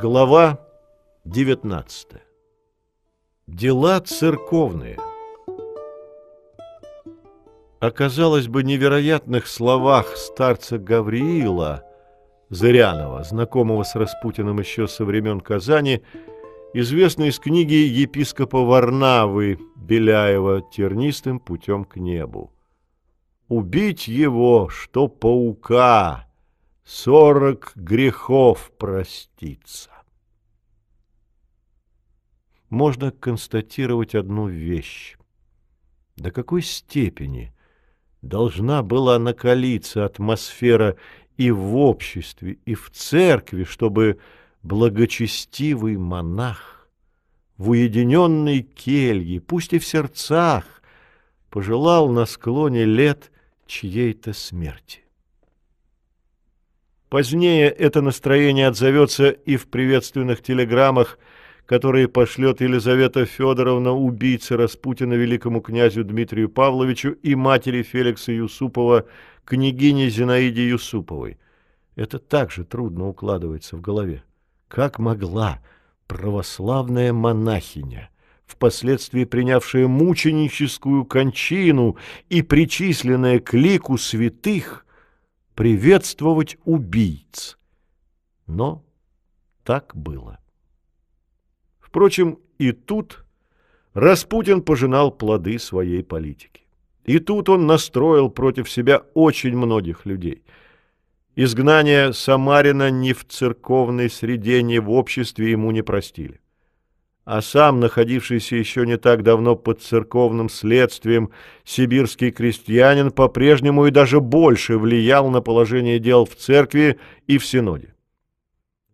Глава 19. Дела церковные. Оказалось бы, невероятных словах старца Гавриила Зырянова, знакомого с Распутиным еще со времен Казани, известно из книги епископа Варнавы Беляева «Тернистым путем к небу». «Убить его, что паука!» Сорок грехов проститься. Можно констатировать одну вещь. До какой степени должна была накалиться атмосфера и в обществе, и в церкви, чтобы благочестивый монах в уединенной келье, пусть и в сердцах, пожелал на склоне лет чьей-то смерти. Позднее это настроение отзовется и в приветственных телеграммах, которые пошлет Елизавета Федоровна, убийца Распутина великому князю Дмитрию Павловичу и матери Феликса Юсупова, княгине Зинаиде Юсуповой. Это также трудно укладывается в голове. Как могла православная монахиня, впоследствии принявшая мученическую кончину и причисленная к лику святых, приветствовать убийц. Но так было. Впрочем, и тут Распутин пожинал плоды своей политики. И тут он настроил против себя очень многих людей. Изгнание Самарина ни в церковной среде, ни в обществе ему не простили а сам, находившийся еще не так давно под церковным следствием, сибирский крестьянин по-прежнему и даже больше влиял на положение дел в церкви и в синоде.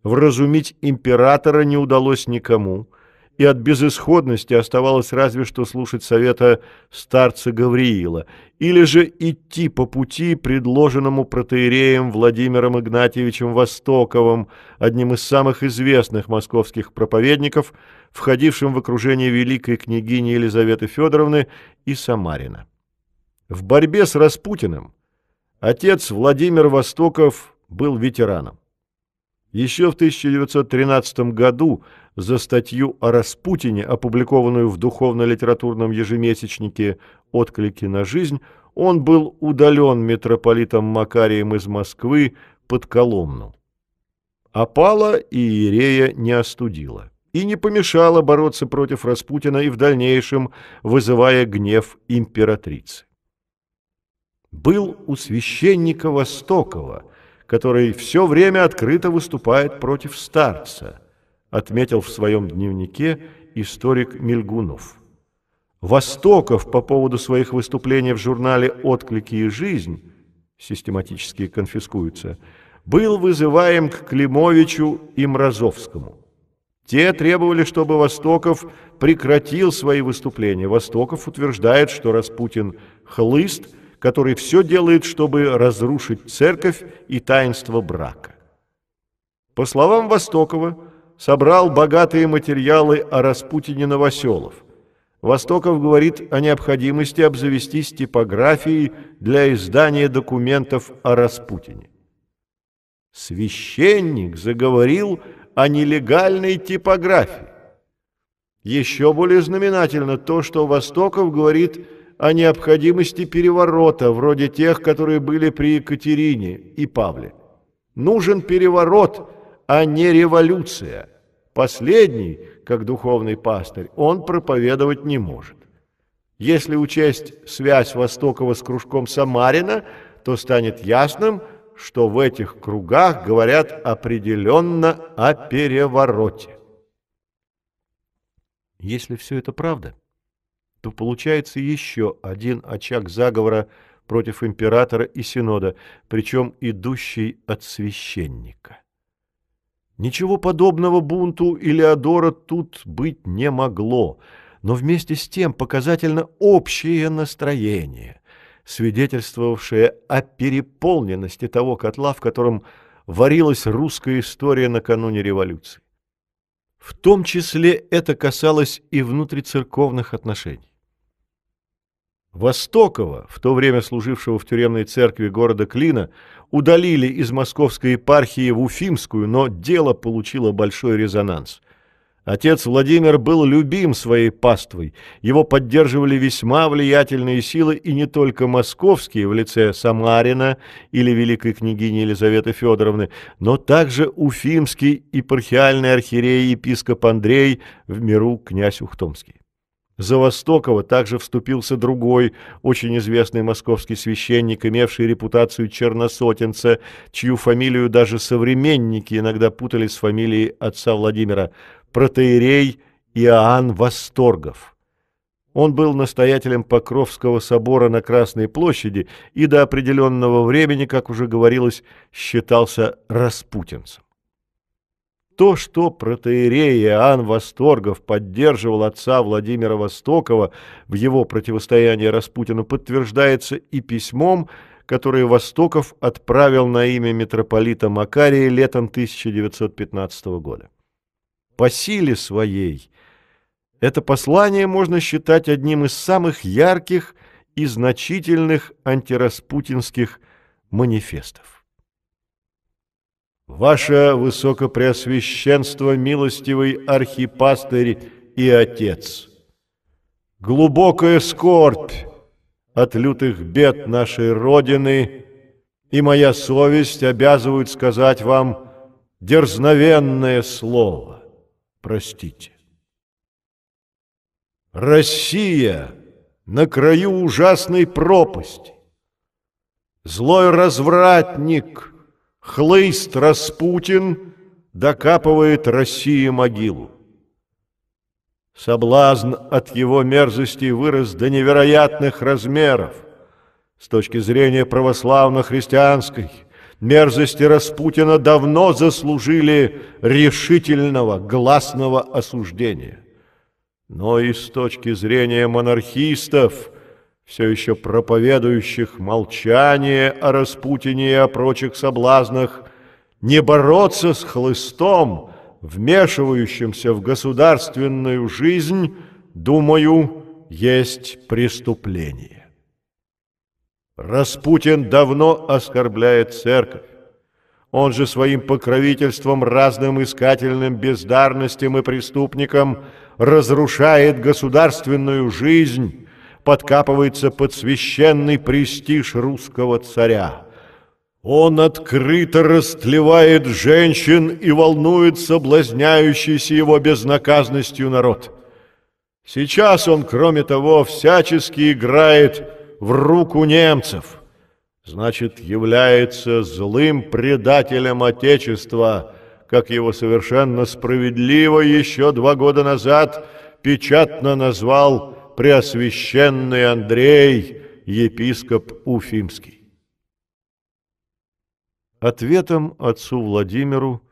Вразумить императора не удалось никому, и от безысходности оставалось разве что слушать совета старца Гавриила, или же идти по пути, предложенному протеереем Владимиром Игнатьевичем Востоковым, одним из самых известных московских проповедников, входившим в окружение великой княгини Елизаветы Федоровны и Самарина. В борьбе с Распутиным отец Владимир Востоков был ветераном. Еще в 1913 году за статью о Распутине, опубликованную в духовно-литературном ежемесячнике «Отклики на жизнь», он был удален митрополитом Макарием из Москвы под Коломну. Опала и Иерея не остудила и не помешала бороться против Распутина и в дальнейшем вызывая гнев императрицы. Был у священника Востокова, который все время открыто выступает против старца – отметил в своем дневнике историк Мельгунов. Востоков по поводу своих выступлений в журнале «Отклики и жизнь» систематически конфискуются, был вызываем к Климовичу и Мразовскому. Те требовали, чтобы Востоков прекратил свои выступления. Востоков утверждает, что Распутин – хлыст, который все делает, чтобы разрушить церковь и таинство брака. По словам Востокова, собрал богатые материалы о Распутине Новоселов. Востоков говорит о необходимости обзавестись типографией для издания документов о Распутине. Священник заговорил о нелегальной типографии. Еще более знаменательно то, что Востоков говорит о необходимости переворота, вроде тех, которые были при Екатерине и Павле. Нужен переворот, а не революция. Последний, как духовный пастырь, он проповедовать не может. Если учесть связь Востокова с кружком Самарина, то станет ясным, что в этих кругах говорят определенно о перевороте. Если все это правда, то получается еще один очаг заговора против императора и синода, причем идущий от священника. Ничего подобного бунту Илеодора тут быть не могло, но вместе с тем показательно общее настроение, свидетельствовавшее о переполненности того котла, в котором варилась русская история накануне революции. В том числе это касалось и внутрицерковных отношений. Востокова, в то время служившего в тюремной церкви города Клина, удалили из московской епархии в Уфимскую, но дело получило большой резонанс. Отец Владимир был любим своей паствой, его поддерживали весьма влиятельные силы и не только московские в лице Самарина или великой княгини Елизаветы Федоровны, но также уфимский епархиальный архиерей епископ Андрей в миру князь Ухтомский. За Востокова также вступился другой, очень известный московский священник, имевший репутацию черносотенца, чью фамилию даже современники иногда путали с фамилией отца Владимира, протеерей Иоанн Восторгов. Он был настоятелем Покровского собора на Красной площади и до определенного времени, как уже говорилось, считался распутинцем. То, что протеерей Иоанн Восторгов поддерживал отца Владимира Востокова в его противостоянии Распутину, подтверждается и письмом, которое Востоков отправил на имя митрополита Макария летом 1915 года. По силе своей это послание можно считать одним из самых ярких и значительных антираспутинских манифестов. Ваше Высокопреосвященство, милостивый архипастырь и отец, глубокая скорбь от лютых бед нашей Родины и моя совесть обязывают сказать вам дерзновенное слово. Простите. Россия на краю ужасной пропасти. Злой развратник — Хлыст Распутин докапывает России могилу. Соблазн от его мерзости вырос до невероятных размеров. С точки зрения православно-христианской, мерзости Распутина давно заслужили решительного, гласного осуждения. Но и с точки зрения монархистов – все еще проповедующих молчание о Распутине и о прочих соблазнах, не бороться с хлыстом, вмешивающимся в государственную жизнь, думаю, есть преступление. Распутин давно оскорбляет церковь. Он же своим покровительством разным искательным бездарностям и преступникам разрушает государственную жизнь, подкапывается под священный престиж русского царя. Он открыто растлевает женщин и волнует соблазняющийся его безнаказанностью народ. Сейчас он, кроме того, всячески играет в руку немцев. Значит, является злым предателем Отечества, как его совершенно справедливо еще два года назад печатно назвал Преосвященный Андрей, епископ Уфимский. Ответом отцу Владимиру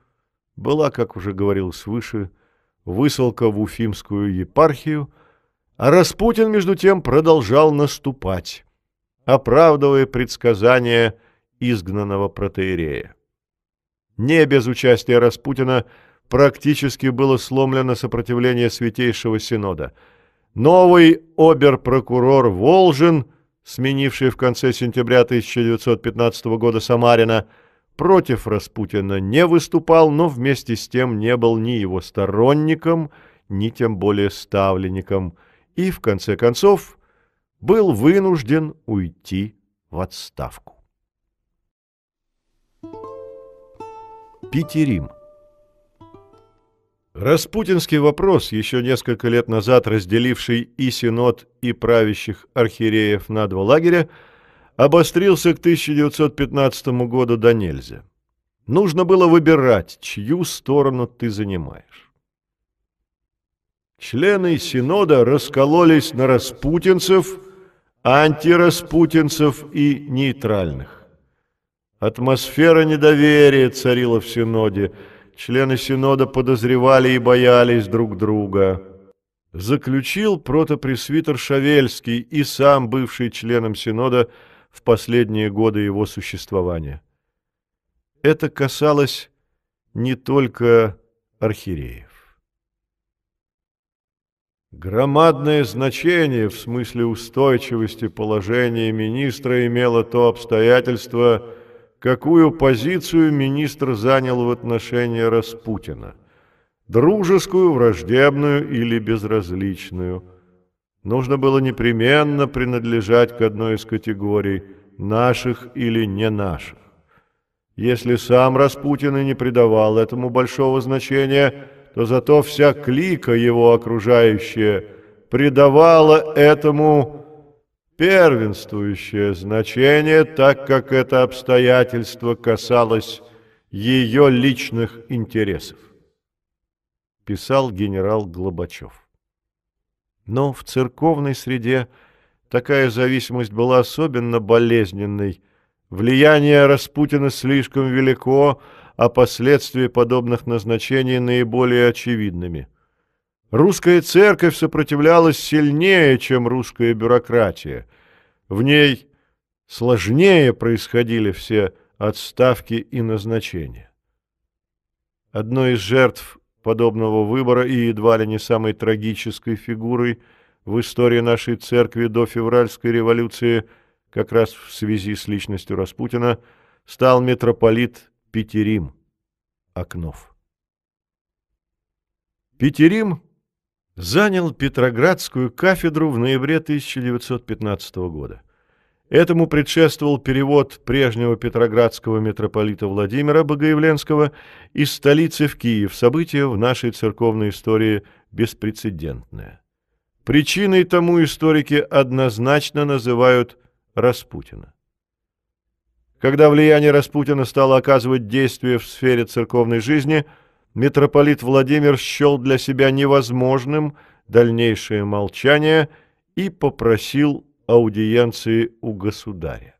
была, как уже говорилось выше, высылка в Уфимскую епархию, а Распутин, между тем, продолжал наступать, оправдывая предсказания изгнанного протеерея. Не без участия Распутина практически было сломлено сопротивление Святейшего Синода – Новый обер-прокурор Волжин, сменивший в конце сентября 1915 года Самарина, против Распутина не выступал, но вместе с тем не был ни его сторонником, ни тем более ставленником, и, в конце концов, был вынужден уйти в отставку. Питерим Распутинский вопрос, еще несколько лет назад разделивший и Синод, и правящих архиереев на два лагеря, обострился к 1915 году до нельзя. Нужно было выбирать, чью сторону ты занимаешь. Члены Синода раскололись на распутинцев, антираспутинцев и нейтральных. Атмосфера недоверия царила в Синоде – Члены Синода подозревали и боялись друг друга. Заключил протопресвитер Шавельский и сам бывший членом Синода в последние годы его существования. Это касалось не только архиереев. Громадное значение в смысле устойчивости положения министра имело то обстоятельство, какую позицию министр занял в отношении Распутина – дружескую, враждебную или безразличную. Нужно было непременно принадлежать к одной из категорий – наших или не наших. Если сам Распутин и не придавал этому большого значения – то зато вся клика его окружающая придавала этому первенствующее значение, так как это обстоятельство касалось ее личных интересов. Писал генерал Глобачев. Но в церковной среде такая зависимость была особенно болезненной. Влияние Распутина слишком велико, а последствия подобных назначений наиболее очевидными. Русская церковь сопротивлялась сильнее, чем русская бюрократия. В ней сложнее происходили все отставки и назначения. Одной из жертв подобного выбора и едва ли не самой трагической фигурой в истории нашей церкви до февральской революции, как раз в связи с личностью Распутина, стал митрополит Петерим Окнов. Петерим занял Петроградскую кафедру в ноябре 1915 года. Этому предшествовал перевод прежнего петроградского митрополита Владимира Богоявленского из столицы в Киев, событие в нашей церковной истории беспрецедентное. Причиной тому историки однозначно называют Распутина. Когда влияние Распутина стало оказывать действие в сфере церковной жизни, митрополит Владимир счел для себя невозможным дальнейшее молчание и попросил аудиенции у государя.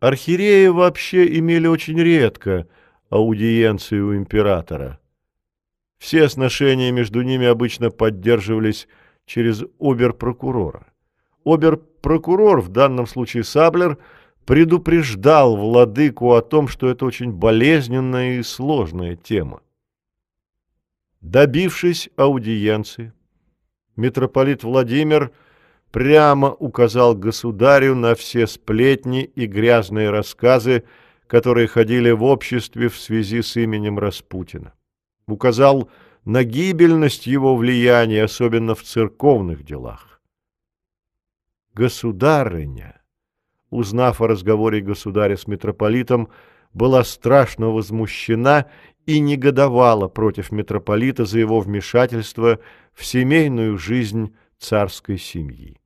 Архиереи вообще имели очень редко аудиенции у императора. Все сношения между ними обычно поддерживались через обер-прокурора. Обер-прокурор, в данном случае Саблер, предупреждал владыку о том, что это очень болезненная и сложная тема. Добившись аудиенции, митрополит Владимир прямо указал государю на все сплетни и грязные рассказы, которые ходили в обществе в связи с именем Распутина. Указал на гибельность его влияния, особенно в церковных делах. Государыня, узнав о разговоре государя с митрополитом, была страшно возмущена и негодовала против митрополита за его вмешательство в семейную жизнь царской семьи.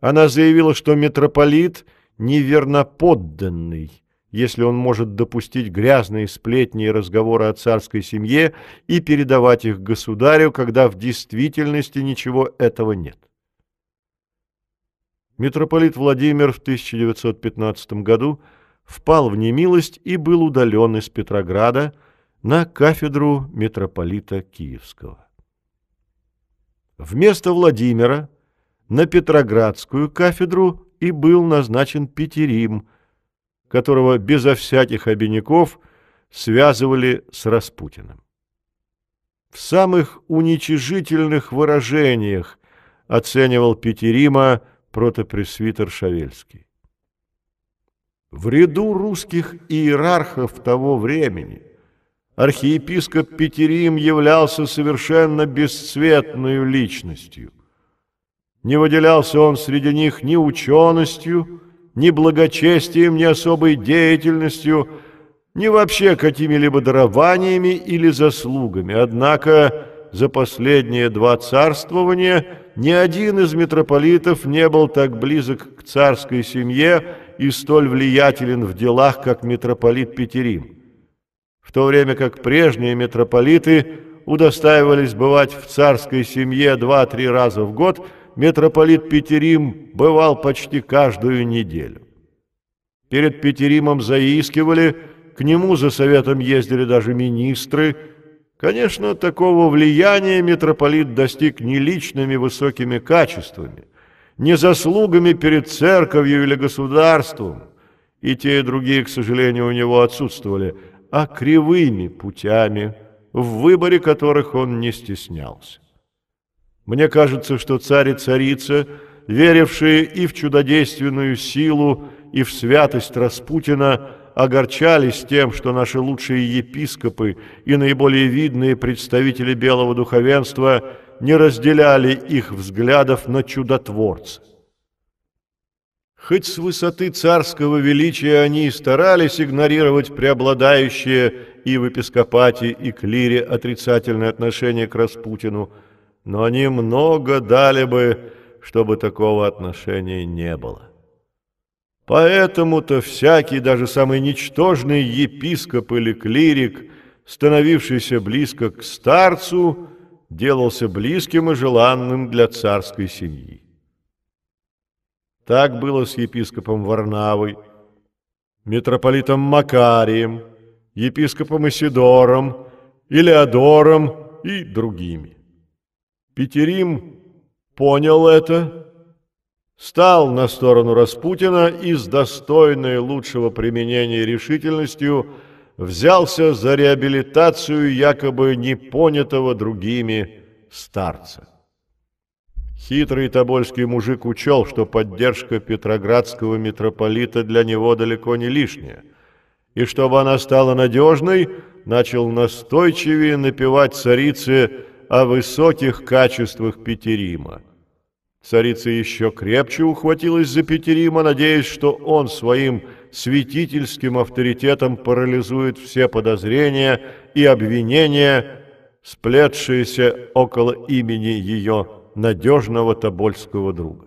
Она заявила, что митрополит неверноподданный, если он может допустить грязные сплетни и разговоры о царской семье и передавать их государю, когда в действительности ничего этого нет. Митрополит Владимир в 1915 году впал в немилость и был удален из Петрограда на кафедру митрополита Киевского. Вместо Владимира на Петроградскую кафедру и был назначен Петерим, которого безо всяких обиняков связывали с Распутиным. В самых уничижительных выражениях оценивал Петерима протопресвитер Шавельский. В ряду русских иерархов того времени архиепископ Петерим являлся совершенно бесцветной личностью. Не выделялся он среди них ни ученостью, ни благочестием, ни особой деятельностью, ни вообще какими-либо дарованиями или заслугами. Однако за последние два царствования ни один из митрополитов не был так близок к царской семье и столь влиятелен в делах, как митрополит Петерим. В то время как прежние митрополиты удостаивались бывать в царской семье два-три раза в год, митрополит Петерим бывал почти каждую неделю. Перед Петеримом заискивали, к нему за советом ездили даже министры – Конечно, такого влияния митрополит достиг не личными высокими качествами, не заслугами перед церковью или государством, и те и другие, к сожалению, у него отсутствовали, а кривыми путями, в выборе которых он не стеснялся. Мне кажется, что царь и царица, верившие и в чудодейственную силу, и в святость Распутина, огорчались тем, что наши лучшие епископы и наиболее видные представители белого духовенства не разделяли их взглядов на чудотворца. Хоть с высоты царского величия они и старались игнорировать преобладающее и в епископате, и клире отрицательное отношение к Распутину, но они много дали бы, чтобы такого отношения не было. Поэтому-то всякий, даже самый ничтожный епископ или клирик, становившийся близко к старцу, делался близким и желанным для царской семьи. Так было с епископом Варнавой, митрополитом Макарием, епископом Исидором, Илеодором и другими. Петерим понял это, стал на сторону Распутина и с достойной лучшего применения решительностью взялся за реабилитацию якобы непонятого другими старца. Хитрый тобольский мужик учел, что поддержка петроградского митрополита для него далеко не лишняя, и чтобы она стала надежной, начал настойчивее напевать царице о высоких качествах Петерима. Царица еще крепче ухватилась за Петерима, надеясь, что он своим святительским авторитетом парализует все подозрения и обвинения, сплетшиеся около имени ее надежного тобольского друга.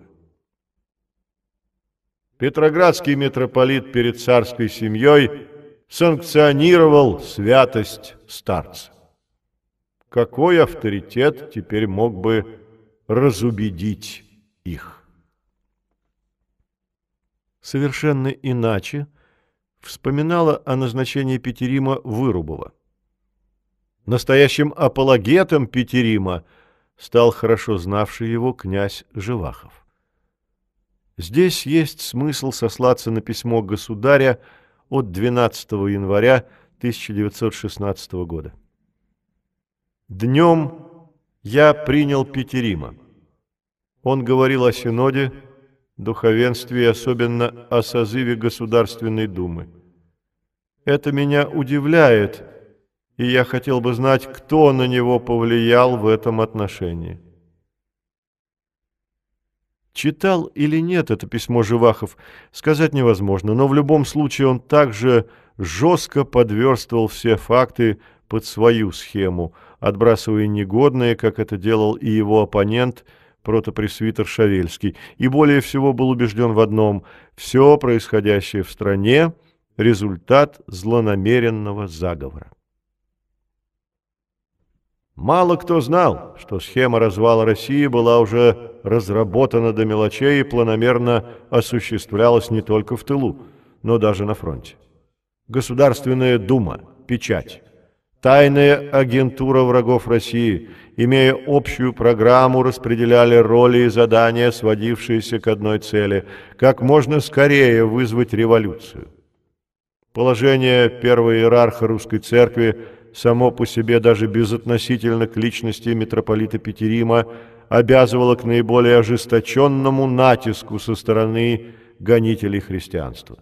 Петроградский митрополит перед царской семьей санкционировал святость старца. Какой авторитет теперь мог бы разубедить их? Совершенно иначе вспоминала о назначении Петерима Вырубова. Настоящим апологетом Петерима – стал хорошо знавший его князь Живахов. Здесь есть смысл сослаться на письмо государя от 12 января 1916 года. Днем я принял Петерима. Он говорил о Синоде, духовенстве и особенно о созыве Государственной Думы. Это меня удивляет, и я хотел бы знать, кто на него повлиял в этом отношении. Читал или нет это письмо Живахов, сказать невозможно, но в любом случае он также жестко подверстывал все факты под свою схему, отбрасывая негодные, как это делал и его оппонент, протопресвитер Шавельский, и более всего был убежден в одном – все происходящее в стране – результат злонамеренного заговора. Мало кто знал, что схема развала России была уже разработана до мелочей и планомерно осуществлялась не только в тылу, но даже на фронте. Государственная дума, печать, тайная агентура врагов России, имея общую программу, распределяли роли и задания, сводившиеся к одной цели – как можно скорее вызвать революцию. Положение первого иерарха русской церкви – само по себе даже безотносительно к личности митрополита Петерима обязывало к наиболее ожесточенному натиску со стороны гонителей христианства.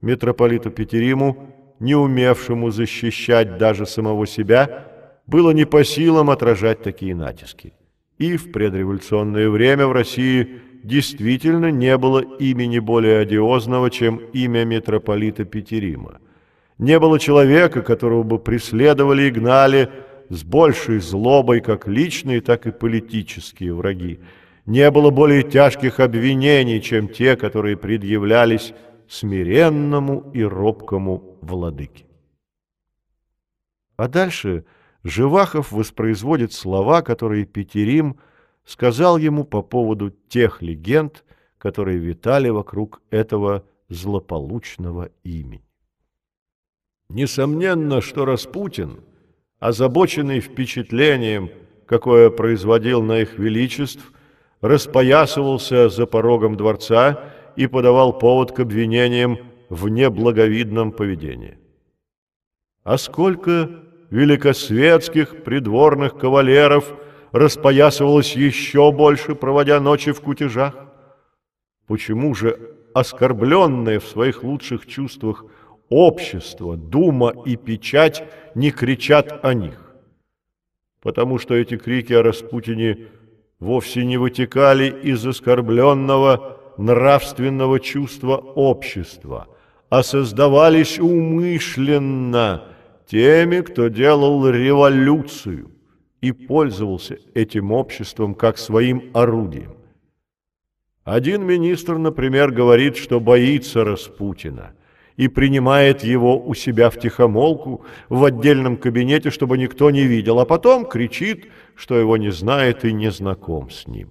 Митрополиту Петериму, не умевшему защищать даже самого себя, было не по силам отражать такие натиски. И в предреволюционное время в России действительно не было имени более одиозного, чем имя митрополита Петерима – не было человека, которого бы преследовали и гнали с большей злобой как личные, так и политические враги. Не было более тяжких обвинений, чем те, которые предъявлялись смиренному и робкому владыке. А дальше Живахов воспроизводит слова, которые Петерим сказал ему по поводу тех легенд, которые витали вокруг этого злополучного имени. Несомненно, что Распутин, озабоченный впечатлением, какое производил на их величеств, распоясывался за порогом дворца и подавал повод к обвинениям в неблаговидном поведении. А сколько великосветских придворных кавалеров распоясывалось еще больше, проводя ночи в кутежах? Почему же оскорбленное в своих лучших чувствах общество, дума и печать не кричат о них? Потому что эти крики о Распутине вовсе не вытекали из оскорбленного нравственного чувства общества, а создавались умышленно теми, кто делал революцию и пользовался этим обществом как своим орудием. Один министр, например, говорит, что боится Распутина и принимает его у себя в тихомолку в отдельном кабинете, чтобы никто не видел, а потом кричит, что его не знает и не знаком с ним.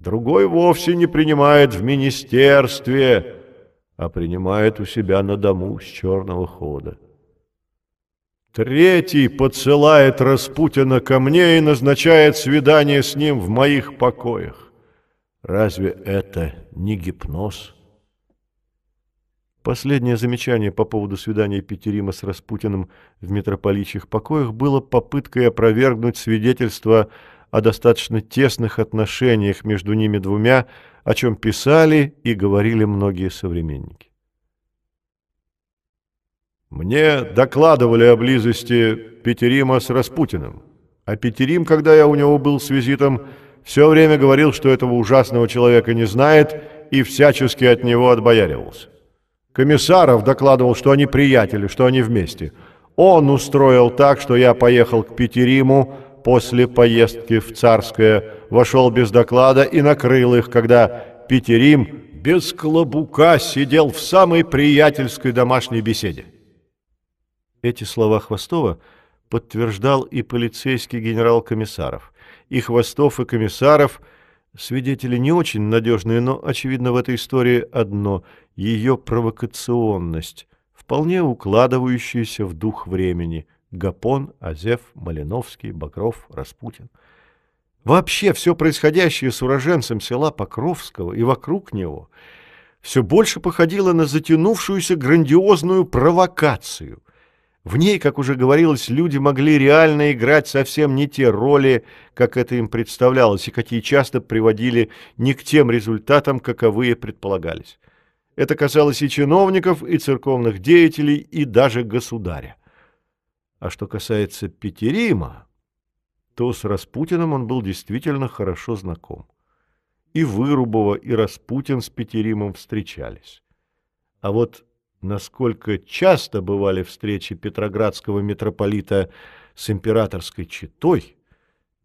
Другой вовсе не принимает в министерстве, а принимает у себя на дому с черного хода. Третий подсылает Распутина ко мне и назначает свидание с ним в моих покоях. Разве это не гипноз? Последнее замечание по поводу свидания Петерима с Распутиным в митрополичьих покоях было попыткой опровергнуть свидетельство о достаточно тесных отношениях между ними двумя, о чем писали и говорили многие современники. Мне докладывали о близости Петерима с Распутиным, а Петерим, когда я у него был с визитом, все время говорил, что этого ужасного человека не знает и всячески от него отбояривался. Комиссаров докладывал, что они приятели, что они вместе. Он устроил так, что я поехал к Петериму, после поездки в Царское вошел без доклада и накрыл их, когда Петерим без клобука сидел в самой приятельской домашней беседе. Эти слова Хвостова подтверждал и полицейский генерал Комиссаров. И Хвостов, и Комиссаров – свидетели не очень надежные, но, очевидно, в этой истории одно – ее провокационность, вполне укладывающаяся в дух времени – Гапон, Азев, Малиновский, Бакров, Распутин. Вообще все происходящее с уроженцем села Покровского и вокруг него все больше походило на затянувшуюся грандиозную провокацию. В ней, как уже говорилось, люди могли реально играть совсем не те роли, как это им представлялось, и какие часто приводили не к тем результатам, каковые предполагались. Это касалось и чиновников, и церковных деятелей, и даже государя. А что касается Петерима, то с Распутиным он был действительно хорошо знаком. И Вырубова, и Распутин с Петеримом встречались. А вот насколько часто бывали встречи петроградского митрополита с императорской четой,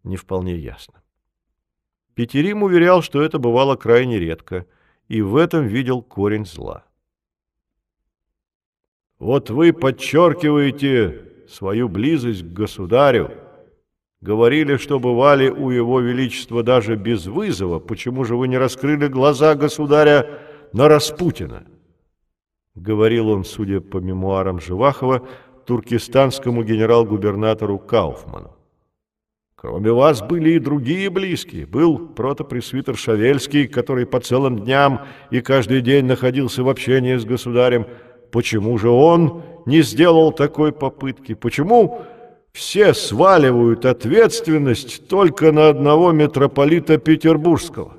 не вполне ясно. Петерим уверял, что это бывало крайне редко, и в этом видел корень зла. «Вот вы подчеркиваете свою близость к государю, говорили, что бывали у его величества даже без вызова, почему же вы не раскрыли глаза государя на Распутина? Говорил он, судя по мемуарам Живахова, туркестанскому генерал-губернатору Кауфману. Кроме вас были и другие близкие. Был протопресвитер Шавельский, который по целым дням и каждый день находился в общении с государем, Почему же он не сделал такой попытки? Почему все сваливают ответственность только на одного митрополита Петербургского?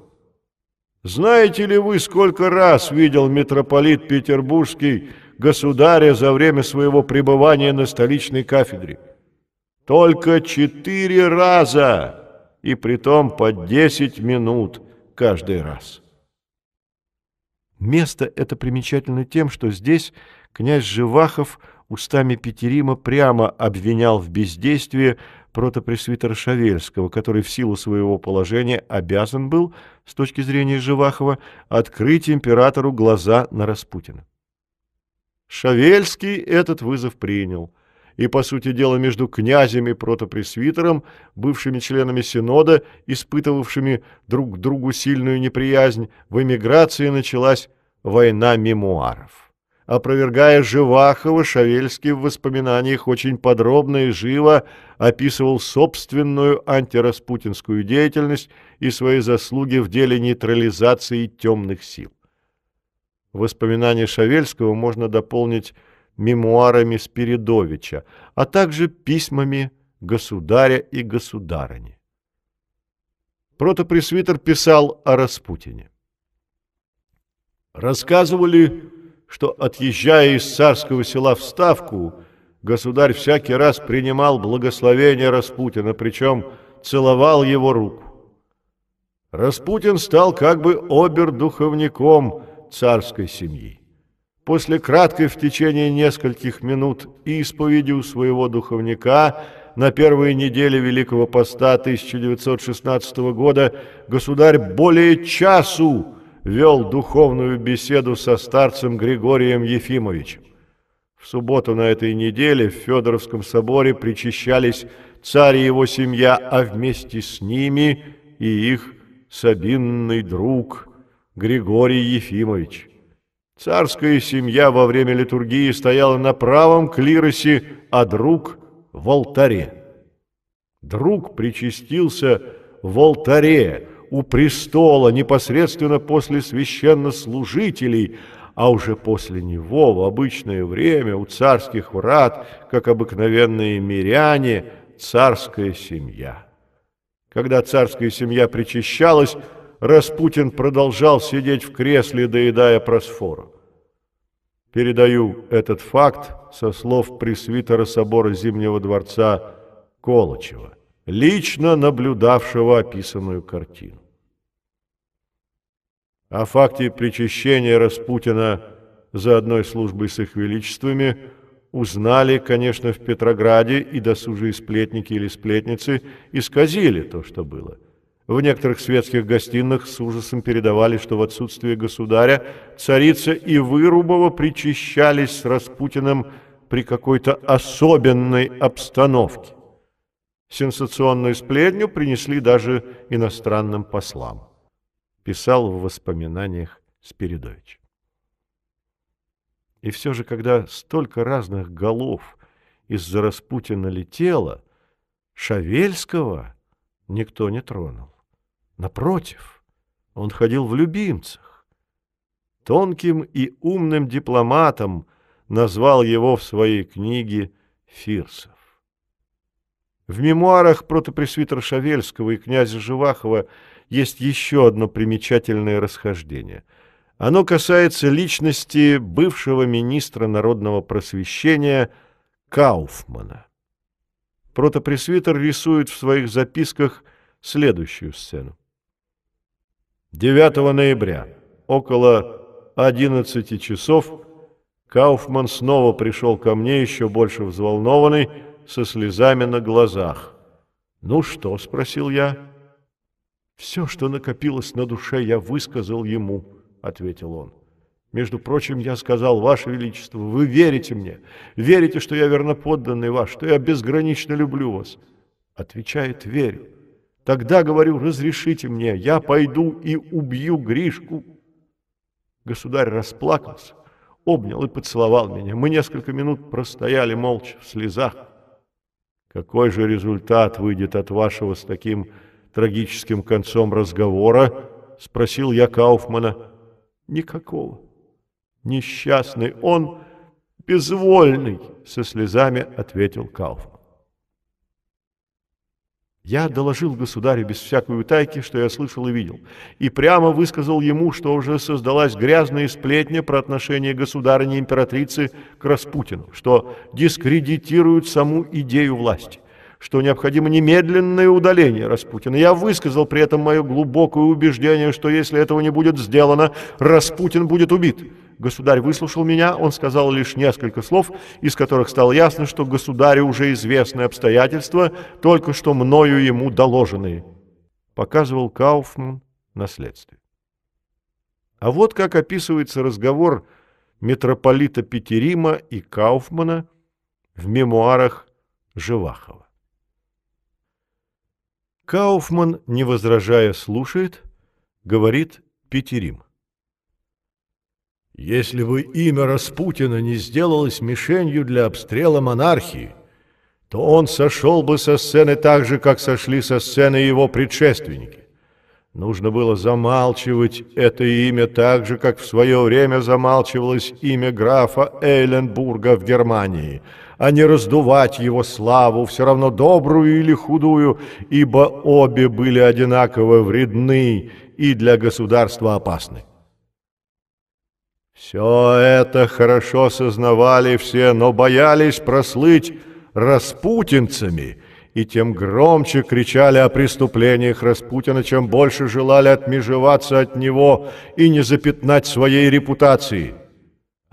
Знаете ли вы, сколько раз видел митрополит Петербургский государя за время своего пребывания на столичной кафедре? Только четыре раза, и притом по десять минут каждый раз. Место это примечательно тем, что здесь князь Живахов устами Петерима прямо обвинял в бездействии протопресвитера Шавельского, который в силу своего положения обязан был, с точки зрения Живахова, открыть императору глаза на Распутина. Шавельский этот вызов принял, и, по сути дела, между князем и протопресвитером, бывшими членами Синода, испытывавшими друг к другу сильную неприязнь, в эмиграции началась война мемуаров. Опровергая Живахова, Шавельский в воспоминаниях очень подробно и живо описывал собственную антираспутинскую деятельность и свои заслуги в деле нейтрализации темных сил. Воспоминания Шавельского можно дополнить мемуарами Спиридовича, а также письмами государя и государыни. Протопресвитер писал о Распутине. Рассказывали, что, отъезжая из царского села в Ставку, государь всякий раз принимал благословение Распутина, причем целовал его руку. Распутин стал как бы обер-духовником царской семьи. После краткой в течение нескольких минут исповеди у своего духовника на первые недели Великого Поста 1916 года государь более часу вел духовную беседу со старцем Григорием Ефимовичем. В субботу на этой неделе в Федоровском соборе причащались царь и его семья, а вместе с ними и их сабинный друг Григорий Ефимович. Царская семья во время литургии стояла на правом клиросе, а друг в алтаре. Друг причастился в алтаре, у престола, непосредственно после священнослужителей, а уже после него, в обычное время, у царских врат, как обыкновенные миряне, царская семья. Когда царская семья причащалась, Распутин продолжал сидеть в кресле, доедая просфору. Передаю этот факт со слов пресвитера собора Зимнего дворца Колычева, лично наблюдавшего описанную картину. О факте причащения Распутина за одной службой с их величествами узнали, конечно, в Петрограде, и досужие сплетники или сплетницы исказили то, что было – в некоторых светских гостиных с ужасом передавали, что в отсутствие государя царица и Вырубова причащались с Распутиным при какой-то особенной обстановке. Сенсационную сплетню принесли даже иностранным послам, писал в воспоминаниях Спиридович. И все же, когда столько разных голов из-за Распутина летело, Шавельского никто не тронул. Напротив, он ходил в любимцах. Тонким и умным дипломатом назвал его в своей книге Фирсов. В мемуарах протопресвитера Шавельского и князя Живахова есть еще одно примечательное расхождение. Оно касается личности бывшего министра народного просвещения Кауфмана. Протопресвитер рисует в своих записках следующую сцену. 9 ноября, около 11 часов, Кауфман снова пришел ко мне, еще больше взволнованный, со слезами на глазах. «Ну что?» — спросил я. «Все, что накопилось на душе, я высказал ему», — ответил он. «Между прочим, я сказал, Ваше Величество, вы верите мне, верите, что я верноподданный ваш, что я безгранично люблю вас?» Отвечает, «Верю». Тогда, говорю, разрешите мне, я пойду и убью Гришку. Государь расплакался, обнял и поцеловал меня. Мы несколько минут простояли молча в слезах. Какой же результат выйдет от вашего с таким трагическим концом разговора? Спросил я Кауфмана. Никакого. Несчастный он, безвольный, со слезами ответил Кауфман. Я доложил государю без всякой утайки, что я слышал и видел, и прямо высказал ему, что уже создалась грязная сплетня про отношение государыни-императрицы к Распутину, что дискредитируют саму идею власти, что необходимо немедленное удаление Распутина. Я высказал при этом мое глубокое убеждение, что если этого не будет сделано, Распутин будет убит. Государь выслушал меня, он сказал лишь несколько слов, из которых стало ясно, что государю уже известны обстоятельства, только что мною ему доложенные. Показывал Кауфман на следствие. А вот как описывается разговор митрополита Петерима и Кауфмана в мемуарах Живахова. Кауфман, не возражая, слушает, говорит Петерим. Если бы имя Распутина не сделалось мишенью для обстрела монархии, то он сошел бы со сцены так же, как сошли со сцены его предшественники. Нужно было замалчивать это имя так же, как в свое время замалчивалось имя графа Эйленбурга в Германии, а не раздувать его славу, все равно добрую или худую, ибо обе были одинаково вредны и для государства опасны. Все это хорошо сознавали все, но боялись прослыть распутинцами – и тем громче кричали о преступлениях Распутина, чем больше желали отмежеваться от него и не запятнать своей репутации.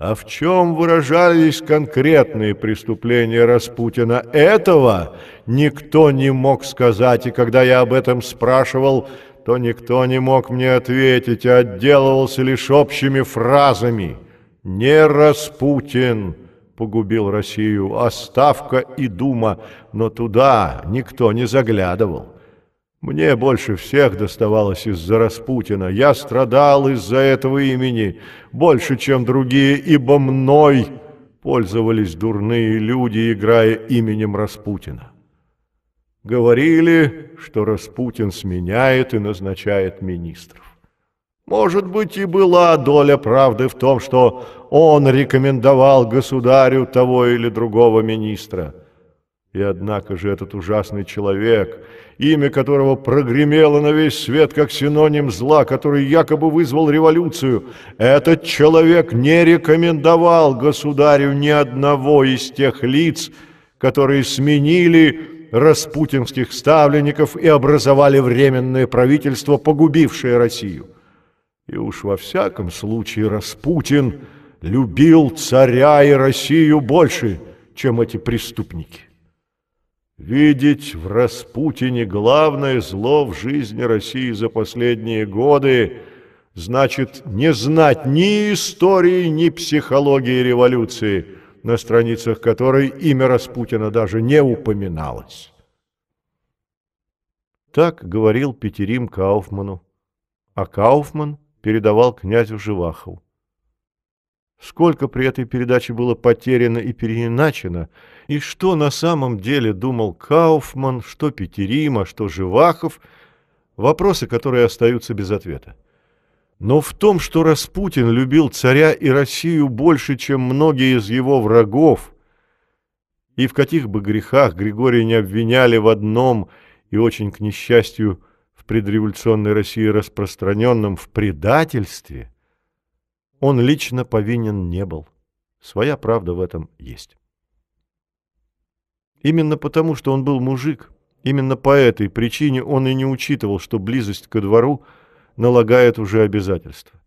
А в чем выражались конкретные преступления Распутина? Этого никто не мог сказать, и когда я об этом спрашивал, то никто не мог мне ответить, а отделывался лишь общими фразами. «Не Распутин!» погубил Россию, а Ставка и Дума, но туда никто не заглядывал. Мне больше всех доставалось из-за Распутина. Я страдал из-за этого имени больше, чем другие, ибо мной пользовались дурные люди, играя именем Распутина. Говорили, что Распутин сменяет и назначает министров. Может быть, и была доля правды в том, что он рекомендовал государю того или другого министра. И однако же этот ужасный человек, имя которого прогремело на весь свет как синоним зла, который якобы вызвал революцию, этот человек не рекомендовал государю ни одного из тех лиц, которые сменили распутинских ставленников и образовали временное правительство, погубившее Россию. И уж во всяком случае Распутин любил царя и Россию больше, чем эти преступники. Видеть в Распутине главное зло в жизни России за последние годы значит не знать ни истории, ни психологии революции, на страницах которой имя Распутина даже не упоминалось. Так говорил Петерим Кауфману, а Кауфман – передавал князю Живахову. Сколько при этой передаче было потеряно и переиначено, и что на самом деле думал Кауфман, что Петерима, что Живахов, вопросы, которые остаются без ответа. Но в том, что Распутин любил царя и Россию больше, чем многие из его врагов, и в каких бы грехах Григория не обвиняли в одном и очень, к несчастью, в предреволюционной России распространенном в предательстве, он лично повинен не был. Своя правда в этом есть. Именно потому, что он был мужик, именно по этой причине он и не учитывал, что близость ко двору налагает уже обязательства,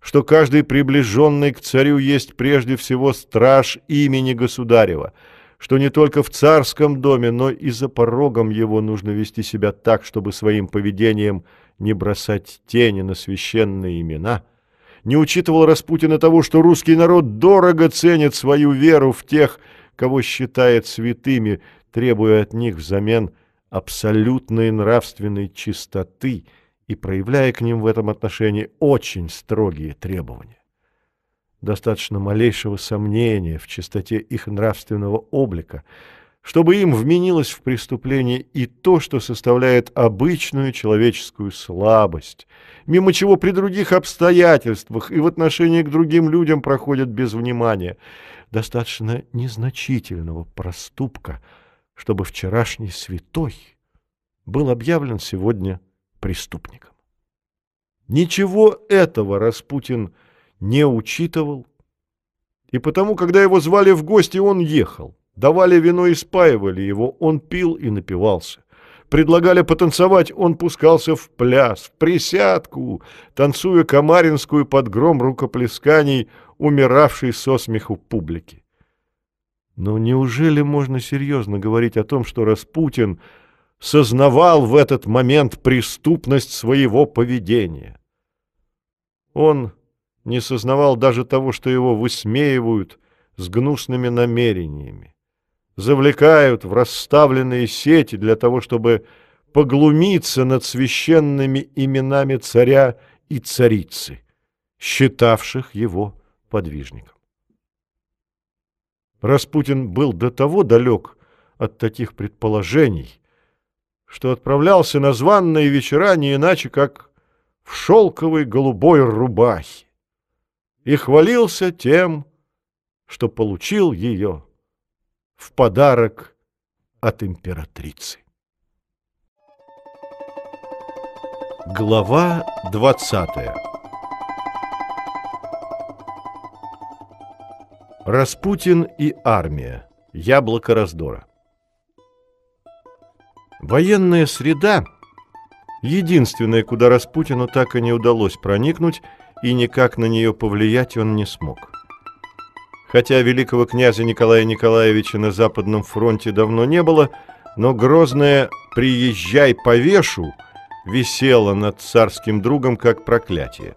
что каждый приближенный к царю есть прежде всего страж имени государева – что не только в царском доме, но и за порогом его нужно вести себя так, чтобы своим поведением не бросать тени на священные имена, не учитывал Распутина того, что русский народ дорого ценит свою веру в тех, кого считает святыми, требуя от них взамен абсолютной нравственной чистоты и проявляя к ним в этом отношении очень строгие требования. Достаточно малейшего сомнения в чистоте их нравственного облика, чтобы им вменилось в преступление и то, что составляет обычную человеческую слабость, мимо чего при других обстоятельствах и в отношении к другим людям проходят без внимания, достаточно незначительного проступка, чтобы вчерашний святой был объявлен сегодня преступником. Ничего этого Распутин не учитывал. И потому, когда его звали в гости, он ехал. Давали вино и спаивали его, он пил и напивался. Предлагали потанцевать, он пускался в пляс, в присядку, танцуя комаринскую под гром рукоплесканий, умиравшей со смеху публики. Но неужели можно серьезно говорить о том, что Распутин сознавал в этот момент преступность своего поведения? Он не сознавал даже того, что его высмеивают с гнусными намерениями, завлекают в расставленные сети для того, чтобы поглумиться над священными именами царя и царицы, считавших его подвижником. Распутин был до того далек от таких предположений, что отправлялся на званные вечера не иначе, как в шелковой голубой рубахе и хвалился тем, что получил ее в подарок от императрицы. Глава двадцатая Распутин и армия. Яблоко раздора. Военная среда – единственная, куда Распутину так и не удалось проникнуть, и никак на нее повлиять он не смог. Хотя великого князя Николая Николаевича на Западном фронте давно не было, но грозное «приезжай повешу» висело над царским другом как проклятие.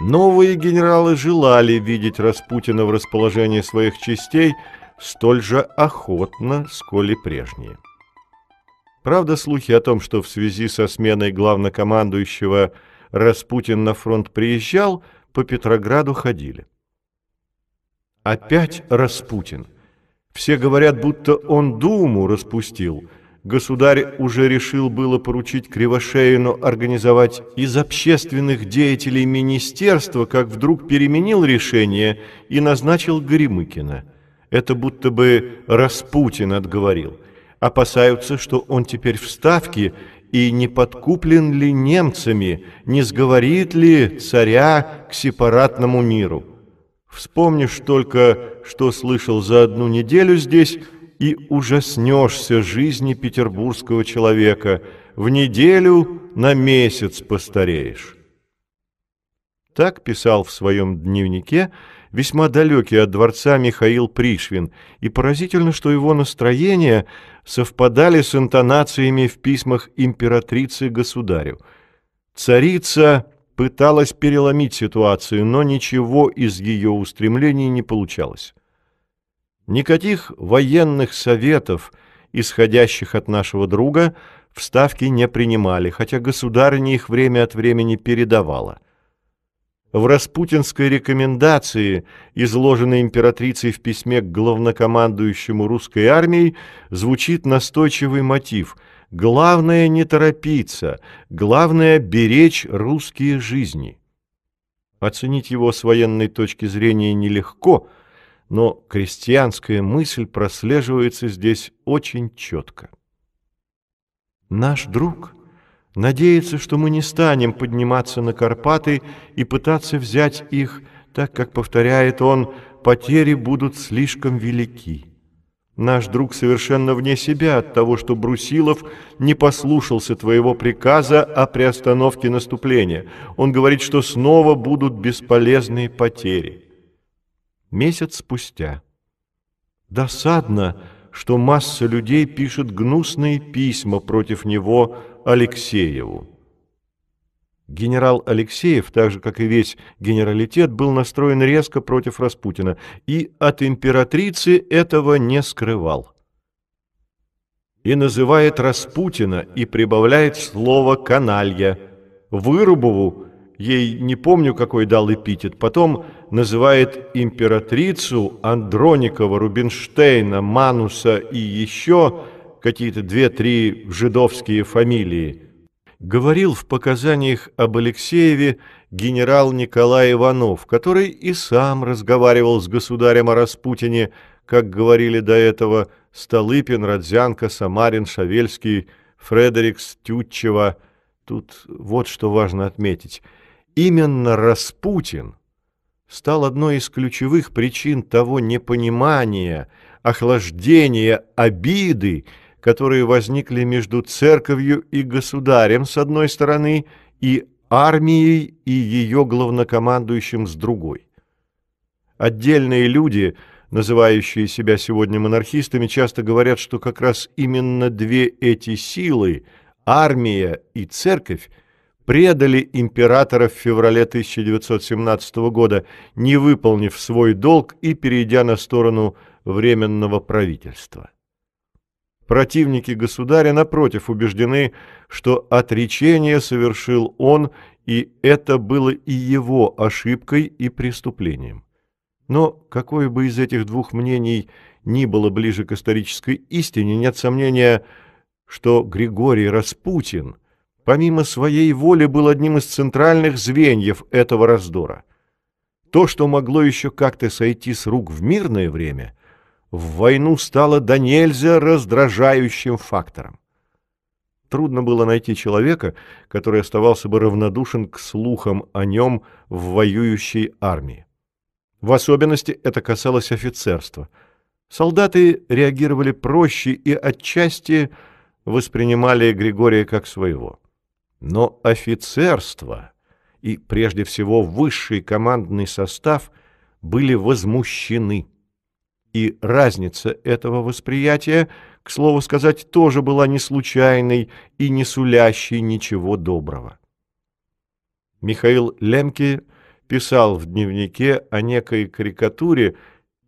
Новые генералы желали видеть Распутина в расположении своих частей столь же охотно, сколь и прежние. Правда, слухи о том, что в связи со сменой главнокомандующего Распутин на фронт приезжал, по Петрограду ходили. Опять Распутин. Все говорят, будто он Думу распустил – государь уже решил было поручить Кривошеину организовать из общественных деятелей министерства, как вдруг переменил решение и назначил Горемыкина. Это будто бы Распутин отговорил. Опасаются, что он теперь в Ставке, и не подкуплен ли немцами, не сговорит ли царя к сепаратному миру. Вспомнишь только, что слышал за одну неделю здесь – и ужаснешься жизни петербургского человека, в неделю на месяц постареешь. Так писал в своем дневнике весьма далекий от дворца Михаил Пришвин, и поразительно, что его настроения совпадали с интонациями в письмах императрицы государю. Царица пыталась переломить ситуацию, но ничего из ее устремлений не получалось. Никаких военных советов, исходящих от нашего друга, в Ставке не принимали, хотя государыня их время от времени передавала. В распутинской рекомендации, изложенной императрицей в письме к главнокомандующему русской армией, звучит настойчивый мотив «Главное не торопиться, главное беречь русские жизни». Оценить его с военной точки зрения нелегко – но крестьянская мысль прослеживается здесь очень четко. Наш друг надеется, что мы не станем подниматься на Карпаты и пытаться взять их, так как, повторяет он, потери будут слишком велики. Наш друг совершенно вне себя от того, что Брусилов не послушался твоего приказа о приостановке наступления. Он говорит, что снова будут бесполезные потери. Месяц спустя. Досадно, что масса людей пишет гнусные письма против него Алексееву. Генерал Алексеев, так же, как и весь генералитет, был настроен резко против Распутина и от императрицы этого не скрывал. И называет Распутина и прибавляет слово «каналья». Вырубову ей не помню, какой дал эпитет, потом называет императрицу Андроникова, Рубинштейна, Мануса и еще какие-то две-три жидовские фамилии. Говорил в показаниях об Алексееве генерал Николай Иванов, который и сам разговаривал с государем о Распутине, как говорили до этого Столыпин, Родзянко, Самарин, Шавельский, Фредерикс, Тютчева. Тут вот что важно отметить – Именно Распутин стал одной из ключевых причин того непонимания, охлаждения, обиды, которые возникли между церковью и государем с одной стороны и армией и ее главнокомандующим с другой. Отдельные люди, называющие себя сегодня монархистами, часто говорят, что как раз именно две эти силы, армия и церковь, предали императора в феврале 1917 года, не выполнив свой долг и перейдя на сторону Временного правительства. Противники государя, напротив, убеждены, что отречение совершил он, и это было и его ошибкой и преступлением. Но какое бы из этих двух мнений ни было ближе к исторической истине, нет сомнения, что Григорий Распутин – помимо своей воли был одним из центральных звеньев этого раздора. То, что могло еще как-то сойти с рук в мирное время, в войну стало до нельзя раздражающим фактором. Трудно было найти человека, который оставался бы равнодушен к слухам о нем в воюющей армии. В особенности это касалось офицерства. Солдаты реагировали проще и отчасти воспринимали Григория как своего. Но офицерство и, прежде всего, высший командный состав были возмущены. И разница этого восприятия, к слову сказать, тоже была не случайной и не сулящей ничего доброго. Михаил Лемке писал в дневнике о некой карикатуре,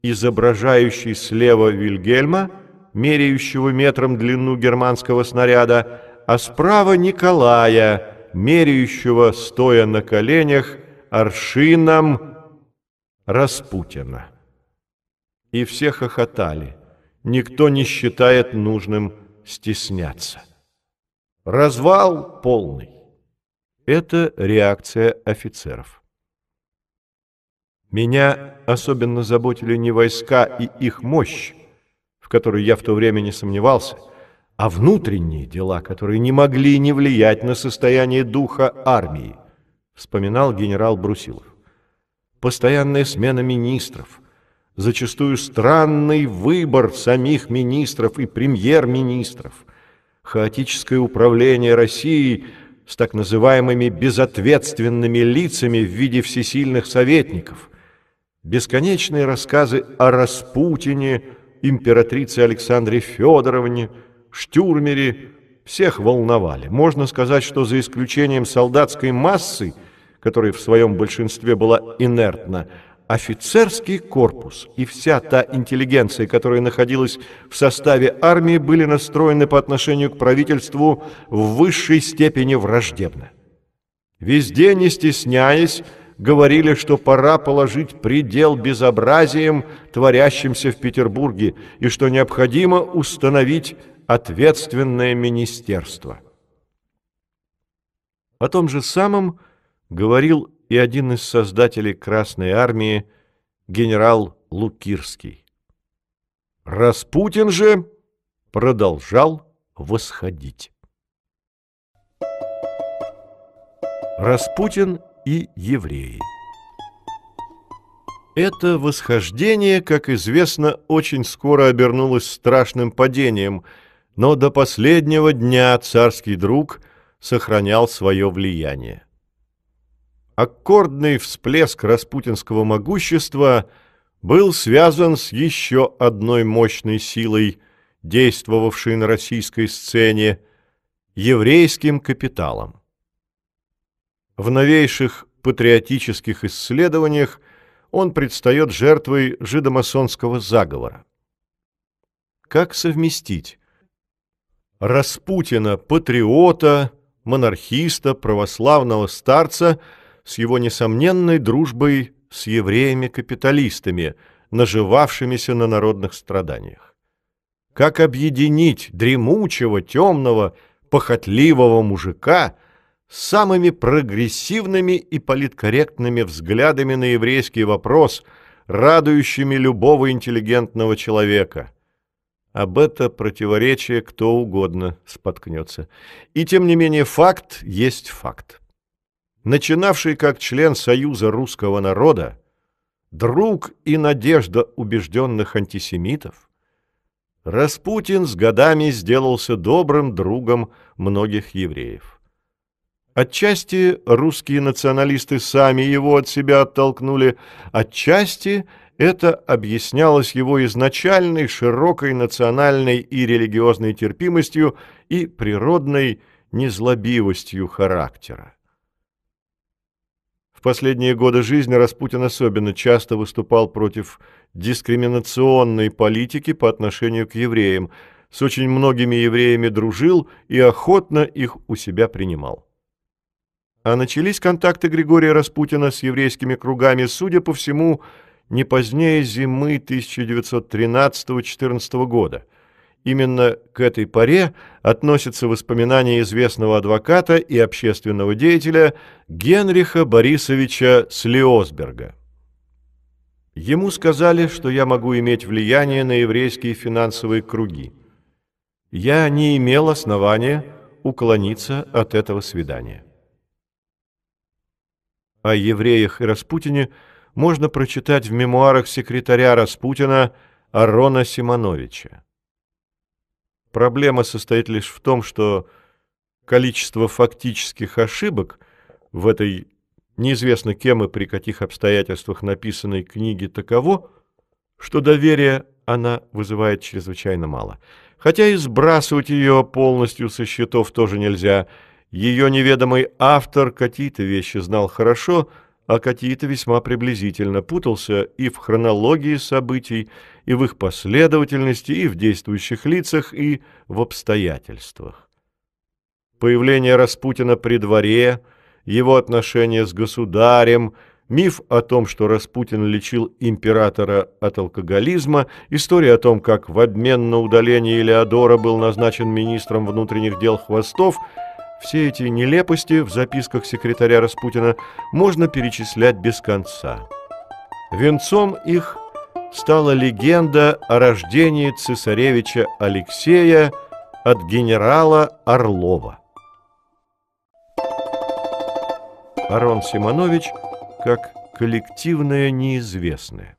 изображающей слева Вильгельма, меряющего метром длину германского снаряда, а справа Николая, меряющего, стоя на коленях, аршином Распутина. И все хохотали. Никто не считает нужным стесняться. Развал полный. Это реакция офицеров. Меня особенно заботили не войска и их мощь, в которой я в то время не сомневался, а внутренние дела, которые не могли не влиять на состояние духа армии, вспоминал генерал Брусилов. Постоянная смена министров, зачастую странный выбор самих министров и премьер-министров, хаотическое управление Россией с так называемыми безответственными лицами в виде всесильных советников, бесконечные рассказы о Распутине, императрице Александре Федоровне, Штюрмере. Всех волновали. Можно сказать, что за исключением солдатской массы, которая в своем большинстве была инертна, офицерский корпус и вся та интеллигенция, которая находилась в составе армии, были настроены по отношению к правительству в высшей степени враждебно. Везде, не стесняясь, говорили, что пора положить предел безобразиям, творящимся в Петербурге, и что необходимо установить ответственное министерство. О том же самом говорил и один из создателей Красной Армии, генерал Лукирский. Распутин же продолжал восходить. Распутин и евреи. Это восхождение, как известно, очень скоро обернулось страшным падением, но до последнего дня царский друг сохранял свое влияние. Аккордный всплеск распутинского могущества был связан с еще одной мощной силой, действовавшей на российской сцене, еврейским капиталом. В новейших патриотических исследованиях он предстает жертвой жидомасонского заговора. Как совместить Распутина, патриота, монархиста, православного старца с его несомненной дружбой с евреями-капиталистами, наживавшимися на народных страданиях? Как объединить дремучего, темного, похотливого мужика – самыми прогрессивными и политкорректными взглядами на еврейский вопрос, радующими любого интеллигентного человека. Об это противоречие кто угодно споткнется. И тем не менее факт есть факт. Начинавший как член Союза русского народа, друг и надежда убежденных антисемитов, Распутин с годами сделался добрым другом многих евреев. Отчасти русские националисты сами его от себя оттолкнули, отчасти это объяснялось его изначальной широкой национальной и религиозной терпимостью и природной незлобивостью характера. В последние годы жизни Распутин особенно часто выступал против дискриминационной политики по отношению к евреям, с очень многими евреями дружил и охотно их у себя принимал. А начались контакты Григория Распутина с еврейскими кругами, судя по всему, не позднее зимы 1913-14 года, Именно к этой поре относятся воспоминания известного адвоката и общественного деятеля Генриха Борисовича Слиосберга. Ему сказали, что я могу иметь влияние на еврейские финансовые круги. Я не имел основания уклониться от этого свидания. О евреях и Распутине можно прочитать в мемуарах секретаря Распутина Арона Симоновича. Проблема состоит лишь в том, что количество фактических ошибок в этой неизвестно кем и при каких обстоятельствах написанной книге таково, что доверие она вызывает чрезвычайно мало. Хотя и сбрасывать ее полностью со счетов тоже нельзя. Ее неведомый автор какие-то вещи знал хорошо, а какие-то весьма приблизительно путался и в хронологии событий, и в их последовательности, и в действующих лицах, и в обстоятельствах. Появление Распутина при дворе, его отношения с государем, миф о том, что Распутин лечил императора от алкоголизма, история о том, как в обмен на удаление Элеодора был назначен министром внутренних дел Хвостов – все эти нелепости в записках секретаря Распутина можно перечислять без конца. Венцом их стала легенда о рождении цесаревича Алексея от генерала Орлова. Арон Симонович как коллективное неизвестное.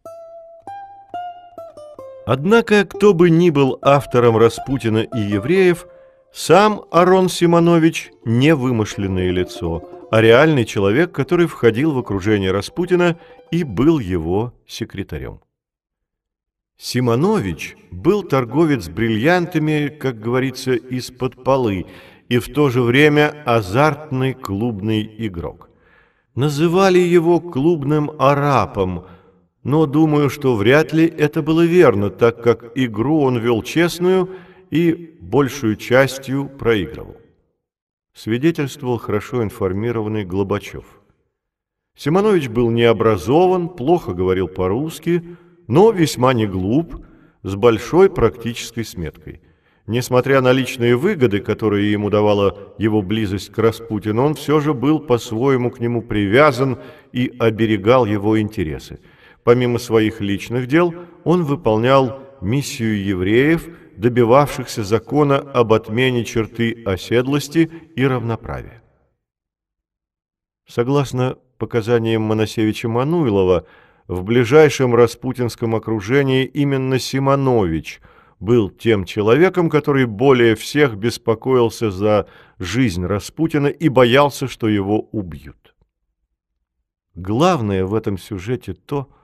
Однако, кто бы ни был автором Распутина и евреев, сам Арон Симонович не вымышленное лицо, а реальный человек, который входил в окружение Распутина и был его секретарем. Симонович был торговец бриллиантами, как говорится, из-под полы, и в то же время азартный клубный игрок. Называли его клубным арапом, но думаю, что вряд ли это было верно, так как игру он вел честную – и большую частью проигрывал. Свидетельствовал хорошо информированный Глобачев. Симонович был необразован, плохо говорил по-русски, но весьма не глуп, с большой практической сметкой. Несмотря на личные выгоды, которые ему давала его близость к Распутину, он все же был по-своему к нему привязан и оберегал его интересы. Помимо своих личных дел, он выполнял миссию евреев – добивавшихся закона об отмене черты оседлости и равноправия. Согласно показаниям Моносевича Мануилова, в ближайшем распутинском окружении именно Симонович был тем человеком, который более всех беспокоился за жизнь Распутина и боялся, что его убьют. Главное в этом сюжете то, что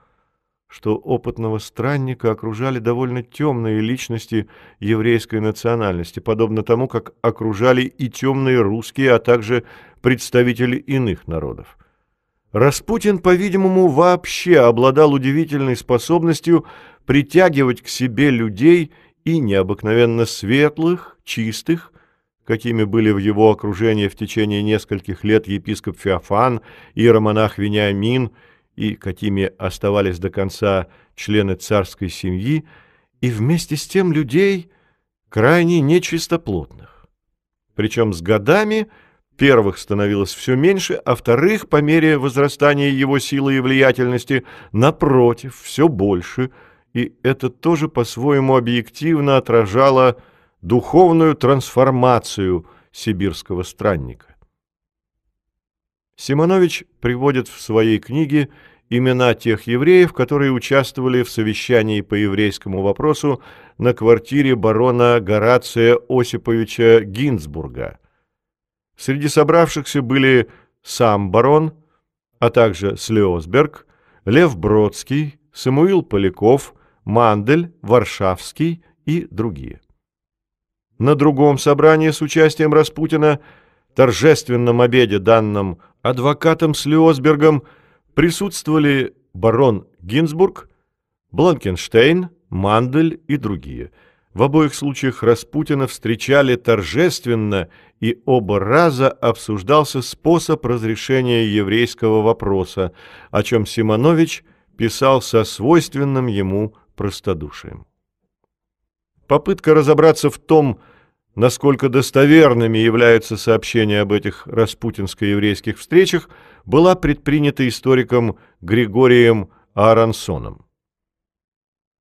что опытного странника окружали довольно темные личности еврейской национальности, подобно тому, как окружали и темные русские, а также представители иных народов. Распутин, по-видимому, вообще обладал удивительной способностью притягивать к себе людей и необыкновенно светлых, чистых, какими были в его окружении в течение нескольких лет епископ Феофан иеромонах Вениамин – и какими оставались до конца члены царской семьи, и вместе с тем людей крайне нечистоплотных. Причем с годами первых становилось все меньше, а вторых, по мере возрастания его силы и влиятельности, напротив, все больше, и это тоже по-своему объективно отражало духовную трансформацию сибирского странника. Симонович приводит в своей книге имена тех евреев, которые участвовали в совещании по еврейскому вопросу на квартире барона Горация Осиповича Гинзбурга. Среди собравшихся были сам барон, а также Слеосберг, Лев Бродский, Самуил Поляков, Мандель, Варшавский и другие. На другом собрании с участием Распутина, торжественном обеде, данном адвокатом Слеосбергом, Присутствовали барон Гинзбург, Бланкенштейн, Мандель и другие. В обоих случаях Распутина встречали торжественно, и оба раза обсуждался способ разрешения еврейского вопроса, о чем Симонович писал со свойственным ему простодушием. Попытка разобраться в том, насколько достоверными являются сообщения об этих распутинско-еврейских встречах, была предпринята историком Григорием Аарансоном.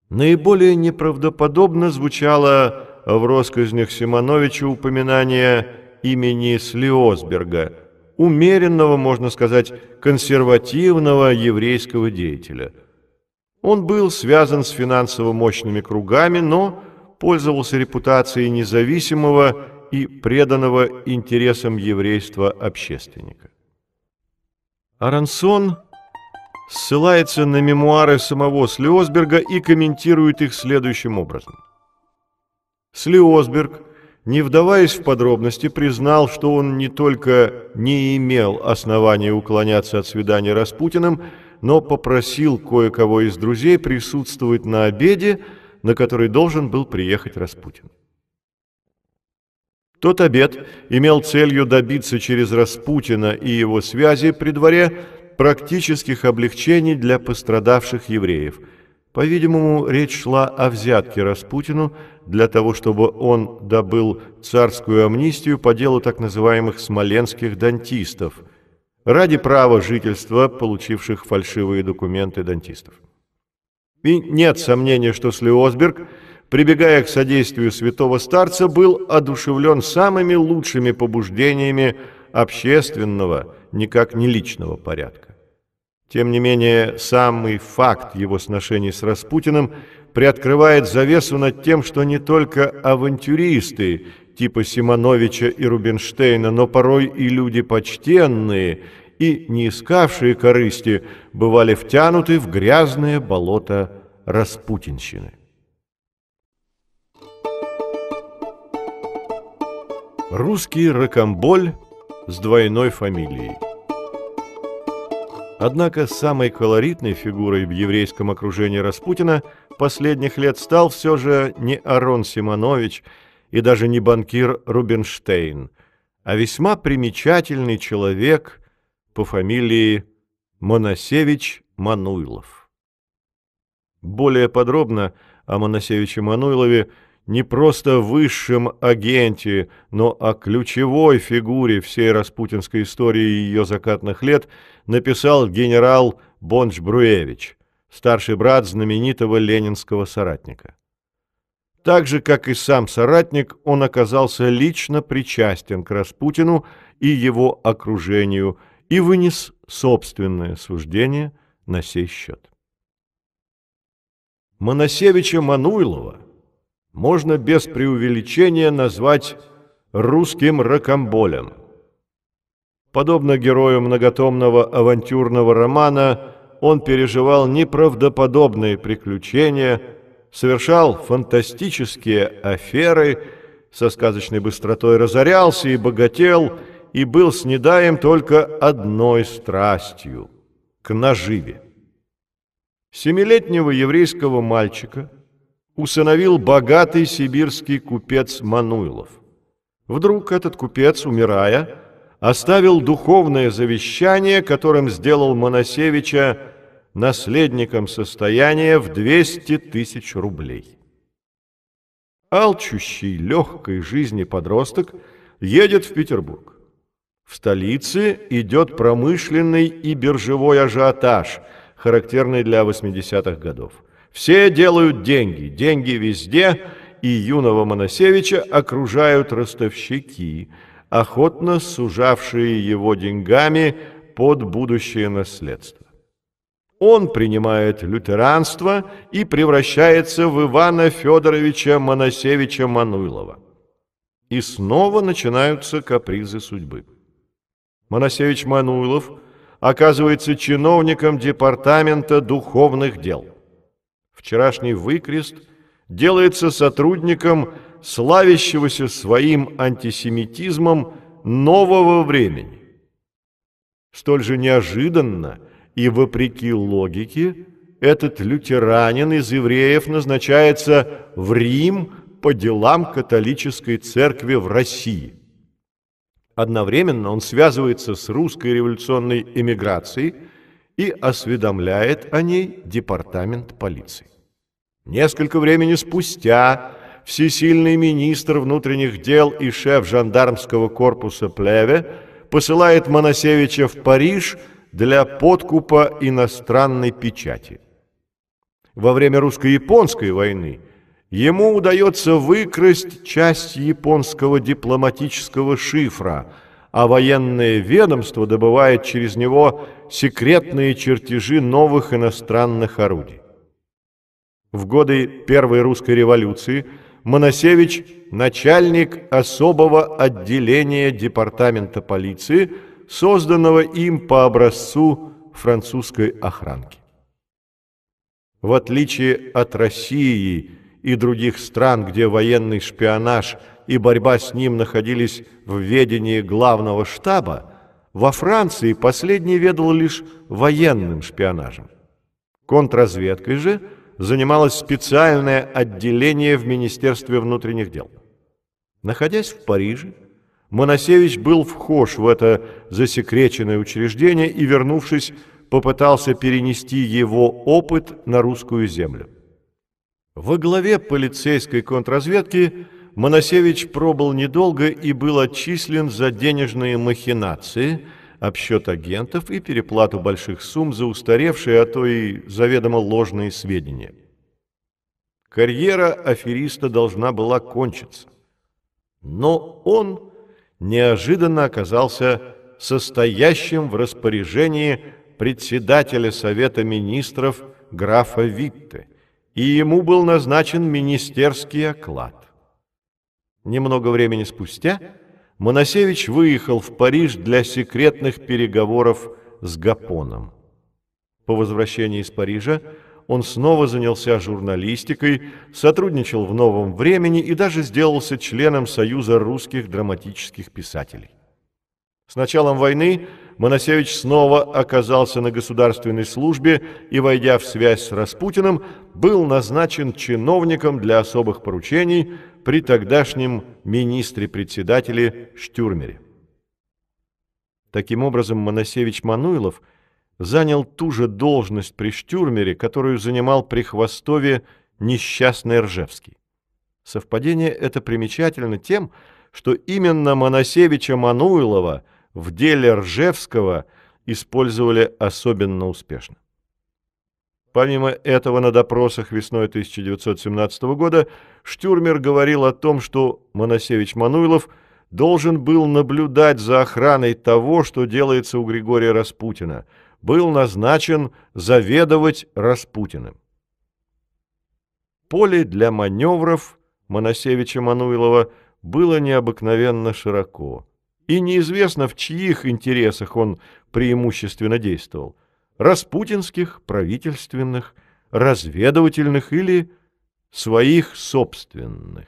Наиболее неправдоподобно звучало в россказнях Симоновича упоминание имени Слиосберга, умеренного, можно сказать, консервативного еврейского деятеля. Он был связан с финансово мощными кругами, но пользовался репутацией независимого и преданного интересам еврейства общественника. Арансон ссылается на мемуары самого Слиосберга и комментирует их следующим образом. Слиосберг, не вдаваясь в подробности, признал, что он не только не имел основания уклоняться от свидания Распутиным, но попросил кое-кого из друзей присутствовать на обеде, на который должен был приехать Распутин. Тот обед имел целью добиться через Распутина и его связи при дворе практических облегчений для пострадавших евреев. По-видимому, речь шла о взятке Распутину для того, чтобы он добыл царскую амнистию по делу так называемых смоленских дантистов, ради права жительства, получивших фальшивые документы дантистов. И нет сомнения, что Слеосберг, прибегая к содействию святого старца, был одушевлен самыми лучшими побуждениями общественного, никак не личного порядка. Тем не менее, самый факт его сношений с Распутиным приоткрывает завесу над тем, что не только авантюристы типа Симоновича и Рубинштейна, но порой и люди почтенные – и, не искавшие корысти, бывали втянуты в грязное болото распутинщины. Русский ракомболь с двойной фамилией. Однако самой колоритной фигурой в еврейском окружении Распутина последних лет стал все же не Арон Симонович и даже не банкир Рубинштейн, а весьма примечательный человек – по фамилии Моносевич Мануйлов. Более подробно о Манасевиче-Мануйлове не просто высшем агенте, но о ключевой фигуре всей распутинской истории ее закатных лет написал генерал Бонч-Бруевич, старший брат знаменитого ленинского соратника. Так же, как и сам соратник, он оказался лично причастен к Распутину и его окружению – и вынес собственное суждение на сей счет. Моносевича Мануйлова можно без преувеличения назвать русским ракомболем. Подобно герою многотомного авантюрного романа, он переживал неправдоподобные приключения, совершал фантастические аферы, со сказочной быстротой разорялся и богател – и был снедаем только одной страстью – к наживе. Семилетнего еврейского мальчика усыновил богатый сибирский купец Мануилов. Вдруг этот купец, умирая, оставил духовное завещание, которым сделал Моносевича наследником состояния в 200 тысяч рублей. Алчущий легкой жизни подросток едет в Петербург. В столице идет промышленный и биржевой ажиотаж, характерный для 80-х годов. Все делают деньги, деньги везде, и юного Моносевича окружают ростовщики, охотно сужавшие его деньгами под будущее наследство. Он принимает лютеранство и превращается в Ивана Федоровича Моносевича Мануйлова. И снова начинаются капризы судьбы. Моносевич Мануйлов оказывается чиновником Департамента духовных дел. Вчерашний выкрест делается сотрудником славящегося своим антисемитизмом нового времени. Столь же неожиданно и вопреки логике этот лютеранин из евреев назначается в Рим по делам католической церкви в России. Одновременно он связывается с русской революционной эмиграцией и осведомляет о ней департамент полиции. Несколько времени спустя всесильный министр внутренних дел и шеф жандармского корпуса Плеве посылает Моносевича в Париж для подкупа иностранной печати. Во время русско-японской войны ему удается выкрасть часть японского дипломатического шифра, а военное ведомство добывает через него секретные чертежи новых иностранных орудий. В годы Первой русской революции Моносевич – начальник особого отделения департамента полиции, созданного им по образцу французской охранки. В отличие от России и других стран, где военный шпионаж и борьба с ним находились в ведении главного штаба, во Франции последний ведал лишь военным шпионажем. Контрразведкой же – занималось специальное отделение в Министерстве внутренних дел. Находясь в Париже, Моносевич был вхож в это засекреченное учреждение и, вернувшись, попытался перенести его опыт на русскую землю. Во главе полицейской контрразведки Моносевич пробыл недолго и был отчислен за денежные махинации – обсчет агентов и переплату больших сумм за устаревшие, а то и заведомо ложные сведения. Карьера афериста должна была кончиться. Но он неожиданно оказался состоящим в распоряжении председателя Совета Министров графа Витте, и ему был назначен министерский оклад. Немного времени спустя Моносевич выехал в Париж для секретных переговоров с Гапоном. По возвращении из Парижа он снова занялся журналистикой, сотрудничал в «Новом времени» и даже сделался членом Союза русских драматических писателей. С началом войны Моносевич снова оказался на государственной службе и, войдя в связь с Распутиным, был назначен чиновником для особых поручений при тогдашнем министре-председателе Штюрмере. Таким образом, Моносевич Мануилов занял ту же должность при Штюрмере, которую занимал при Хвостове несчастный Ржевский. Совпадение это примечательно тем, что именно Моносевича Мануилова – в деле Ржевского использовали особенно успешно. Помимо этого, на допросах весной 1917 года Штюрмер говорил о том, что Моносевич Мануилов должен был наблюдать за охраной того, что делается у Григория Распутина, был назначен заведовать Распутиным. Поле для маневров Моносевича Мануилова было необыкновенно широко и неизвестно, в чьих интересах он преимущественно действовал – распутинских, правительственных, разведывательных или своих собственных.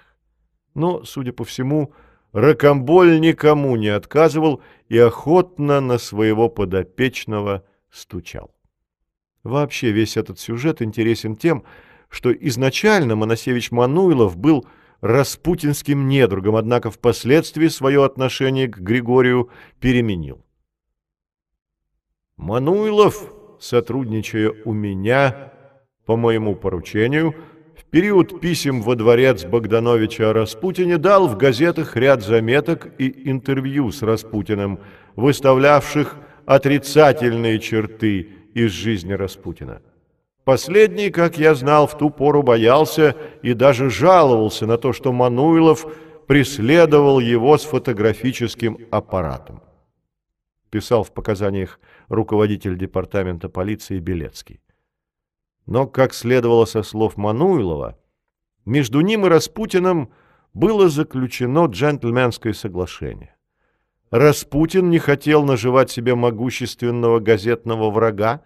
Но, судя по всему, Рокомболь никому не отказывал и охотно на своего подопечного стучал. Вообще весь этот сюжет интересен тем, что изначально Моносевич Мануилов был – распутинским недругом, однако впоследствии свое отношение к Григорию переменил. Мануилов, сотрудничая у меня, по моему поручению, в период писем во дворец Богдановича о Распутине дал в газетах ряд заметок и интервью с Распутиным, выставлявших отрицательные черты из жизни Распутина. Последний, как я знал, в ту пору боялся и даже жаловался на то, что Мануилов преследовал его с фотографическим аппаратом. Писал в показаниях руководитель департамента полиции Белецкий. Но, как следовало со слов Мануилова, между ним и Распутиным было заключено джентльменское соглашение. Распутин не хотел наживать себе могущественного газетного врага,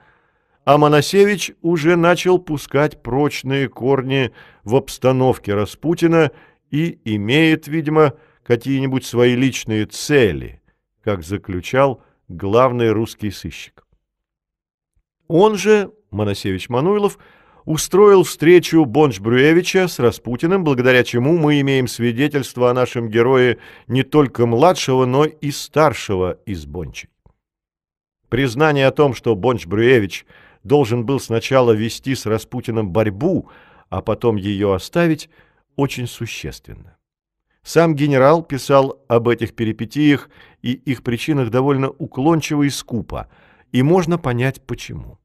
а Моносевич уже начал пускать прочные корни в обстановке Распутина и имеет, видимо, какие-нибудь свои личные цели, как заключал главный русский сыщик. Он же, Моносевич Мануилов, устроил встречу Бонч-Бруевича с Распутиным, благодаря чему мы имеем свидетельство о нашем герое не только младшего, но и старшего из Бончей. Признание о том, что Бонч-Бруевич – должен был сначала вести с Распутиным борьбу, а потом ее оставить, очень существенно. Сам генерал писал об этих перипетиях и их причинах довольно уклончиво и скупо, и можно понять почему.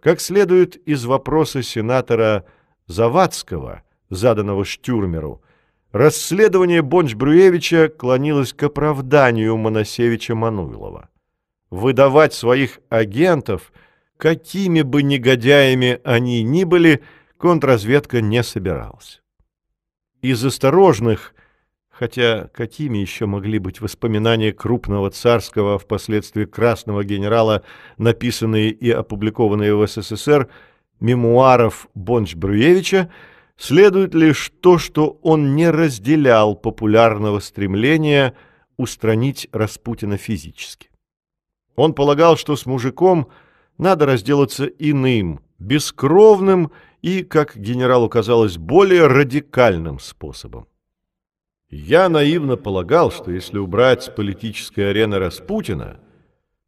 Как следует из вопроса сенатора Завадского, заданного Штюрмеру, расследование Бонч-Брюевича клонилось к оправданию Моносевича Мануилова. Выдавать своих агентов, какими бы негодяями они ни были, контрразведка не собиралась. Из осторожных, хотя какими еще могли быть воспоминания крупного царского, а впоследствии красного генерала, написанные и опубликованные в СССР, мемуаров Бонч-Бруевича, следует лишь то, что он не разделял популярного стремления устранить Распутина физически. Он полагал, что с мужиком надо разделаться иным, бескровным и, как генералу казалось, более радикальным способом. Я наивно полагал, что если убрать с политической арены Распутина,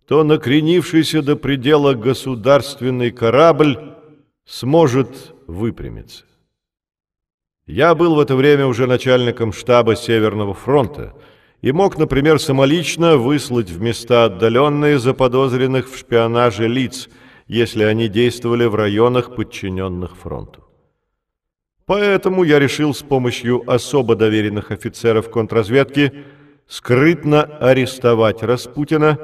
то накренившийся до предела государственный корабль сможет выпрямиться. Я был в это время уже начальником штаба Северного фронта и мог, например, самолично выслать в места отдаленные заподозренных в шпионаже лиц – если они действовали в районах, подчиненных фронту. Поэтому я решил с помощью особо доверенных офицеров контрразведки скрытно арестовать Распутина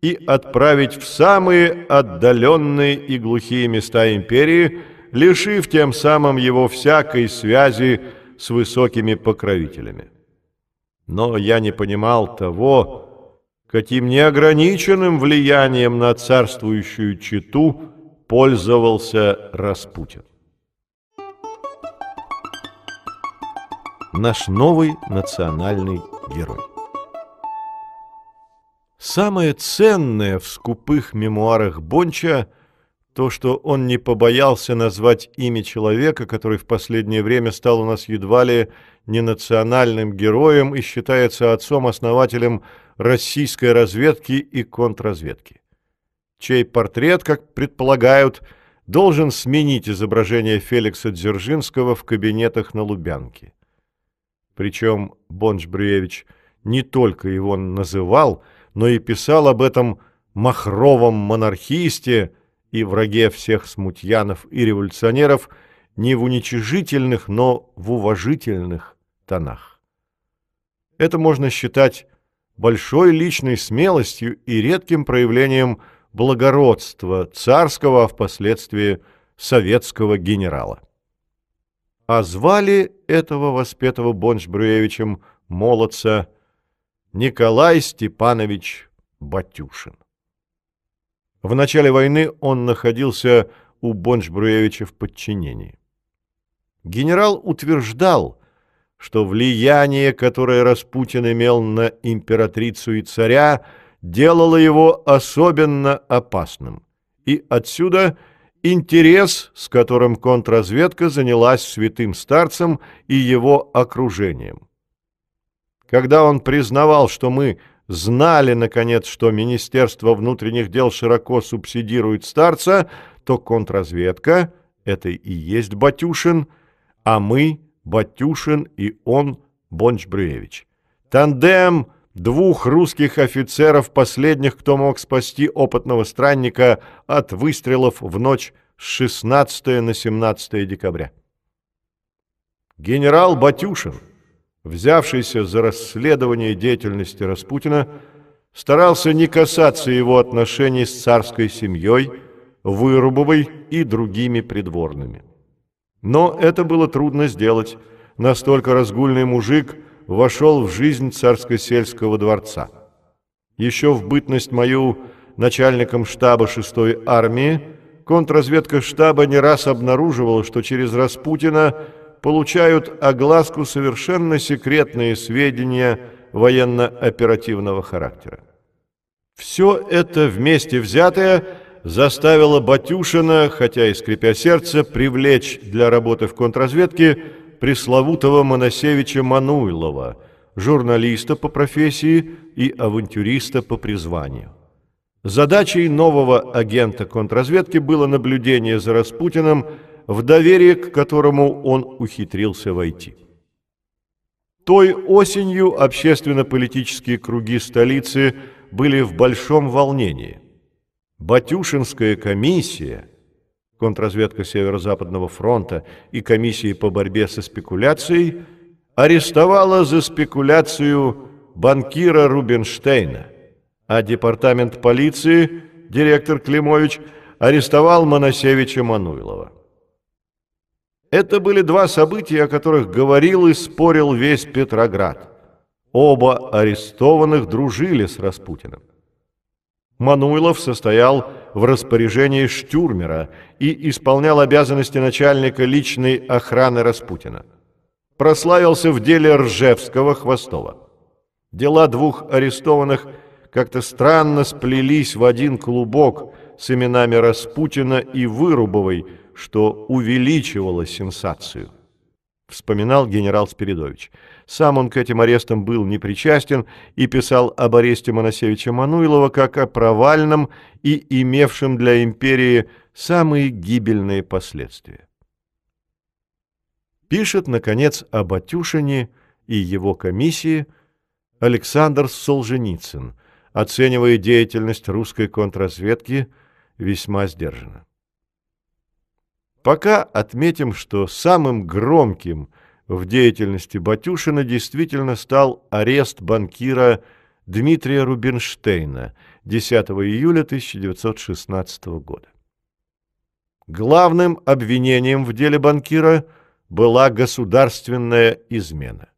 и отправить в самые отдаленные и глухие места империи, лишив тем самым его всякой связи с высокими покровителями. Но я не понимал того, каким неограниченным влиянием на царствующую читу пользовался Распутин. Наш новый национальный герой. Самое ценное в скупых мемуарах Бонча то, что он не побоялся назвать имя человека, который в последнее время стал у нас едва ли не национальным героем и считается отцом-основателем российской разведки и контрразведки, чей портрет, как предполагают, должен сменить изображение Феликса Дзержинского в кабинетах на Лубянке. Причем Бонч-Брюевич не только его называл, но и писал об этом махровом монархисте и враге всех смутьянов и революционеров не в уничижительных, но в уважительных тонах. Это можно считать большой личной смелостью и редким проявлением благородства царского, а впоследствии советского генерала. А звали этого воспетого Бонч-Бруевичем молодца Николай Степанович Батюшин. В начале войны он находился у Бонч-Бруевича в подчинении. Генерал утверждал, что влияние, которое Распутин имел на императрицу и царя, делало его особенно опасным. И отсюда интерес, с которым контрразведка занялась святым старцем и его окружением. Когда он признавал, что мы знали, наконец, что Министерство внутренних дел широко субсидирует старца, то контрразведка, это и есть Батюшин, а мы – Батюшин и он, Бонч-Бруевич. Тандем двух русских офицеров, последних, кто мог спасти опытного странника от выстрелов в ночь с 16 на 17 декабря. Генерал Батюшин, взявшийся за расследование деятельности Распутина, старался не касаться его отношений с царской семьей, Вырубовой и другими придворными. Но это было трудно сделать. Настолько разгульный мужик вошел в жизнь царско-сельского дворца. Еще в бытность мою начальником штаба 6-й армии контрразведка штаба не раз обнаруживала, что через Распутина получают огласку совершенно секретные сведения военно-оперативного характера. Все это вместе взятое – заставила Батюшина, хотя и скрипя сердце, привлечь для работы в контрразведке пресловутого Моносевича Мануйлова, журналиста по профессии и авантюриста по призванию. Задачей нового агента контрразведки было наблюдение за Распутиным, в доверие к которому он ухитрился войти. Той осенью общественно-политические круги столицы были в большом волнении. Батюшинская комиссия, контрразведка Северо-Западного фронта и комиссии по борьбе со спекуляцией арестовала за спекуляцию банкира Рубинштейна, а департамент полиции, директор Климович, арестовал Моносевича Мануилова. Это были два события, о которых говорил и спорил весь Петроград. Оба арестованных дружили с Распутиным. Мануилов состоял в распоряжении Штюрмера и исполнял обязанности начальника личной охраны Распутина. Прославился в деле Ржевского-Хвостова. Дела двух арестованных как-то странно сплелись в один клубок с именами Распутина и Вырубовой, что увеличивало сенсацию. Вспоминал генерал Спиридович. Сам он к этим арестам был непричастен и писал об аресте Моносевича Мануилова как о провальном и имевшем для империи самые гибельные последствия. Пишет, наконец, о Батюшине и его комиссии Александр Солженицын, оценивая деятельность русской контрразведки весьма сдержанно. Пока отметим, что самым громким в деятельности Батюшина действительно стал арест банкира Дмитрия Рубинштейна 10 июля 1916 года. Главным обвинением в деле банкира была государственная измена.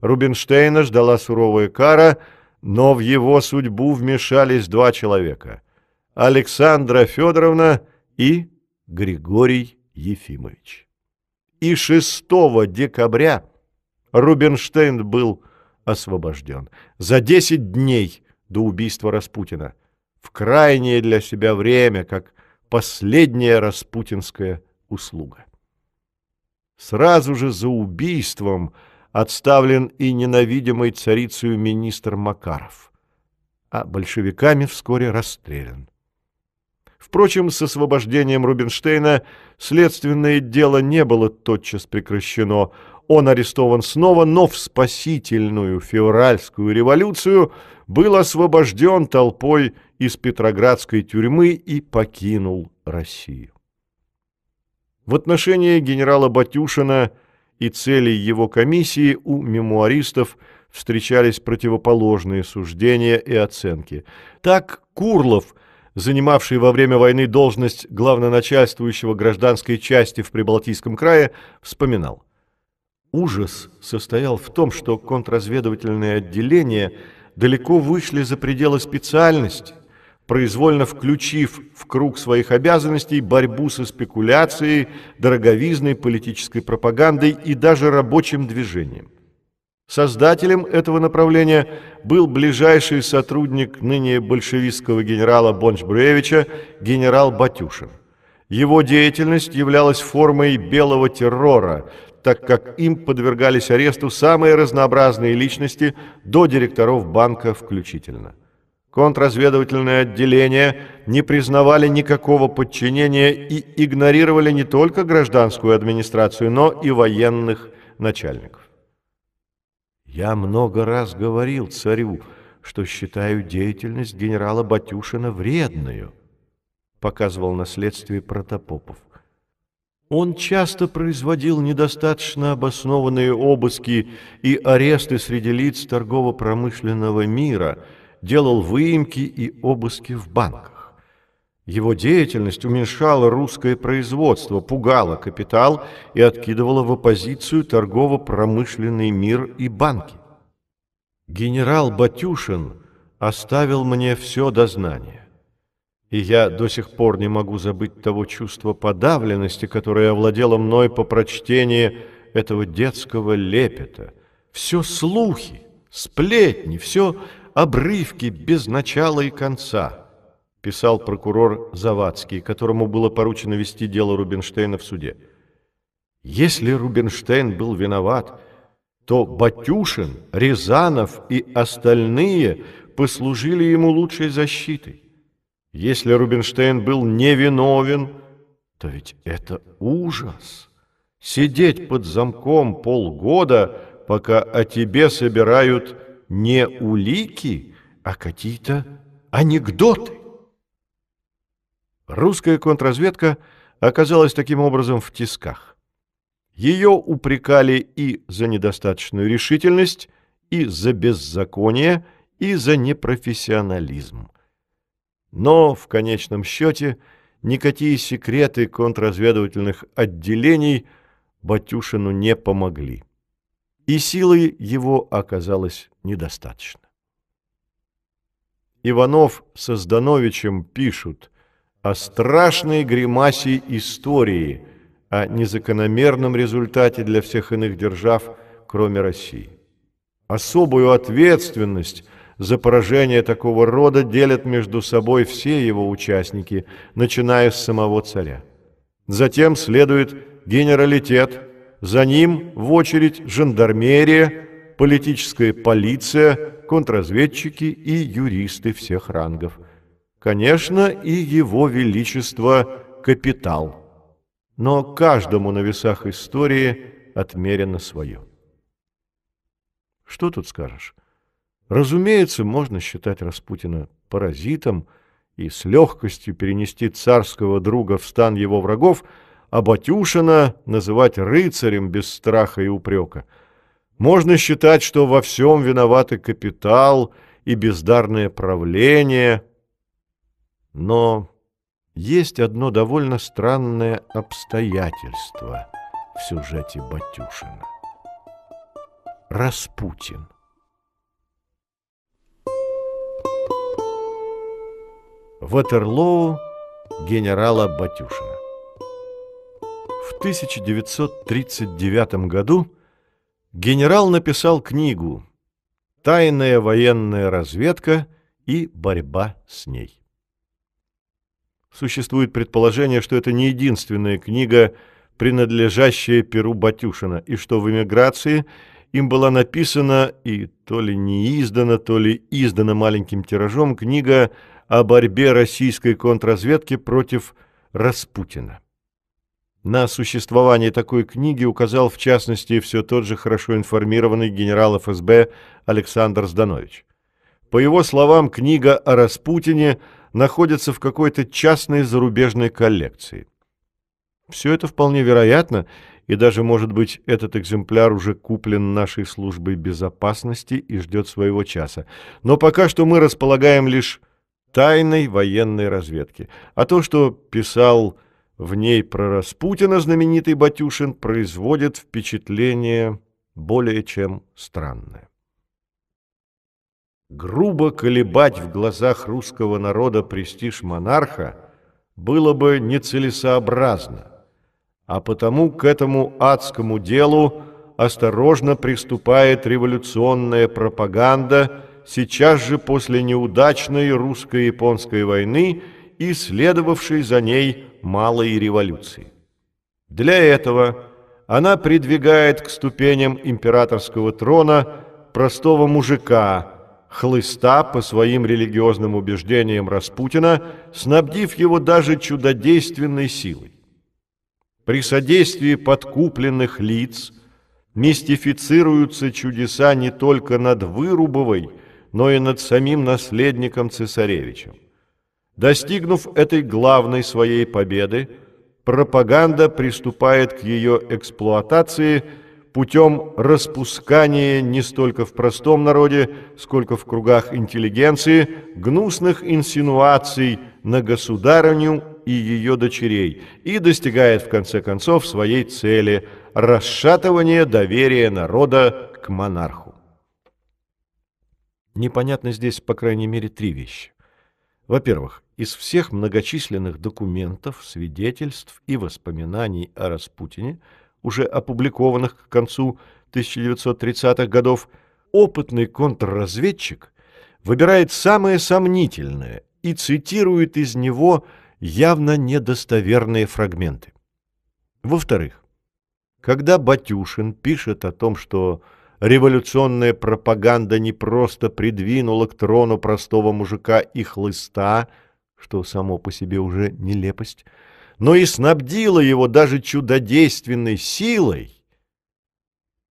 Рубинштейна ждала суровая кара, но в его судьбу вмешались два человека – Александра Федоровна и Григорий Ефимович. И 6 декабря Рубинштейн был освобожден за 10 дней до убийства Распутина, в крайнее для себя время, как последняя распутинская услуга. Сразу же за убийством отставлен и ненавидимый царицею министр Макаров, а большевиками вскоре расстрелян. Впрочем, с освобождением Рубинштейна следственное дело не было тотчас прекращено. Он арестован снова, но в спасительную февральскую революцию был освобожден толпой из Петроградской тюрьмы и покинул Россию. В отношении генерала Батюшина и целей его комиссии у мемуаристов встречались противоположные суждения и оценки. Так Курлов – занимавший во время войны должность главноначальствующего гражданской части в Прибалтийском крае, вспоминал. Ужас состоял в том, что контрразведывательные отделения далеко вышли за пределы специальности, произвольно включив в круг своих обязанностей борьбу со спекуляцией, дороговизной политической пропагандой и даже рабочим движением. Создателем этого направления был ближайший сотрудник ныне большевистского генерала Бонч-Бруевича генерал Батюшин. Его деятельность являлась формой белого террора, так как им подвергались аресту самые разнообразные личности до директоров банка включительно. Контрразведывательные отделения не признавали никакого подчинения и игнорировали не только гражданскую администрацию, но и военных начальников. Я много раз говорил царю, что считаю деятельность генерала Батюшина вредную, показывал на следствии Протопопов. Он часто производил недостаточно обоснованные обыски и аресты среди лиц торгово-промышленного мира, делал выемки и обыски в банках. Его деятельность уменьшала русское производство, пугала капитал и откидывала в оппозицию торгово-промышленный мир и банки. Генерал Батюшин оставил мне все дознание, и я до сих пор не могу забыть того чувства подавленности, которое овладело мной по прочтении этого детского лепета. Все слухи, сплетни, все обрывки без начала и конца, писал прокурор Завадский, которому было поручено вести дело Рубинштейна в суде. Если Рубинштейн был виноват, то Батюшин, Рязанов и остальные послужили ему лучшей защитой. Если Рубинштейн был невиновен, то ведь это ужас. Сидеть под замком полгода, пока о тебе собирают не улики, а какие-то анекдоты. Русская контрразведка оказалась таким образом в тисках. Ее упрекали и за недостаточную решительность, и за беззаконие, и за непрофессионализм. Но в конечном счете никакие секреты контрразведывательных отделений Батюшину не помогли. И силы его оказалось недостаточно. Иванов со Здановичем пишут о страшной гримасе истории, о незакономерном результате для всех иных держав, кроме России. Особую ответственность за поражение такого рода делят между собой все его участники, начиная с самого царя. Затем следует генералитет, за ним в очередь жандармерия, политическая полиция, контрразведчики и юристы всех рангов. Конечно, и его величество капитал. Но каждому на весах истории отмерено свое. Что тут скажешь? Разумеется, можно считать Распутина паразитом и с легкостью перенести царского друга в стан его врагов, а Батюшина называть рыцарем без страха и упрека. Можно считать, что во всем виноваты капитал и бездарное правление. Но есть одно довольно странное обстоятельство в сюжете Батюшина. Распутин. Ватерлоу генерала Батюшина. В 1939 году генерал написал книгу «Тайная военная разведка и борьба с ней». Существует предположение, что это не единственная книга, принадлежащая Перу Батюшина, и что в эмиграции им была написана и то ли не издана, то ли издана маленьким тиражом книга о борьбе российской контрразведки против Распутина. На существование такой книги указал в частности все тот же хорошо информированный генерал ФСБ Александр Зданович. По его словам, книга о Распутине находится в какой-то частной зарубежной коллекции. Все это вполне вероятно, и даже, может быть, этот экземпляр уже куплен нашей службой безопасности и ждет своего часа. Но пока что мы располагаем лишь тайной военной разведки. А то, что писал в ней про Распутина знаменитый Батюшин, производит впечатление более чем странное. Грубо колебать в глазах русского народа престиж монарха было бы нецелесообразно, а потому к этому адскому делу осторожно приступает революционная пропаганда – сейчас же после неудачной русско-японской войны и следовавшей за ней малой революции. Для этого она придвигает к ступеням императорского трона простого мужика, хлыста по своим религиозным убеждениям Распутина, снабдив его даже чудодейственной силой. При содействии подкупленных лиц мистифицируются чудеса не только над Вырубовой, но и над самим наследником цесаревичем. Достигнув этой главной своей победы, пропаганда приступает к ее эксплуатации путем распускания не столько в простом народе, сколько в кругах интеллигенции гнусных инсинуаций на государыню и ее дочерей и достигает в конце концов своей цели – расшатывания доверия народа к монарху. Непонятно здесь, по крайней мере, три вещи. Во-первых, из всех многочисленных документов, свидетельств и воспоминаний о Распутине, уже опубликованных к концу 1930-х годов, опытный контрразведчик выбирает самое сомнительное и цитирует из него явно недостоверные фрагменты. Во-вторых, когда Батюшин пишет о том, что революционная пропаганда не просто придвинула к трону простого мужика и хлыста, что само по себе уже нелепость, но и снабдила его даже чудодейственной силой,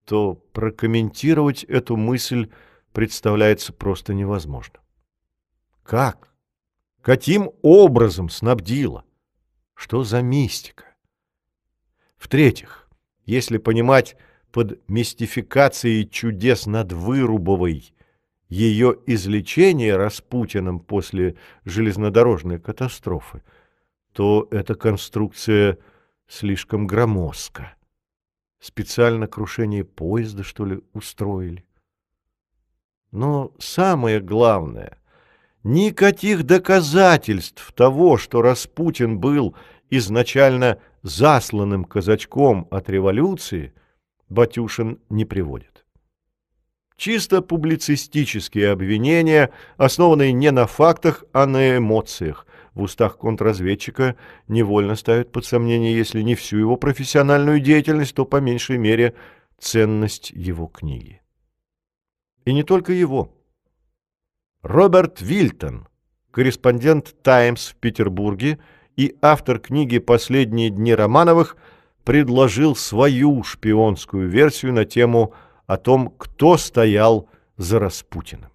то прокомментировать эту мысль представляется просто невозможно. Как? Каким образом снабдила? Что за мистика? В-третьих, если понимать под мистификацией чудес над Вырубовой ее излечение Распутиным после железнодорожной катастрофы, то эта конструкция слишком громоздка. Специально крушение поезда, что ли, устроили? Но самое главное, никаких доказательств того, что Распутин был изначально засланным казачком от революции, Батюшин не приводит. Чисто публицистические обвинения, основанные не на фактах, а на эмоциях, в устах контрразведчика невольно ставят под сомнение, если не всю его профессиональную деятельность, то по меньшей мере ценность его книги. И не только его. Роберт Вильтон, корреспондент «Таймс» в Петербурге и автор книги «Последние дни Романовых», предложил свою шпионскую версию на тему о том, кто стоял за Распутиным.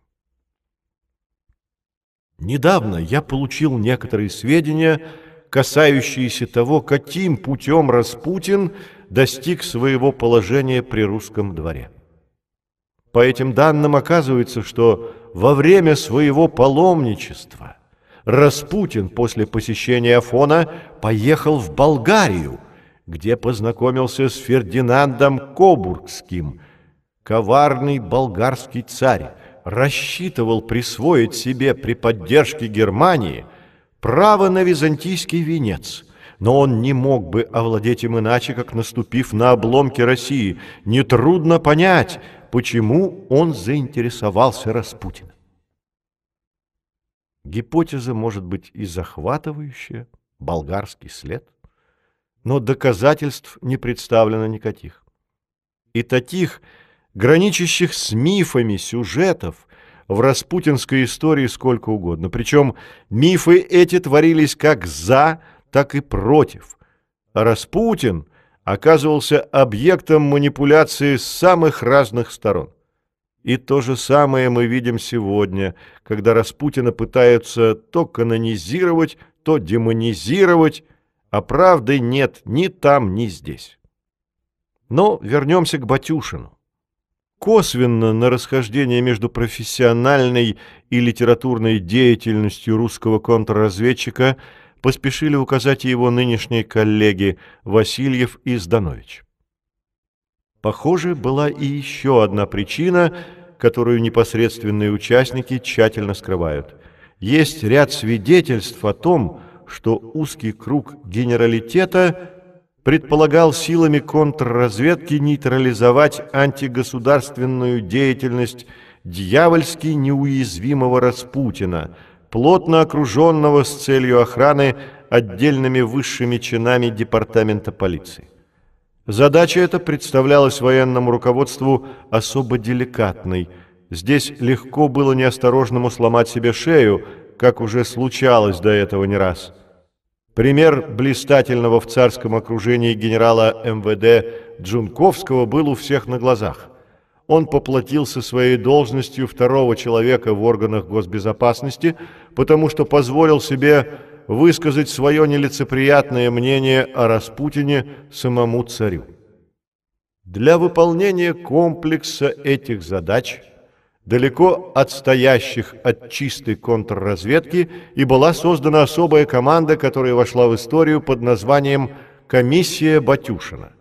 Недавно я получил некоторые сведения, касающиеся того, каким путем Распутин достиг своего положения при русском дворе. По этим данным оказывается, что во время своего паломничества Распутин после посещения Афона поехал в Болгарию, где познакомился с Фердинандом Кобургским, коварный болгарский царь, рассчитывал присвоить себе при поддержке Германии право на византийский венец, но он не мог бы овладеть им иначе, как наступив на обломки России. Нетрудно понять, почему он заинтересовался Распутиным. Гипотеза может быть и захватывающая, болгарский след, но доказательств не представлено никаких. И таких – граничащих с мифами сюжетов в распутинской истории сколько угодно. Причем мифы эти творились как за, так и против. А Распутин оказывался объектом манипуляции с самых разных сторон. И то же самое мы видим сегодня, когда Распутина пытаются то канонизировать, то демонизировать, а правды нет ни там, ни здесь. Но вернемся к Батюшину. Косвенно на расхождение между профессиональной и литературной деятельностью русского контрразведчика поспешили указать его нынешние коллеги Васильев и Зданович. Похоже, была и еще одна причина, которую непосредственные участники тщательно скрывают. Есть ряд свидетельств о том, что узкий круг генералитета – предполагал силами контрразведки нейтрализовать антигосударственную деятельность дьявольски неуязвимого Распутина, плотно окруженного с целью охраны отдельными высшими чинами департамента полиции. Задача эта представлялась военному руководству особо деликатной. Здесь легко было неосторожному сломать себе шею, как уже случалось до этого не раз – Пример блистательного в царском окружении генерала МВД Джунковского был у всех на глазах. Он поплатился своей должностью второго человека в органах госбезопасности, потому что позволил себе высказать свое нелицеприятное мнение о Распутине самому царю. Для выполнения комплекса этих задач – далеко отстоящих от чистой контрразведки, и была создана особая команда, которая вошла в историю под названием «Комиссия Батюшина».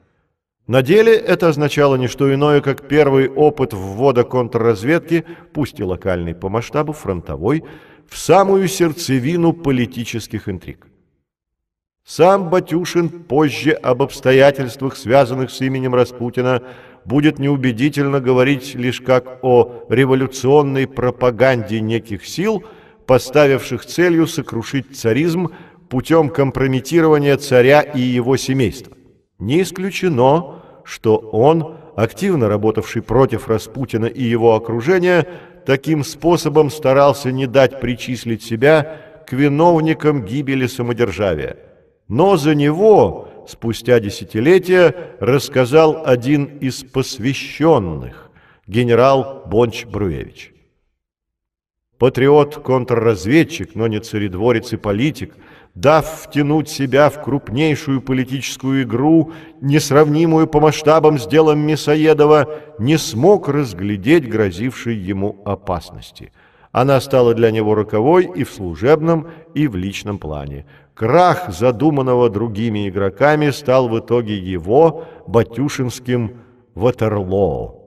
На деле это означало не что иное, как первый опыт ввода контрразведки, пусть и локальный по масштабу, фронтовой, в самую сердцевину политических интриг. Сам Батюшин позже об обстоятельствах, связанных с именем Распутина, будет неубедительно говорить лишь как о революционной пропаганде неких сил, поставивших целью сокрушить царизм путем компрометирования царя и его семейства. Не исключено, что он, активно работавший против Распутина и его окружения, таким способом старался не дать причислить себя к виновникам гибели самодержавия. но за него спустя десятилетия рассказал один из посвященных, генерал Бонч-Бруевич. Патриот, контрразведчик, но не царедворец и политик, дав втянуть себя в крупнейшую политическую игру, несравнимую по масштабам с делом Мясоедова, не смог разглядеть грозившей ему опасности. Она стала для него роковой и в служебном, и в личном плане. Крах, задуманного другими игроками, стал в итоге его, Батюшинским, Ватерлоо.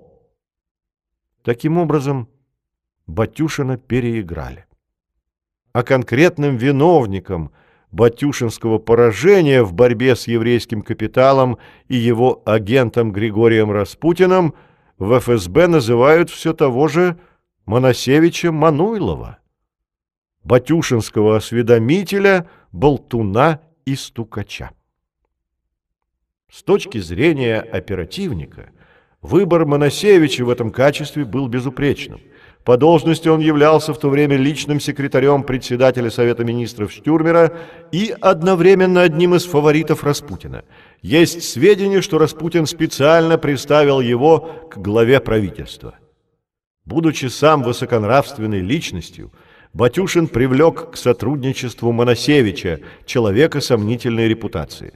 Таким образом, Батюшина переиграли. А конкретным виновником Батюшинского поражения в борьбе с еврейским капиталом и его агентом Григорием Распутиным в ФСБ называют все того же Моносевича Мануйлова, батюшинского осведомителя, болтуна и стукача. С точки зрения оперативника, выбор Моносевича в этом качестве был безупречным – по должности он являлся в то время личным секретарем председателя Совета министров Штюрмера и одновременно одним из фаворитов Распутина. Есть сведения, что Распутин специально приставил его к главе правительства. Будучи сам высоконравственной личностью, Батюшин привлек к сотрудничеству Моносевича, человека сомнительной репутации.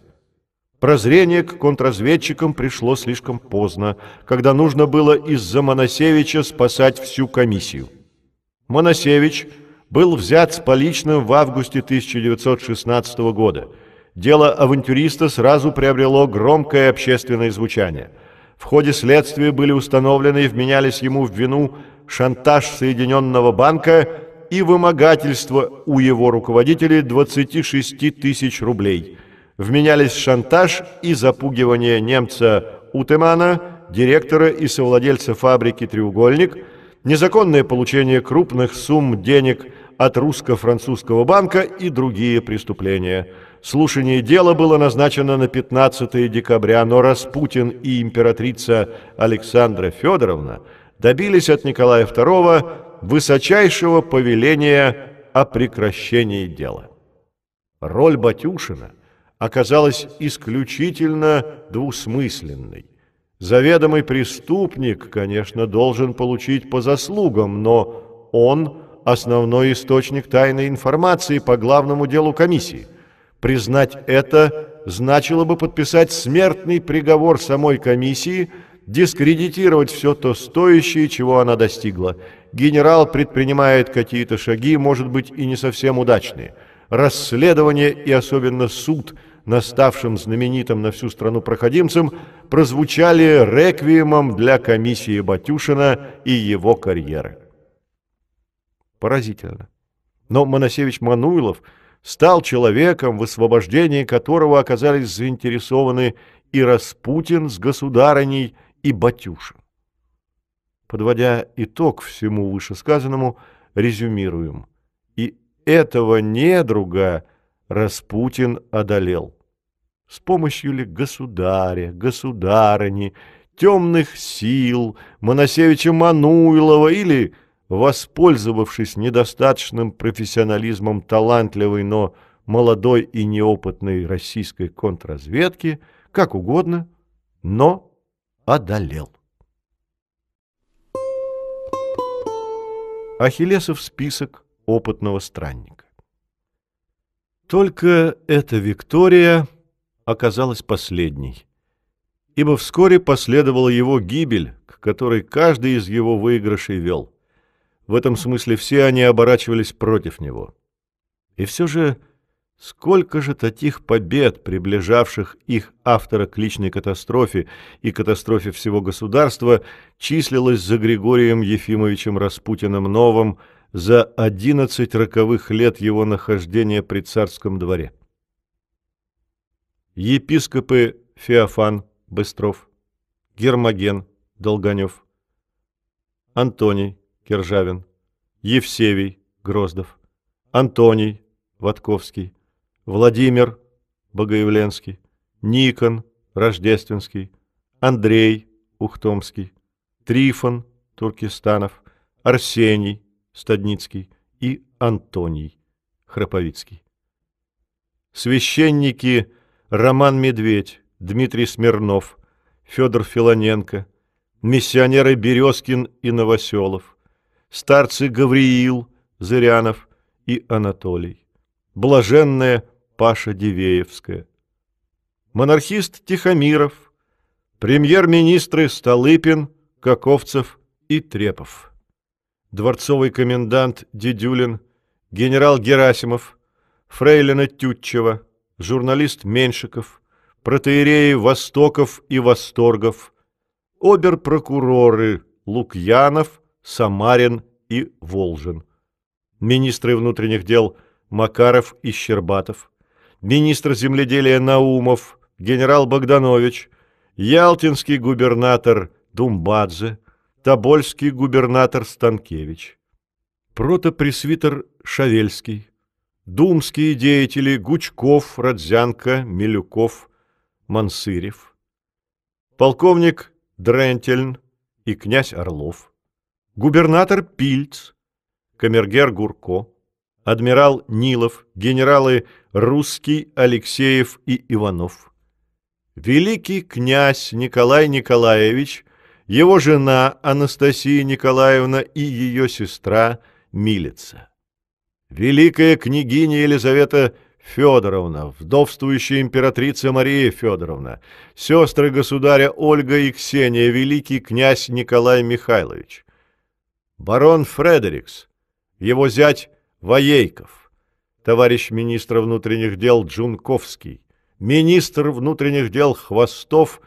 Прозрение к контрразведчикам пришло слишком поздно, когда нужно было из-за Моносевича спасать всю комиссию. Моносевич был взят с поличным в августе 1916 года. Дело авантюриста сразу приобрело громкое общественное звучание. В ходе следствия были установлены и вменялись ему в вину шантаж Соединенного банка и вымогательство у его руководителей 26 тысяч рублей – вменялись шантаж и запугивание немца Утемана, директора и совладельца фабрики «Треугольник», незаконное получение крупных сумм денег от русско-французского банка и другие преступления. Слушание дела было назначено на 15 декабря, но Распутин и императрица Александра Федоровна добились от Николая II высочайшего повеления о прекращении дела. Роль Батюшина – оказалась исключительно двусмысленной. Заведомый преступник, конечно, должен получить по заслугам, но он – основной источник тайной информации по главному делу комиссии. Признать это значило бы подписать смертный приговор самой комиссии, дискредитировать все то стоящее, чего она достигла. Генерал предпринимает какие-то шаги, может быть, и не совсем удачные. Расследование и особенно суд – наставшим знаменитым на всю страну проходимцем, прозвучали реквиемом для комиссии Батюшина и его карьеры. Поразительно. Но Моносевич Мануилов стал человеком, в освобождении которого оказались заинтересованы и Распутин с государыней, и Батюшин. Подводя итог всему вышесказанному, резюмируем. И этого недруга Распутин одолел. С помощью ли государя, государыни, темных сил, Моносевича Мануилова или, воспользовавшись недостаточным профессионализмом талантливой, но молодой и неопытной российской контрразведки, как угодно, но одолел. Ахиллесов список опытного странника. Только эта Виктория оказалась последней, ибо вскоре последовала его гибель, к которой каждый из его выигрышей вел. В этом смысле все они оборачивались против него. И все же сколько же таких побед, приближавших их автора к личной катастрофе и катастрофе всего государства, числилось за Григорием Ефимовичем Распутиным Новым, за одиннадцать роковых лет его нахождения при царском дворе. Епископы Феофан Быстров, Гермоген Долганев, Антоний Кержавин, Евсевий Гроздов, Антоний Ватковский, Владимир Богоявленский, Никон Рождественский, Андрей Ухтомский, Трифон Туркестанов, Арсений Стадницкий и Антоний Храповицкий. священники Роман Медведь, Дмитрий Смирнов, Федор Филоненко, миссионеры Березкин и Новоселов, старцы Гавриил, Зырянов и Анатолий, блаженная Паша Дивеевская, монархист Тихомиров, премьер-министры Столыпин, Каковцев и Трепов, дворцовый комендант Дедюлин, генерал Герасимов, фрейлина Тютчева, журналист Меншиков, протеереи Востоков и Восторгов, обер-прокуроры Лукьянов, Самарин и Волжин, министры внутренних дел Макаров и Щербатов, министр земледелия Наумов, генерал Богданович, ялтинский губернатор Думбадзе, тобольский губернатор Станкевич, протопресвитер Шавельский, думские деятели Гучков, Родзянко, Милюков, Мансырев, полковник Дрентельн и князь Орлов, губернатор Пильц, камергер Гурко, адмирал Нилов, генералы Русский, Алексеев и Иванов, великий князь Николай Николаевич, его жена Анастасия Николаевна и ее сестра Милица, великая княгиня Елизавета Федоровна, вдовствующая императрица Мария Федоровна, сестры государя Ольга и Ксения, великий князь Николай Михайлович, барон Фредерикс, его зять Воейков, товарищ министра внутренних дел Джунковский, министр внутренних дел Хвостов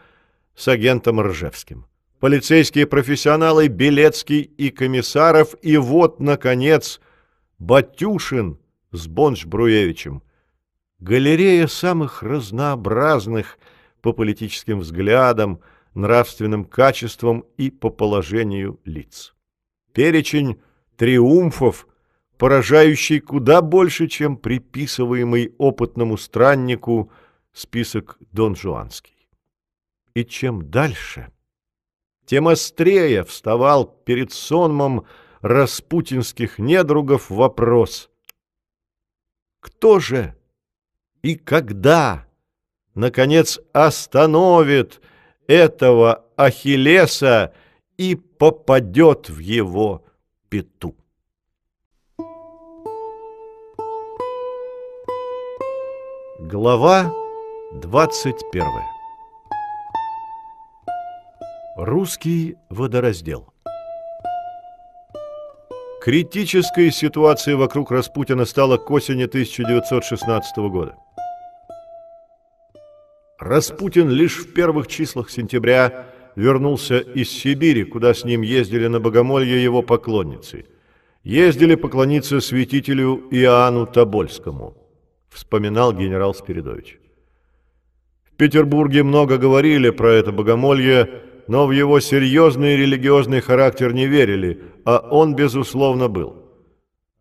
с агентом Ржевским, полицейские профессионалы Белецкий и Комиссаров, и вот, наконец, Батюшин с Бонч-Бруевичем. Галерея самых разнообразных по политическим взглядам, нравственным качествам и по положению лиц. Перечень триумфов, поражающий куда больше, чем приписываемый опытному страннику список Дон Жуанский. И чем дальше, тем острее вставал перед сонмом распутинских недругов вопрос. Кто же и когда, наконец, остановит этого Ахиллеса и попадет в его пету? Глава 21 Русский водораздел Критической ситуацией вокруг Распутина стала к осени 1916 года. Распутин лишь в первых числах сентября вернулся из Сибири, куда с ним ездили на богомолье его поклонницы. Ездили поклониться святителю Иоанну Тобольскому, вспоминал генерал Спиридович. В Петербурге много говорили про это богомолье, но в его серьезный религиозный характер не верили, а он, безусловно, был.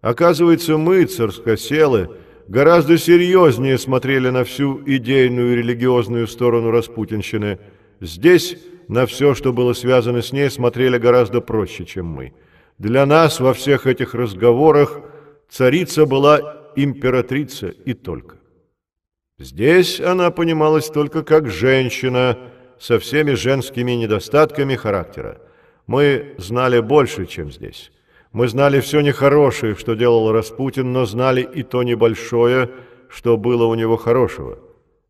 Оказывается, мы, царскоселы, гораздо серьезнее смотрели на всю идейную религиозную сторону распутинщины. Здесь на все, что было связано с ней, смотрели гораздо проще, чем мы. Для нас во всех этих разговорах царица была императрица и только. Здесь она понималась только как женщина – со всеми женскими недостатками характера. Мы знали больше, чем здесь. Мы знали все нехорошее, что делал Распутин, но знали и то небольшое, что было у него хорошего.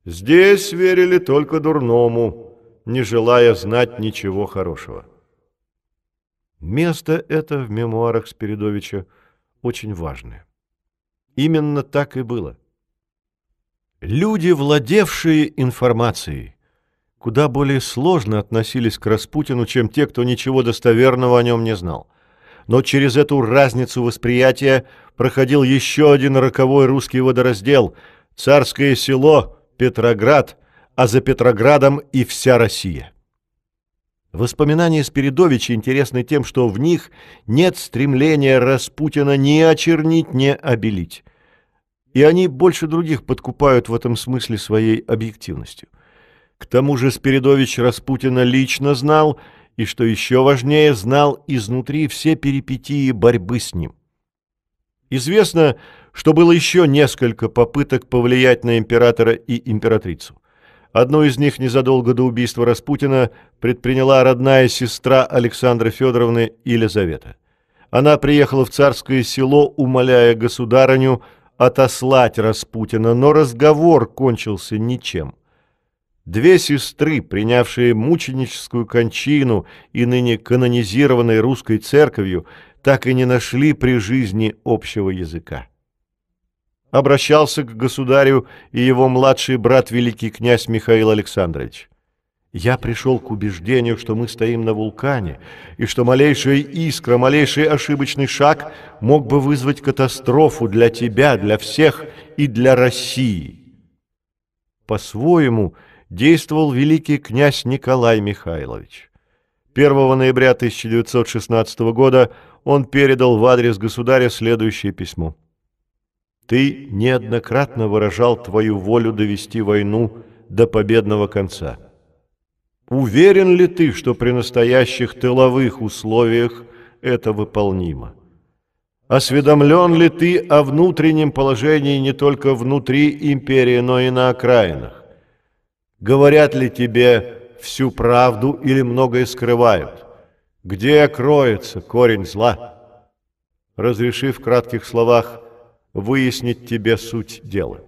Здесь верили только дурному, не желая знать ничего хорошего. Место это в мемуарах Спиридовича очень важное. Именно так и было. Люди, владевшие информацией, куда более сложно относились к Распутину, чем те, кто ничего достоверного о нем не знал. Но через эту разницу восприятия проходил еще один роковой русский водораздел – царское село Петроград, а за Петроградом и вся Россия. Воспоминания Спиридовича интересны тем, что в них нет стремления Распутина ни очернить, ни обелить. И они больше других подкупают в этом смысле своей объективностью – к тому же Спиридович Распутина лично знал, и, что еще важнее, знал изнутри все перипетии борьбы с ним. Известно, что было еще несколько попыток повлиять на императора и императрицу. Одну из них незадолго до убийства Распутина предприняла родная сестра Александры Федоровны Елизавета. Она приехала в царское село, умоляя государыню отослать Распутина, но разговор кончился ничем. Две сестры, принявшие мученическую кончину и ныне канонизированной русской церковью, так и не нашли при жизни общего языка. Обращался к государю и его младший брат великий князь Михаил Александрович. Я пришел к убеждению, что мы стоим на вулкане, и что малейшая искра, малейший ошибочный шаг мог бы вызвать катастрофу для тебя, для всех и для России. По-своему действовал великий князь Николай Михайлович. 1 ноября 1916 года он передал в адрес государя следующее письмо. «Ты неоднократно выражал твою волю довести войну до победного конца». Уверен ли ты, что при настоящих тыловых условиях это выполнимо? Осведомлен ли ты о внутреннем положении не только внутри империи, но и на окраинах? Говорят ли тебе всю правду или многое скрывают? Где кроется корень зла? Разреши в кратких словах выяснить тебе суть дела.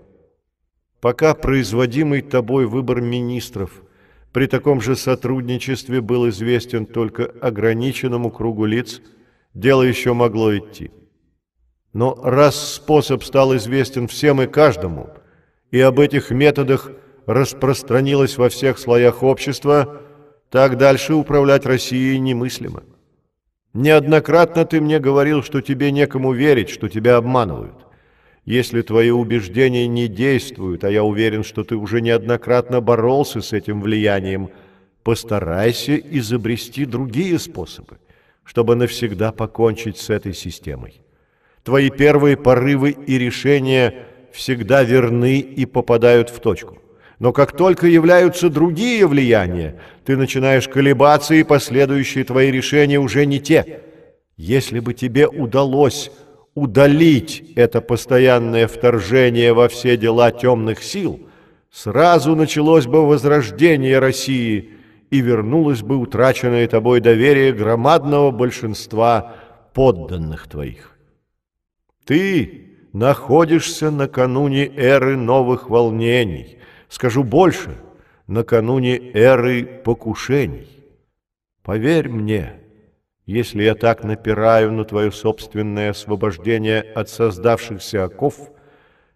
Пока производимый тобой выбор министров – при таком же сотрудничестве был известен только ограниченному кругу лиц, дело еще могло идти. Но раз способ стал известен всем и каждому, и об этих методах распространилось во всех слоях общества, так дальше управлять Россией немыслимо. Неоднократно ты мне говорил, что тебе некому верить, что тебя обманывают. Если твои убеждения не действуют, а я уверен, что ты уже неоднократно боролся с этим влиянием, постарайся изобрести другие способы, чтобы навсегда покончить с этой системой. Твои первые порывы и решения всегда верны и попадают в точку. Но как только являются другие влияния, ты начинаешь колебаться, и последующие твои решения уже не те. Если бы тебе удалось удалить это постоянное вторжение во все дела темных сил, сразу началось бы возрождение России и вернулось бы утраченное тобой доверие громадного большинства подданных твоих. Ты находишься накануне эры новых волнений, скажу больше, накануне эры покушений. Поверь мне, если я так напираю на твое собственное освобождение от создавшихся оков,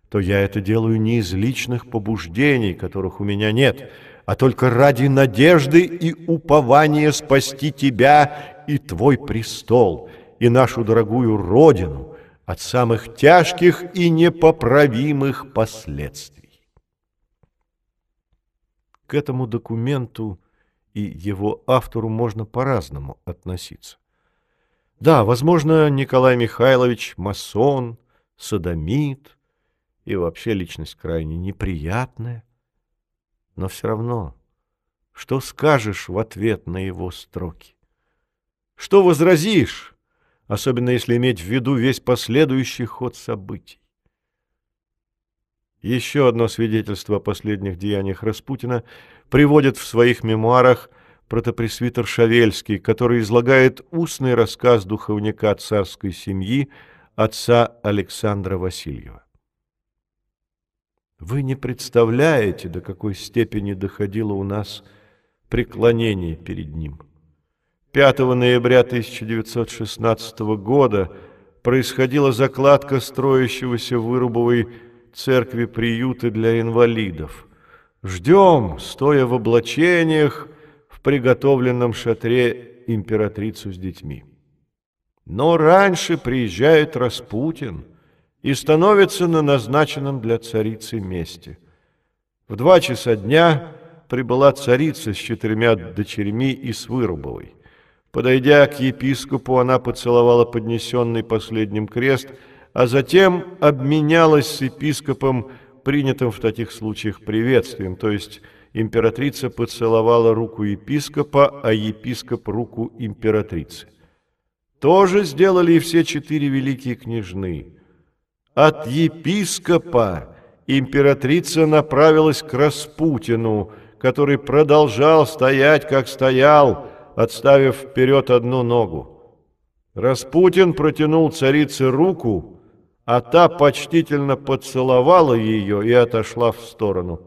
то я это делаю не из личных побуждений, которых у меня нет, а только ради надежды и упования спасти тебя и твой престол, и нашу дорогую Родину от самых тяжких и непоправимых последствий. К этому документу и его автору можно по-разному относиться. Да, возможно, Николай Михайлович масон, садомит и вообще личность крайне неприятная. Но все равно, что скажешь в ответ на его строки? Что возразишь, особенно если иметь в виду весь последующий ход событий? Еще одно свидетельство о последних деяниях Распутина приводит в своих мемуарах протопресвитер Шавельский, который излагает устный рассказ духовника царской семьи отца Александра Васильева. Вы не представляете, до какой степени доходило у нас преклонение перед ним. 5 ноября 1916 года происходила закладка строящегося Вырубовой церкви приюта для инвалидов. Ждем, стоя в облачениях, в приготовленном шатре императрицу с детьми. Но раньше приезжает Распутин и становится на назначенном для царицы месте. В два часа дня прибыла царица с четырьмя дочерьми и с Вырубовой. Подойдя к епископу, она поцеловала поднесенный последним крест, а затем обменялась с епископом принятым в таких случаях приветствием, то есть императрица поцеловала руку епископа, а епископ руку императрицы. То же сделали и все четыре великие княжны. От епископа императрица направилась к Распутину, который продолжал стоять, как стоял, отставив вперед одну ногу. Распутин протянул царице руку, а та почтительно поцеловала ее и отошла в сторону.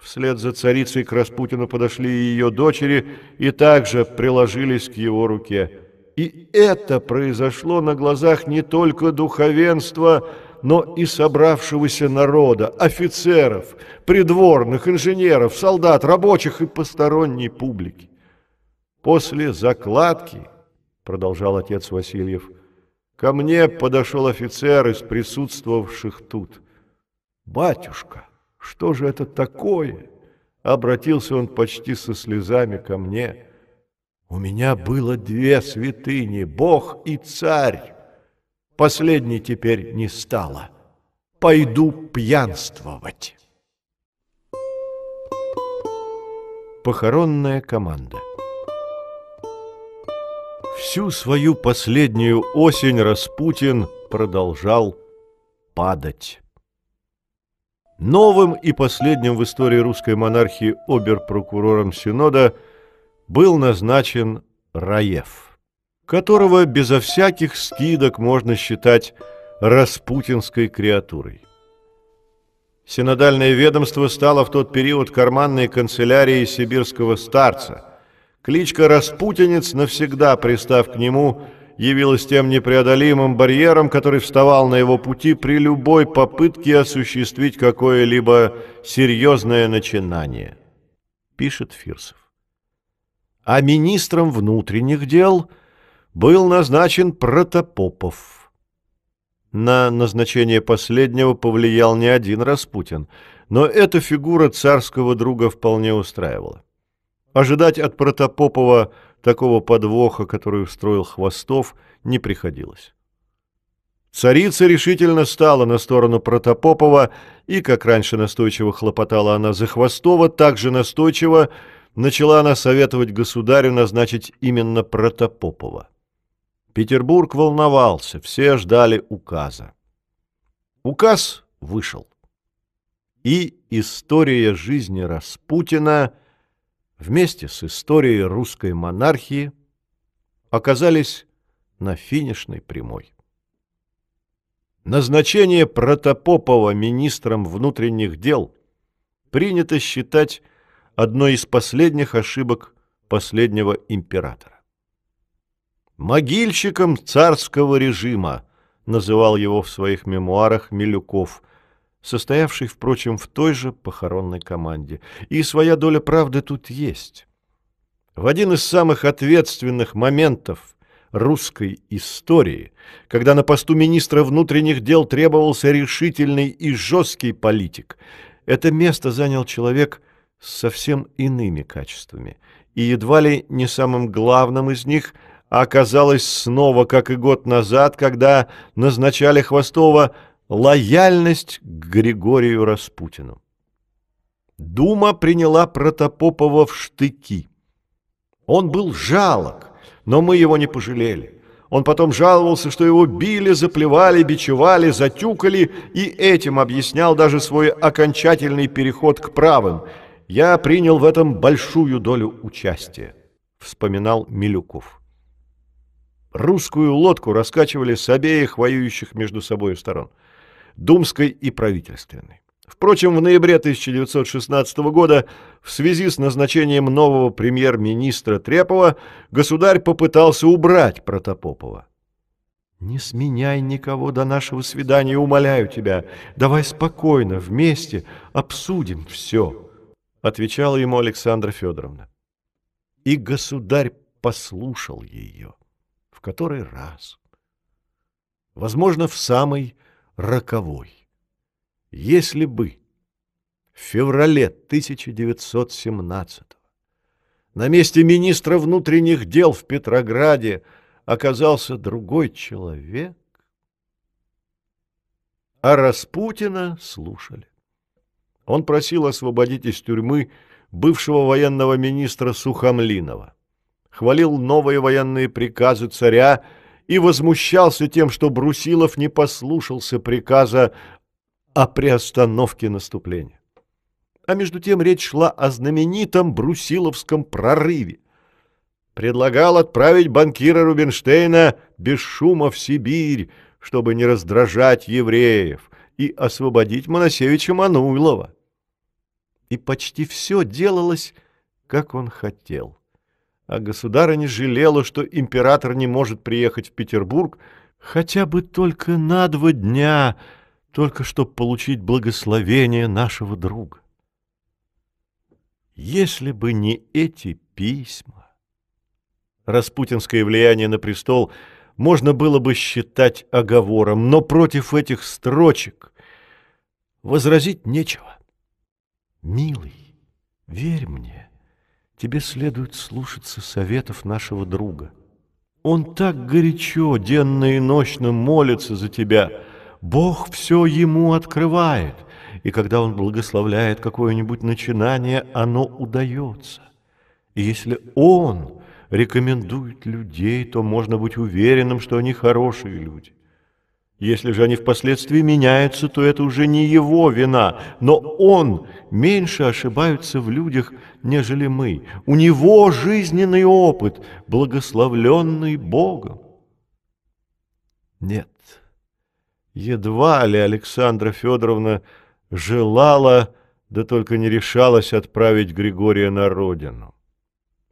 Вслед за царицей к Распутину подошли ее дочери и также приложились к его руке. И это произошло на глазах не только духовенства, но и собравшегося народа, офицеров, придворных, инженеров, солдат, рабочих и посторонней публики. После закладки, продолжал отец Васильев, ко мне подошел офицер из присутствовавших тут. «Батюшка, что же это такое?» Обратился он почти со слезами ко мне. «У меня было две святыни, Бог и Царь. Последней теперь не стало. Пойду пьянствовать». Похоронная команда Всю свою последнюю осень Распутин продолжал падать. Новым и последним в истории русской монархии оберпрокурором Синода был назначен Раев, которого безо всяких скидок можно считать распутинской креатурой. Синодальное ведомство стало в тот период карманной канцелярией сибирского старца. Кличка «Распутинец», навсегда пристав к нему – явилось тем непреодолимым барьером, который вставал на его пути при любой попытке осуществить какое-либо серьезное начинание, пишет Фирсов. А министром внутренних дел был назначен Протопопов. На назначение последнего повлиял не один Распутин, но эта фигура царского друга вполне устраивала. Ожидать от Протопопова Такого подвоха, который устроил Хвостов, не приходилось. Царица решительно стала на сторону Протопопова, и, как раньше настойчиво хлопотала она за Хвостова, так же настойчиво начала она советовать государю назначить именно Протопопова. Петербург волновался, все ждали указа. Указ вышел. И история жизни Распутина – вместе с историей русской монархии оказались на финишной прямой. Назначение Протопопова министром внутренних дел принято считать одной из последних ошибок последнего императора. Могильщиком царского режима называл его в своих мемуарах Милюков – состоявший, впрочем, в той же похоронной команде. И своя доля правды тут есть. В один из самых ответственных моментов русской истории, когда на посту министра внутренних дел требовался решительный и жесткий политик, это место занял человек с совсем иными качествами. И едва ли не самым главным из них оказалось снова, как и год назад, когда назначали Хвостова лояльность к Григорию Распутину. Дума приняла Протопопова в штыки. Он был жалок, но мы его не пожалели. Он потом жаловался, что его били, заплевали, бичевали, затюкали, и этим объяснял даже свой окончательный переход к правым. «Я принял в этом большую долю участия», — вспоминал Милюков. Русскую лодку раскачивали с обеих воюющих между собой сторон — думской и правительственной. Впрочем, в ноябре 1916 года в связи с назначением нового премьер-министра Трепова государь попытался убрать Протопопова. «Не сменяй никого до нашего свидания, умоляю тебя. Давай спокойно, вместе обсудим все», — отвечала ему Александра Федоровна. И государь послушал ее. В который раз? Возможно, в самый роковой. Если бы в феврале 1917 на месте министра внутренних дел в Петрограде оказался другой человек, а Распутина слушали. Он просил освободить из тюрьмы бывшего военного министра Сухомлинова, хвалил новые военные приказы царя и возмущался тем, что Брусилов не послушался приказа о приостановке наступления. А между тем речь шла о знаменитом Брусиловском прорыве. Предлагал отправить банкира Рубинштейна без шума в Сибирь, чтобы не раздражать евреев, и освободить Моносевича Мануйлова. И почти все делалось, как он хотел. А государыня жалела, что император не может приехать в Петербург хотя бы только на два дня, только чтобы получить благословение нашего друга. Если бы не эти письма, распутинское влияние на престол можно было бы считать оговором, но против этих строчек возразить нечего. Милый, верь мне, тебе следует слушаться советов нашего друга. Он так горячо, денно и ночно молится за тебя. Бог все ему открывает, и когда он благословляет какое-нибудь начинание, оно удается. И если он рекомендует людей, то можно быть уверенным, что они хорошие люди. Если же они впоследствии меняются, то это уже не его вина, но он меньше ошибается в людях, нежели мы. У него жизненный опыт, благословленный Богом. Нет, едва ли Александра Федоровна желала, да только не решалась отправить Григория на родину.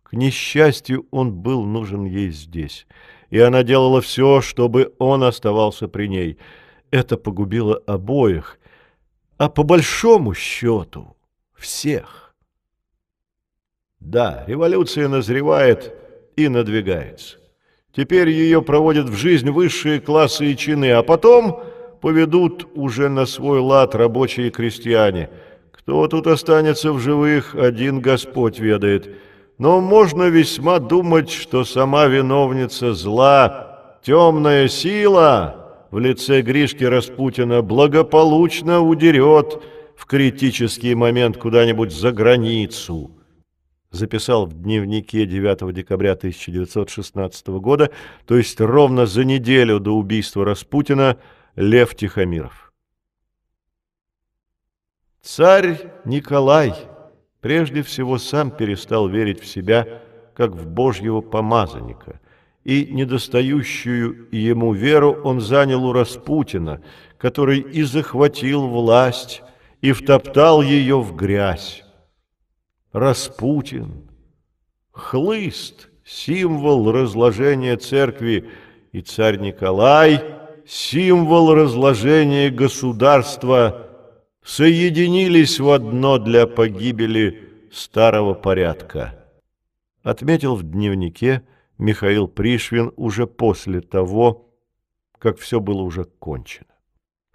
К несчастью, он был нужен ей здесь – и она делала все, чтобы он оставался при ней. Это погубило обоих, а по большому счету всех. Да, революция назревает и надвигается. Теперь ее проводят в жизнь высшие классы и чины, а потом поведут уже на свой лад рабочие и крестьяне. Кто тут останется в живых, один Господь ведает – но можно весьма думать, что сама виновница зла, темная сила в лице Гришки Распутина благополучно удерет в критический момент куда-нибудь за границу. Записал в дневнике 9 декабря 1916 года, то есть ровно за неделю до убийства Распутина, Лев Тихомиров. Царь Николай прежде всего сам перестал верить в себя, как в Божьего помазанника, и недостающую ему веру он занял у Распутина, который и захватил власть, и втоптал ее в грязь. Распутин, хлыст, символ разложения церкви, и царь Николай, символ разложения государства – соединились в одно для погибели старого порядка. Отметил в дневнике Михаил Пришвин уже после того, как все было уже кончено.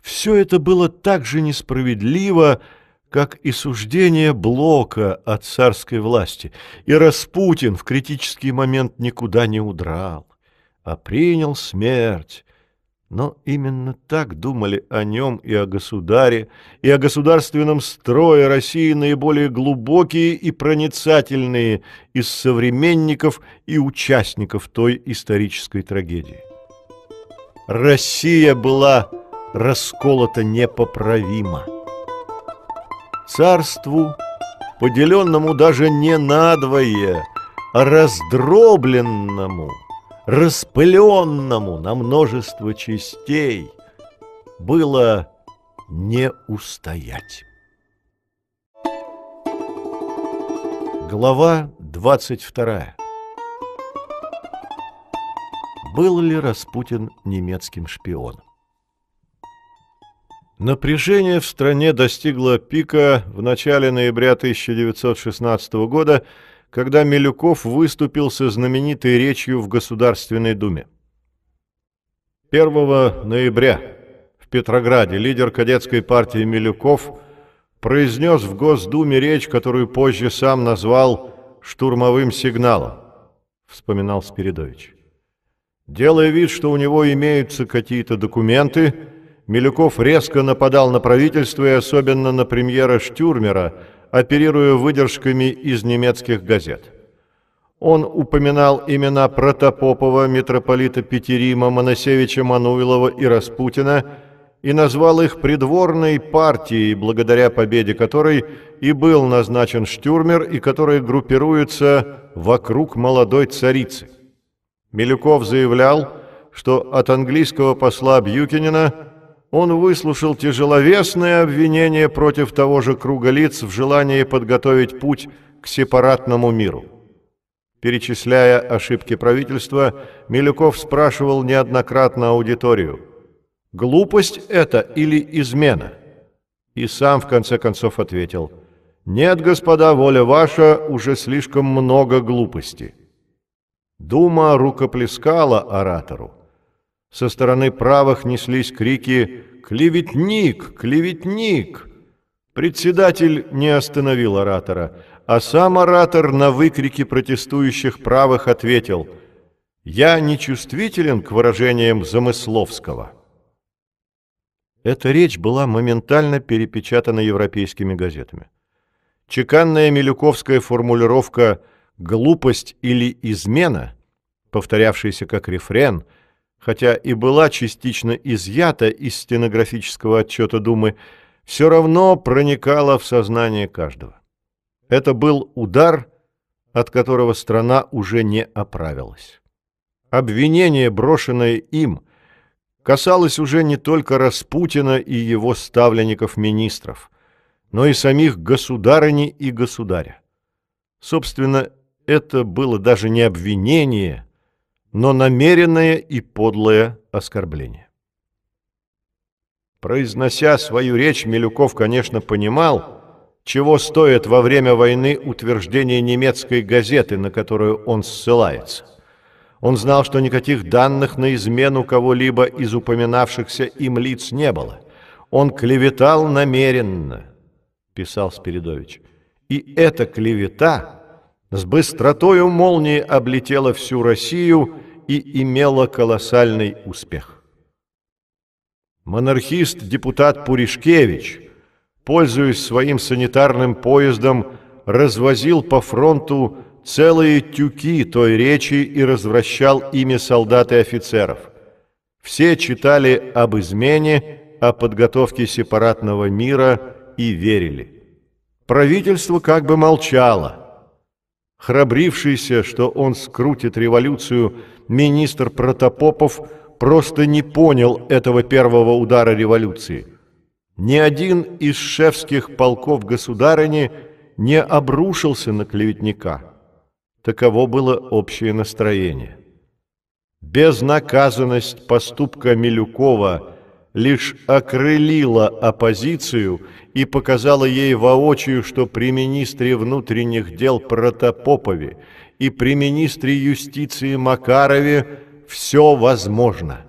Все это было так же несправедливо, как и суждение Блока о царской власти, и Распутин в критический момент никуда не удрал, а принял смерть, но именно так думали о нем и о государе, и о государственном строе России наиболее глубокие и проницательные из современников и участников той исторической трагедии. Россия была расколота непоправимо. Царству, поделенному даже не надвое, а раздробленному – распыленному на множество частей, было не устоять. Глава 22. Был ли Распутин немецким шпионом? Напряжение в стране достигло пика в начале ноября 1916 года, когда Милюков выступил со знаменитой речью в Государственной Думе. 1 ноября в Петрограде лидер кадетской партии Милюков произнес в Госдуме речь, которую позже сам назвал «штурмовым сигналом», вспоминал Спиридович. Делая вид, что у него имеются какие-то документы, Милюков резко нападал на правительство и особенно на премьера Штюрмера – оперируя выдержками из немецких газет. Он упоминал имена Протопопова, митрополита Петерима, Моносевича Мануилова и Распутина и назвал их придворной партией, благодаря победе которой и был назначен Штюрмер, и которая группируется вокруг молодой царицы. Милюков заявлял, что от английского посла Бьюкинина он выслушал тяжеловесное обвинение против того же круга лиц в желании подготовить путь к сепаратному миру. Перечисляя ошибки правительства, Милюков спрашивал неоднократно аудиторию, «Глупость это или измена?» И сам в конце концов ответил, «Нет, господа, воля ваша, уже слишком много глупости». Дума рукоплескала оратору. Со стороны правых неслись крики «Клеветник! Клеветник!». Председатель не остановил оратора, а сам оратор на выкрики протестующих правых ответил «Я не чувствителен к выражениям Замысловского». Эта речь была моментально перепечатана европейскими газетами. Чеканная милюковская формулировка «глупость или измена», повторявшаяся как рефрен, хотя и была частично изъята из стенографического отчета Думы, все равно проникала в сознание каждого. Это был удар, от которого страна уже не оправилась. Обвинение, брошенное им, касалось уже не только Распутина и его ставленников-министров, но и самих государыни и государя. Собственно, это было даже не обвинение, но намеренное и подлое оскорбление. Произнося свою речь, Милюков, конечно, понимал, чего стоит во время войны утверждение немецкой газеты, на которую он ссылается. Он знал, что никаких данных на измену кого-либо из упоминавшихся им лиц не было. Он клеветал намеренно, писал Спиридович. И эта клевета с быстротою молнии облетела всю Россию и имела колоссальный успех. Монархист-депутат Пуришкевич – пользуясь своим санитарным поездом, развозил по фронту целые тюки той речи и развращал ими солдат и офицеров. Все читали об измене, о подготовке сепаратного мира и верили. Правительство как бы молчало. Храбрившийся, что он скрутит революцию, министр Протопопов просто не понял этого первого удара революции – ни один из шефских полков государыни не обрушился на клеветника. Таково было общее настроение. Безнаказанность поступка Милюкова лишь окрылила оппозицию и показала ей воочию, что при министре внутренних дел Протопопове и при министре юстиции Макарове все возможно.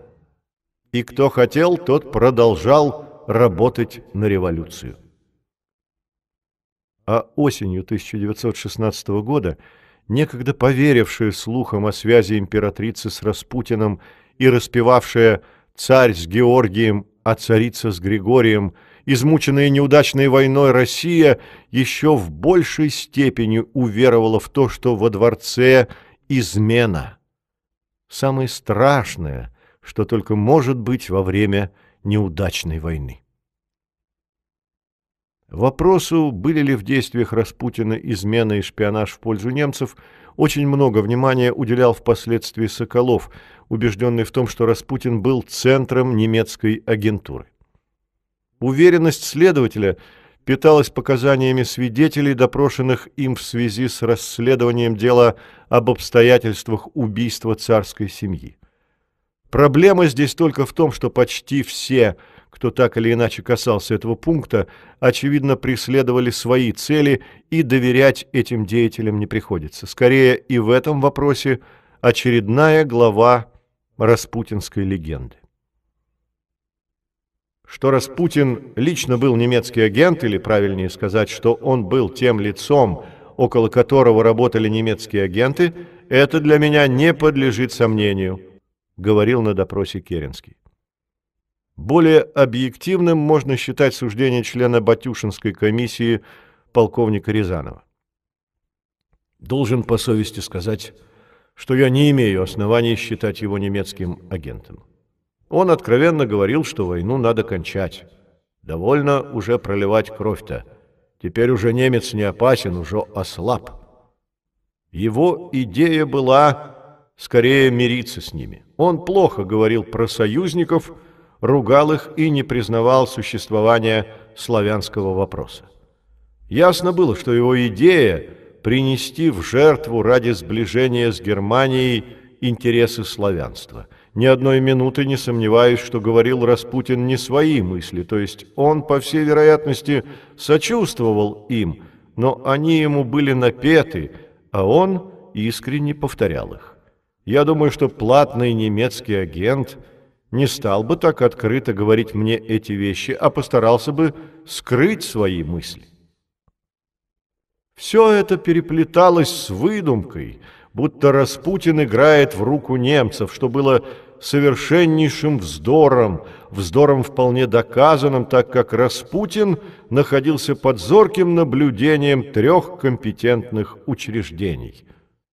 И кто хотел, тот продолжал работать на революцию. А осенью 1916 года, некогда поверившая слухам о связи императрицы с Распутиным и распевавшая «Царь с Георгием, а царица с Григорием», измученная неудачной войной Россия еще в большей степени уверовала в то, что во дворце измена. Самое страшное, что только может быть во время неудачной войны. Вопросу, были ли в действиях Распутина измена и шпионаж в пользу немцев, очень много внимания уделял впоследствии Соколов, убежденный в том, что Распутин был центром немецкой агентуры. Уверенность следователя питалась показаниями свидетелей, допрошенных им в связи с расследованием дела об обстоятельствах убийства царской семьи. Проблема здесь только в том, что почти все, кто так или иначе касался этого пункта, очевидно преследовали свои цели, и доверять этим деятелям не приходится. Скорее, и в этом вопросе очередная глава распутинской легенды. Что Распутин лично был немецкий агент, или правильнее сказать, что он был тем лицом, около которого работали немецкие агенты, это для меня не подлежит сомнению – говорил на допросе Керенский. Более объективным можно считать суждение члена Батюшинской комиссии полковника Рязанова. Должен по совести сказать, что я не имею оснований считать его немецким агентом. Он откровенно говорил, что войну надо кончать. Довольно уже проливать кровь-то. Теперь уже немец не опасен, уже ослаб. Его идея была скорее мириться с ними. Он плохо говорил про союзников, ругал их и не признавал существования славянского вопроса. Ясно было, что его идея принести в жертву ради сближения с Германией интересы славянства. Ни одной минуты не сомневаюсь, что говорил Распутин не свои мысли, то есть он, по всей вероятности, сочувствовал им, но они ему были напеты, а он искренне повторял их. Я думаю, что платный немецкий агент не стал бы так открыто говорить мне эти вещи, а постарался бы скрыть свои мысли. Все это переплеталось с выдумкой, будто Распутин играет в руку немцев, что было совершеннейшим вздором, вздором вполне доказанным, так как Распутин находился под зорким наблюдением трех компетентных учреждений,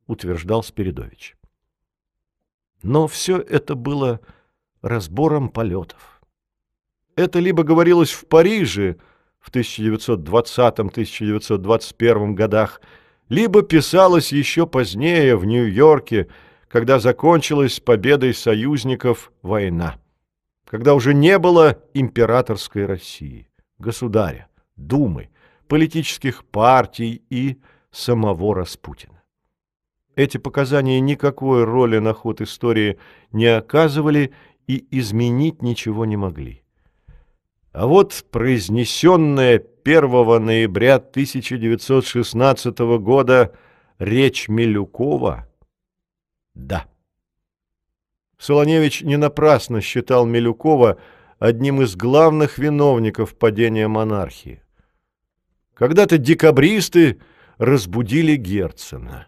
утверждал Спиридович. Но все это было разбором полетов. Это либо говорилось в Париже, в 1920-1921 годах, либо писалось еще позднее в Нью-Йорке, когда закончилась победой союзников война, когда уже не было императорской России, государя, думы, политических партий и самого Распутина. Эти показания никакой роли на ход истории не оказывали и изменить ничего не могли. А вот произнесенная 1 ноября 1916 года речь Милюкова – да. Солоневич не напрасно считал Милюкова одним из главных виновников падения монархии. Когда-то декабристы разбудили Герцена.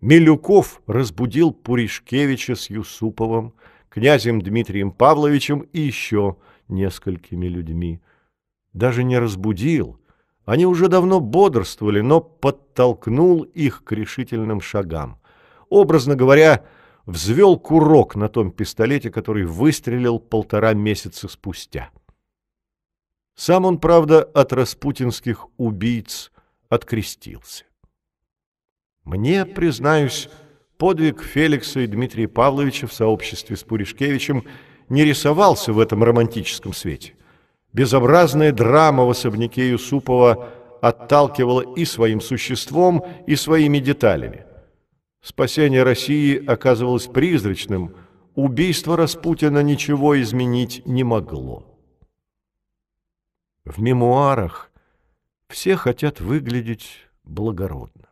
Милюков разбудил Пуришкевича с Юсуповым, князем Дмитрием Павловичем и еще – несколькими людьми. Даже не разбудил. Они уже давно бодрствовали, но подтолкнул их к решительным шагам. Образно говоря, взвел курок на том пистолете, который выстрелил полтора месяца спустя. Сам он, правда, от распутинских убийц открестился. Мне, признаюсь, подвиг Феликса и Дмитрия Павловича в сообществе с Пуришкевичем – не рисовался в этом романтическом свете. Безобразная драма в особняке Юсупова отталкивала и своим существом, и своими деталями. Спасение России оказывалось призрачным, убийство Распутина ничего изменить не могло. В мемуарах все хотят выглядеть благородно.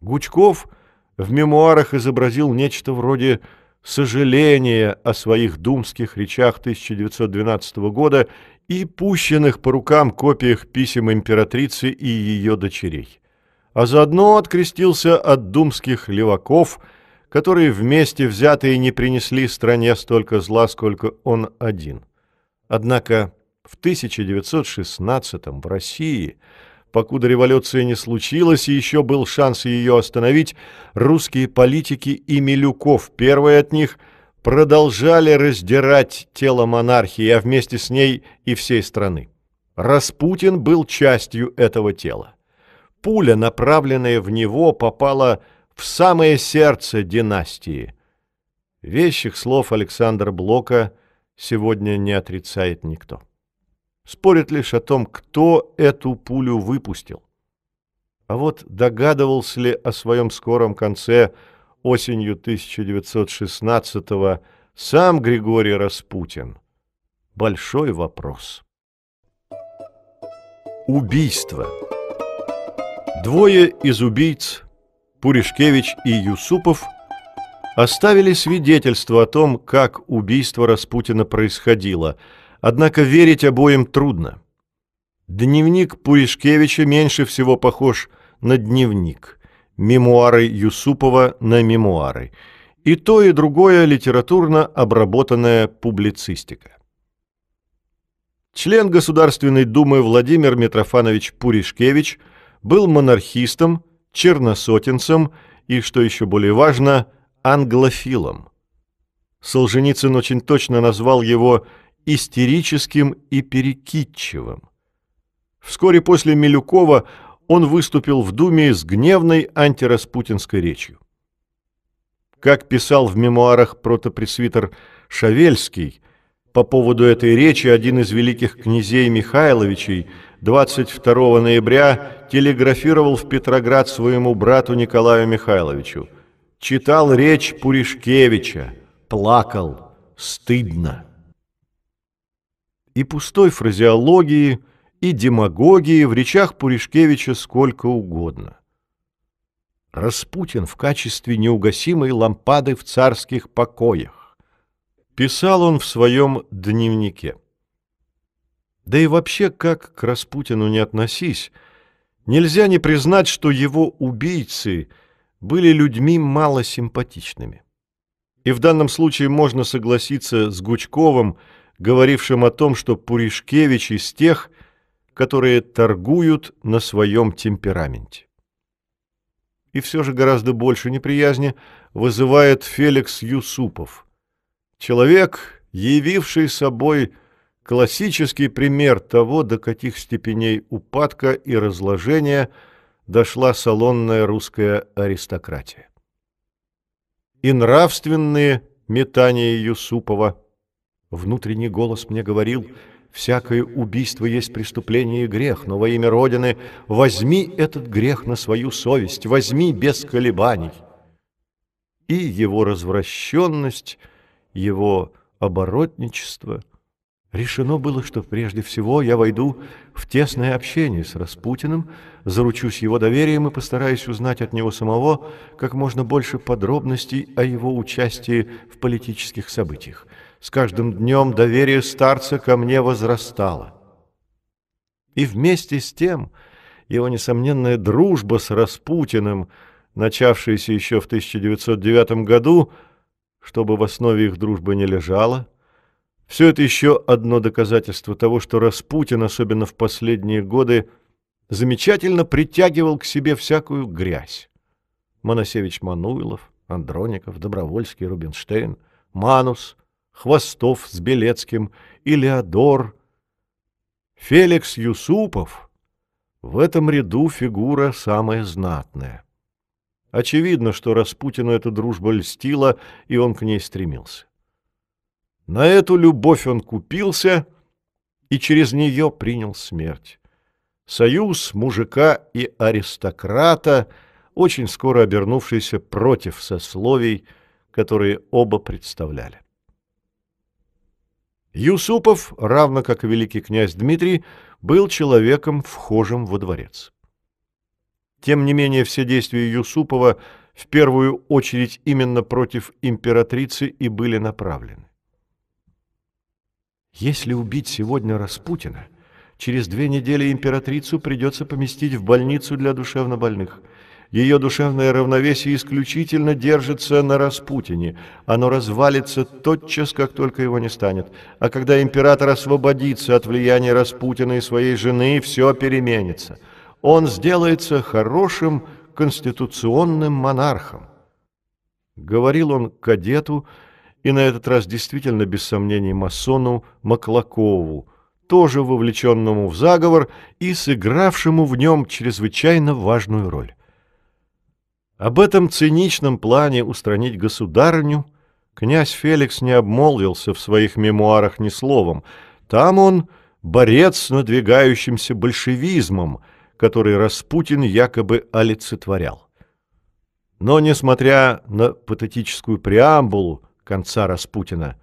Гучков в мемуарах изобразил нечто вроде сожаления о своих думских речах 1912 года и пущенных по рукам копиях писем императрицы и ее дочерей. А заодно открестился от думских леваков, которые вместе взятые не принесли стране столько зла, сколько он один. Однако в 1916 в России – Покуда революция не случилась и еще был шанс ее остановить, русские политики и Милюков, первый от них, продолжали раздирать тело монархии, а вместе с ней и всей страны. Распутин был частью этого тела. Пуля, направленная в него, попала в самое сердце династии. Вещих слов Александра Блока сегодня не отрицает никто спорит лишь о том, кто эту пулю выпустил. А вот догадывался ли о своем скором конце осенью 1916-го сам Григорий Распутин? Большой вопрос. Убийство. Двое из убийц, Пуришкевич и Юсупов, оставили свидетельство о том, как убийство Распутина происходило – Однако верить обоим трудно. Дневник Пуришкевича меньше всего похож на дневник, мемуары Юсупова на мемуары. И то, и другое литературно обработанная публицистика. Член Государственной Думы Владимир Митрофанович Пуришкевич был монархистом, черносотенцем и, что еще более важно, англофилом. Солженицын очень точно назвал его истерическим и перекидчивым. Вскоре после Милюкова он выступил в Думе с гневной антираспутинской речью. Как писал в мемуарах протопресвитер Шавельский, по поводу этой речи один из великих князей Михайловичей 22 ноября телеграфировал в Петроград своему брату Николаю Михайловичу. Читал речь Пуришкевича, плакал, стыдно. И пустой фразеологии – и демагогии в речах Пуришкевича сколько угодно. Распутин в качестве неугасимой лампады в царских покоях. Писал он в своем дневнике. Да и вообще, как к Распутину не относись, нельзя не признать, что его убийцы были людьми малосимпатичными. И в данном случае можно согласиться с Гучковым, говорившим о том, что Пуришкевич из тех, которые торгуют на своем темпераменте. И все же гораздо больше неприязни вызывает Феликс Юсупов. Человек, явивший собой классический пример того, до каких степеней упадка и разложения дошла салонная русская аристократия. И нравственные метания Юсупова. Внутренний голос мне говорил – Всякое убийство есть преступление и грех, но во имя Родины возьми этот грех на свою совесть, возьми без колебаний. И его развращенность, его оборотничество. Решено было, что прежде всего я войду в тесное общение с Распутиным, заручусь его доверием и постараюсь узнать от него самого как можно больше подробностей о его участии в политических событиях. С каждым днем доверие старца ко мне возрастало. И вместе с тем его несомненная дружба с Распутиным, начавшаяся еще в 1909 году, чтобы в основе их дружбы не лежала, все это еще одно доказательство того, что Распутин, особенно в последние годы, замечательно притягивал к себе всякую грязь. Моносевич Мануилов, Андроников, Добровольский, Рубинштейн, Манус — Хвостов с Белецким, Илеодор. Феликс Юсупов в этом ряду фигура самая знатная. Очевидно, что Распутину эта дружба льстила, и он к ней стремился. На эту любовь он купился и через нее принял смерть. Союз мужика и аристократа, очень скоро обернувшийся против сословий, которые оба представляли. Юсупов, равно как и великий князь Дмитрий, был человеком, вхожим во дворец. Тем не менее, все действия Юсупова в первую очередь именно против императрицы и были направлены. Если убить сегодня Распутина, через две недели императрицу придется поместить в больницу для душевнобольных – ее душевное равновесие исключительно держится на Распутине. Оно развалится тотчас, как только его не станет. А когда император освободится от влияния Распутина и своей жены, все переменится. Он сделается хорошим конституционным монархом. Говорил он кадету, и на этот раз действительно без сомнений масону Маклакову, тоже вовлеченному в заговор и сыгравшему в нем чрезвычайно важную роль. Об этом циничном плане устранить государыню князь Феликс не обмолвился в своих мемуарах ни словом. Там он борец с надвигающимся большевизмом, который Распутин якобы олицетворял. Но, несмотря на патетическую преамбулу конца Распутина,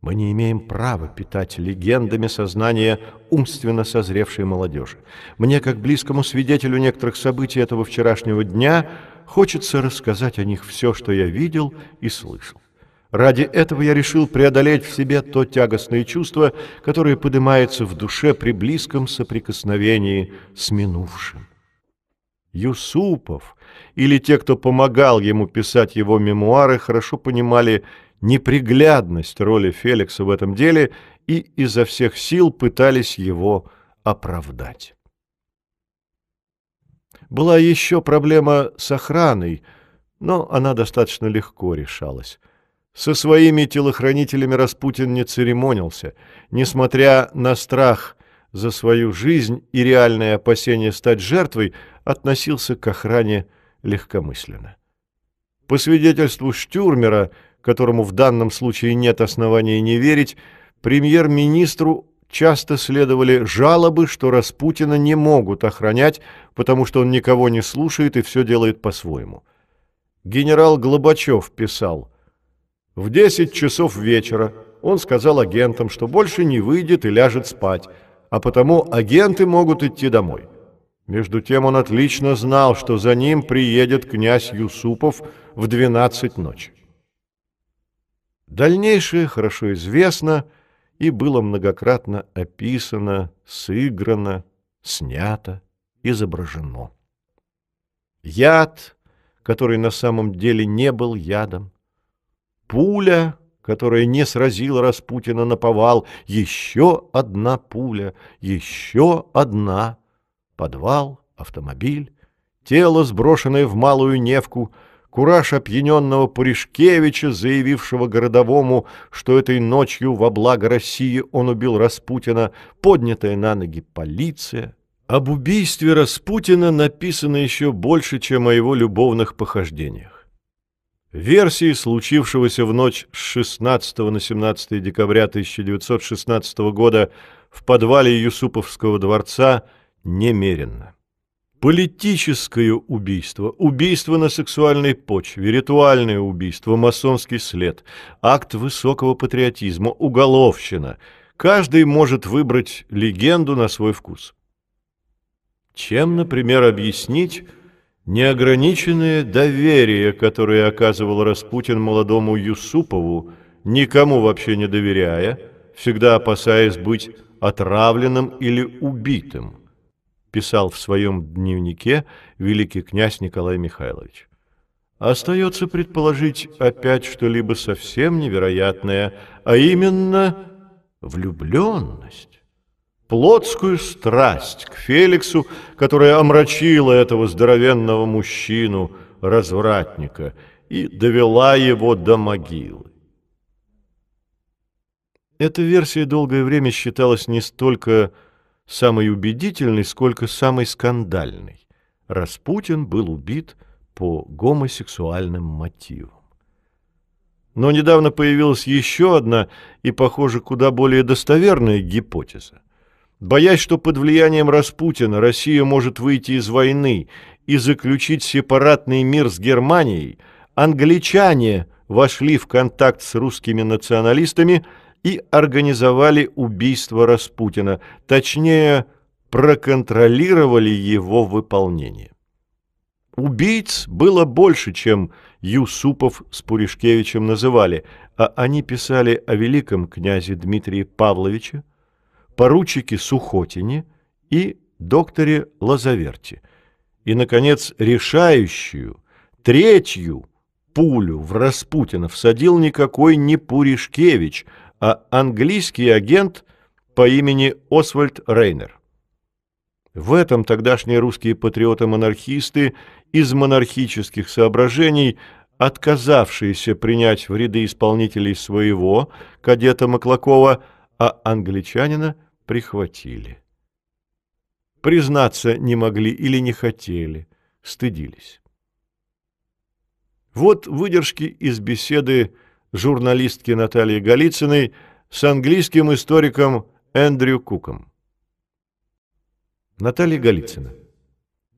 мы не имеем права питать легендами сознание умственно созревшей молодежи. Мне, как близкому свидетелю некоторых событий этого вчерашнего дня, Хочется рассказать о них все, что я видел и слышал. Ради этого я решил преодолеть в себе то тягостное чувство, которое поднимается в душе при близком соприкосновении с минувшим. Юсупов или те, кто помогал ему писать его мемуары, хорошо понимали неприглядность роли Феликса в этом деле и изо всех сил пытались его оправдать. Была еще проблема с охраной, но она достаточно легко решалась. Со своими телохранителями Распутин не церемонился. Несмотря на страх за свою жизнь и реальное опасение стать жертвой, относился к охране легкомысленно. По свидетельству Штюрмера, которому в данном случае нет оснований не верить, премьер-министру часто следовали жалобы, что Распутина не могут охранять, потому что он никого не слушает и все делает по-своему. Генерал Глобачев писал, «В 10 часов вечера он сказал агентам, что больше не выйдет и ляжет спать, а потому агенты могут идти домой». Между тем он отлично знал, что за ним приедет князь Юсупов в 12 ночи. Дальнейшее хорошо известно – и было многократно описано, сыграно, снято, изображено. Яд, который на самом деле не был ядом, пуля, которая не сразила Распутина на повал, еще одна пуля, еще одна, подвал, автомобиль, тело, сброшенное в малую Невку — кураж опьяненного Пуришкевича, заявившего городовому, что этой ночью во благо России он убил Распутина, поднятая на ноги полиция. Об убийстве Распутина написано еще больше, чем о его любовных похождениях. Версии случившегося в ночь с 16 на 17 декабря 1916 года в подвале Юсуповского дворца немерено. Политическое убийство, убийство на сексуальной почве, ритуальное убийство, масонский след, акт высокого патриотизма, уголовщина. Каждый может выбрать легенду на свой вкус. Чем, например, объяснить неограниченное доверие, которое оказывал Распутин молодому Юсупову, никому вообще не доверяя, всегда опасаясь быть отравленным или убитым? Писал в своем дневнике великий князь Николай Михайлович. Остается предположить опять что-либо совсем невероятное, а именно влюбленность, плотскую страсть к Феликсу, которая омрачила этого здоровенного мужчину, развратника, и довела его до могилы. Эта версия долгое время считалась не столько самый убедительный, сколько самый скандальный. Распутин был убит по гомосексуальным мотивам. Но недавно появилась еще одна и, похоже, куда более достоверная гипотеза. Боясь, что под влиянием Распутина Россия может выйти из войны и заключить сепаратный мир с Германией, англичане вошли в контакт с русскими националистами – и организовали убийство Распутина, точнее, проконтролировали его выполнение. Убийц было больше, чем Юсупов с Пуришкевичем называли, а они писали о великом князе Дмитрии Павловиче, поручике Сухотине и докторе Лазаверте. И, наконец, решающую, третью пулю в Распутина всадил никакой не Пуришкевич, а английский агент по имени Освальд Рейнер. В этом тогдашние русские патриоты-монархисты из монархических соображений, отказавшиеся принять в ряды исполнителей своего, кадета Маклакова, а англичанина прихватили. Признаться не могли или не хотели, стыдились. Вот выдержки из беседы журналистки Натальи Голицыной с английским историком Эндрю Куком. Наталья Голицына.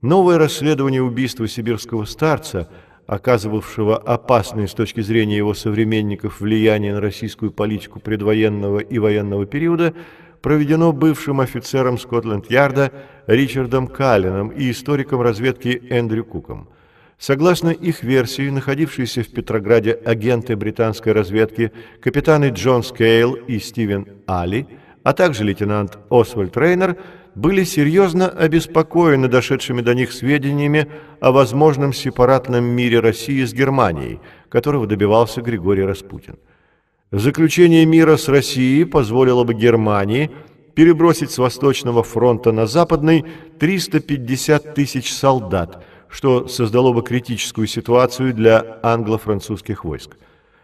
Новое расследование убийства сибирского старца, оказывавшего опасное с точки зрения его современников влияние на российскую политику предвоенного и военного периода, проведено бывшим офицером Скотленд-Ярда Ричардом Каллином и историком разведки Эндрю Куком – Согласно их версии, находившиеся в Петрограде агенты британской разведки капитаны Джон Скейл и Стивен Али, а также лейтенант Освальд Рейнер, были серьезно обеспокоены дошедшими до них сведениями о возможном сепаратном мире России с Германией, которого добивался Григорий Распутин. Заключение мира с Россией позволило бы Германии перебросить с Восточного фронта на Западный 350 тысяч солдат, что создало бы критическую ситуацию для англо-французских войск.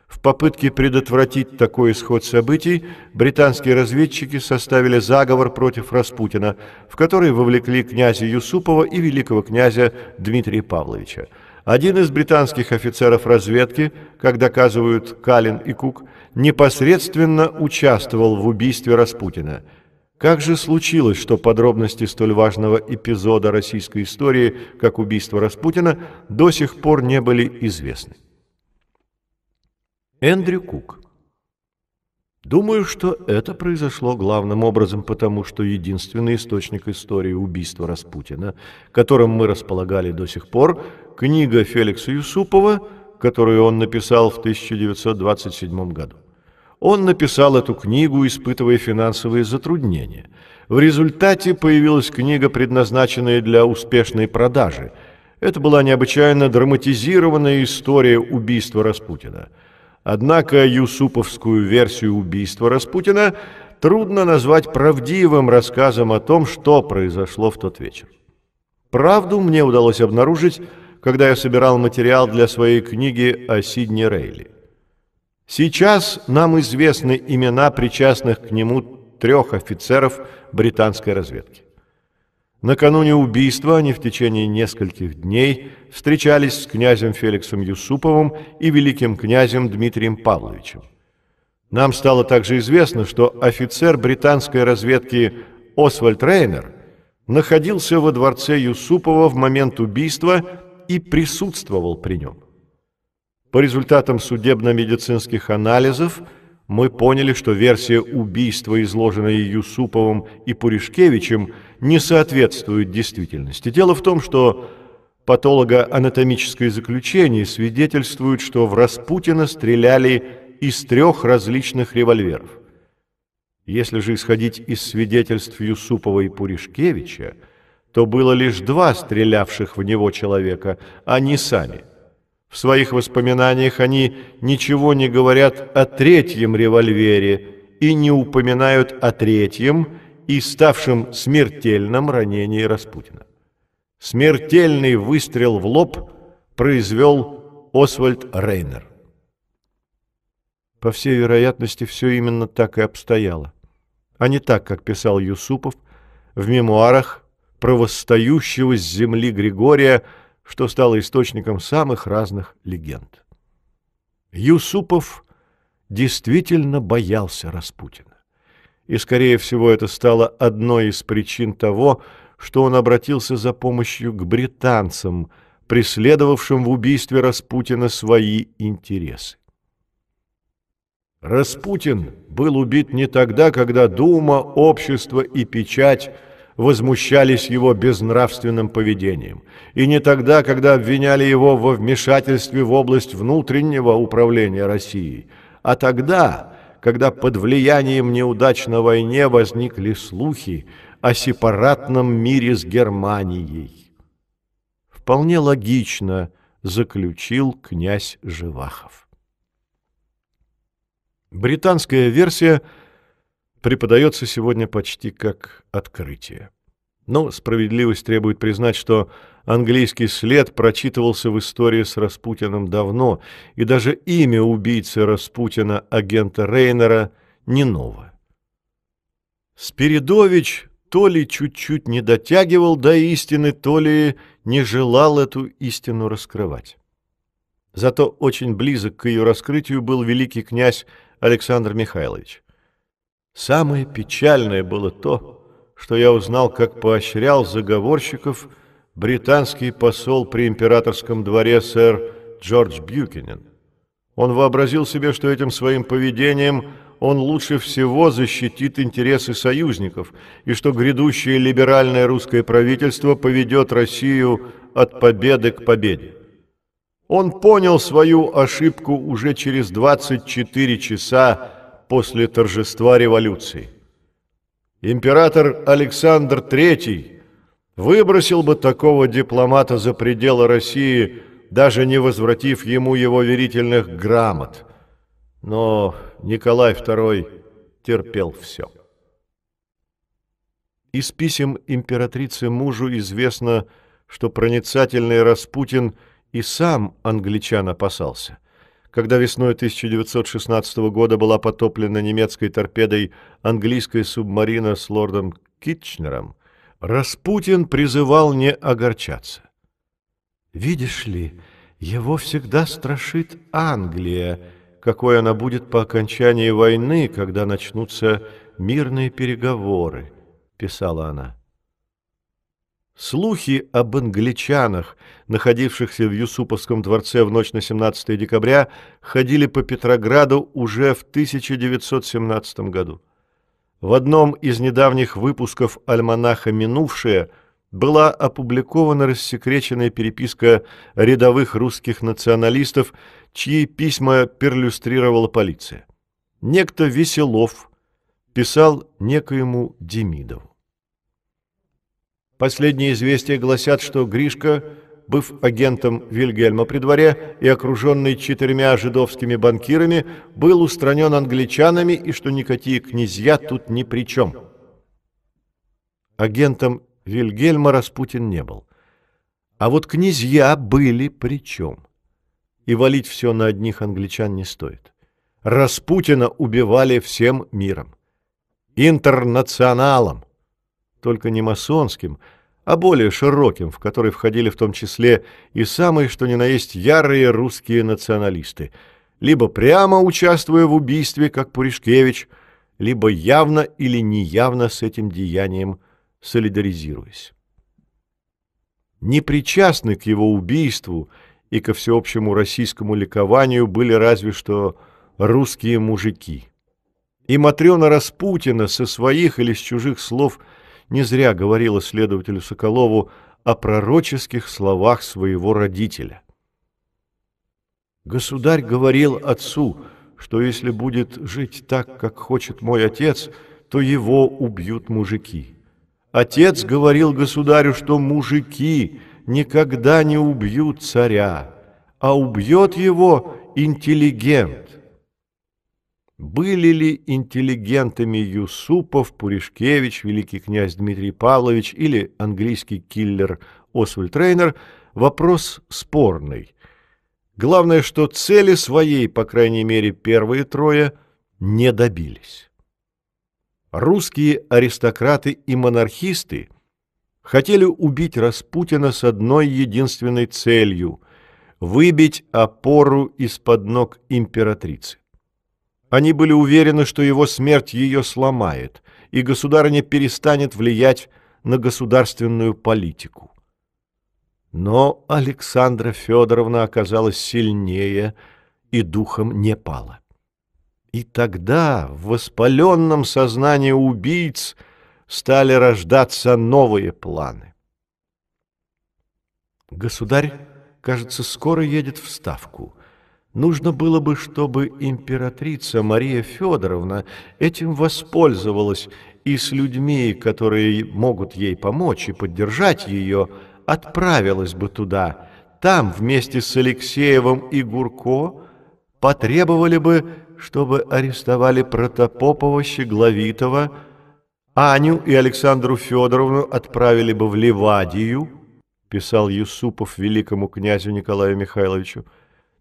В попытке предотвратить такой исход событий британские разведчики составили заговор против Распутина, в который вовлекли князя Юсупова и великого князя Дмитрия Павловича. Один из британских офицеров разведки, как доказывают Калин и Кук, непосредственно участвовал в убийстве Распутина. Как же случилось, что подробности столь важного эпизода российской истории, как убийство Распутина, до сих пор не были известны? Эндрю Кук Думаю, что это произошло главным образом потому, что единственный источник истории убийства Распутина, которым мы располагали до сих пор, книга Феликса Юсупова, которую он написал в 1927 году. Он написал эту книгу, испытывая финансовые затруднения. В результате появилась книга, предназначенная для успешной продажи. Это была необычайно драматизированная история убийства Распутина – Однако юсуповскую версию убийства Распутина трудно назвать правдивым рассказом о том, что произошло в тот вечер. Правду мне удалось обнаружить, когда я собирал материал для своей книги о Сидне Рейли. Сейчас нам известны имена причастных к нему трех офицеров британской разведки. Накануне убийства они в течение нескольких дней встречались с князем Феликсом Юсуповым и великим князем Дмитрием Павловичем. Нам стало также известно, что офицер британской разведки Освальд Рейнер находился во дворце Юсупова в момент убийства и присутствовал при нем. По результатам судебно-медицинских анализов – мы поняли, что версия убийства, изложенная Юсуповым и Пуришкевичем, не соответствует действительности. Дело в том, что патологоанатомическое заключение свидетельствует, что в Распутина стреляли из трех различных револьверов. Если же исходить из свидетельств Юсупова и Пуришкевича, то было лишь два стрелявших в него человека, а не сами – в своих воспоминаниях они ничего не говорят о третьем револьвере и не упоминают о третьем и ставшем смертельном ранении Распутина. Смертельный выстрел в лоб произвел Освальд Рейнер. По всей вероятности, все именно так и обстояло, а не так, как писал Юсупов в мемуарах про восстающего с земли Григория – что стало источником самых разных легенд. Юсупов действительно боялся Распутина. И, скорее всего, это стало одной из причин того, что он обратился за помощью к британцам, преследовавшим в убийстве Распутина свои интересы. Распутин был убит не тогда, когда Дума, общество и печать – возмущались его безнравственным поведением, и не тогда, когда обвиняли его во вмешательстве в область внутреннего управления Россией, а тогда, когда под влиянием неудач на войне возникли слухи о сепаратном мире с Германией. Вполне логично заключил князь Живахов. Британская версия – преподается сегодня почти как открытие. Но справедливость требует признать, что английский след прочитывался в истории с Распутиным давно, и даже имя убийцы Распутина, агента Рейнера, не новое. Спиридович то ли чуть-чуть не дотягивал до истины, то ли не желал эту истину раскрывать. Зато очень близок к ее раскрытию был великий князь Александр Михайлович. Самое печальное было то, что я узнал, как поощрял заговорщиков британский посол при императорском дворе сэр Джордж Бьюкинен. Он вообразил себе, что этим своим поведением он лучше всего защитит интересы союзников, и что грядущее либеральное русское правительство поведет Россию от победы к победе. Он понял свою ошибку уже через 24 часа после торжества революции. Император Александр III выбросил бы такого дипломата за пределы России, даже не возвратив ему его верительных грамот. Но Николай II терпел все. Из писем императрицы мужу известно, что проницательный Распутин и сам англичан опасался. Когда весной 1916 года была потоплена немецкой торпедой английская субмарина с лордом Китчнером, Распутин призывал не огорчаться. «Видишь ли, его всегда страшит Англия, какой она будет по окончании войны, когда начнутся мирные переговоры», — писала она. Слухи об англичанах, находившихся в Юсуповском дворце в ночь на 17 декабря, ходили по Петрограду уже в 1917 году. В одном из недавних выпусков альманаха «Минувшее» была опубликована рассекреченная переписка рядовых русских националистов, чьи письма перлюстрировала полиция. Некто Веселов писал некоему Демидову. Последние известия гласят, что Гришка, быв агентом Вильгельма при дворе и окруженный четырьмя жидовскими банкирами, был устранен англичанами и что никакие князья тут ни при чем. Агентом Вильгельма Распутин не был. А вот князья были при чем. И валить все на одних англичан не стоит. Распутина убивали всем миром. Интернационалом только не масонским, а более широким, в который входили в том числе и самые, что ни на есть, ярые русские националисты, либо прямо участвуя в убийстве, как Пуришкевич, либо явно или неявно с этим деянием солидаризируясь. Непричастны к его убийству и ко всеобщему российскому ликованию были разве что русские мужики. И Матрена Распутина со своих или с чужих слов – не зря говорила следователю Соколову о пророческих словах своего родителя. Государь говорил отцу, что если будет жить так, как хочет мой отец, то его убьют мужики. Отец говорил государю, что мужики никогда не убьют царя, а убьет его интеллигент. Были ли интеллигентами Юсупов, Пуришкевич, великий князь Дмитрий Павлович или английский киллер Освальд Рейнер – вопрос спорный. Главное, что цели своей, по крайней мере, первые трое, не добились. Русские аристократы и монархисты хотели убить Распутина с одной единственной целью – выбить опору из-под ног императрицы. Они были уверены, что его смерть ее сломает, и государыня перестанет влиять на государственную политику. Но Александра Федоровна оказалась сильнее и духом не пала. И тогда в воспаленном сознании убийц стали рождаться новые планы. Государь, кажется, скоро едет в Ставку — Нужно было бы, чтобы императрица Мария Федоровна этим воспользовалась и с людьми, которые могут ей помочь и поддержать ее, отправилась бы туда. Там вместе с Алексеевым и Гурко потребовали бы, чтобы арестовали Протопопова, Щегловитова, Аню и Александру Федоровну отправили бы в Ливадию, писал Юсупов великому князю Николаю Михайловичу,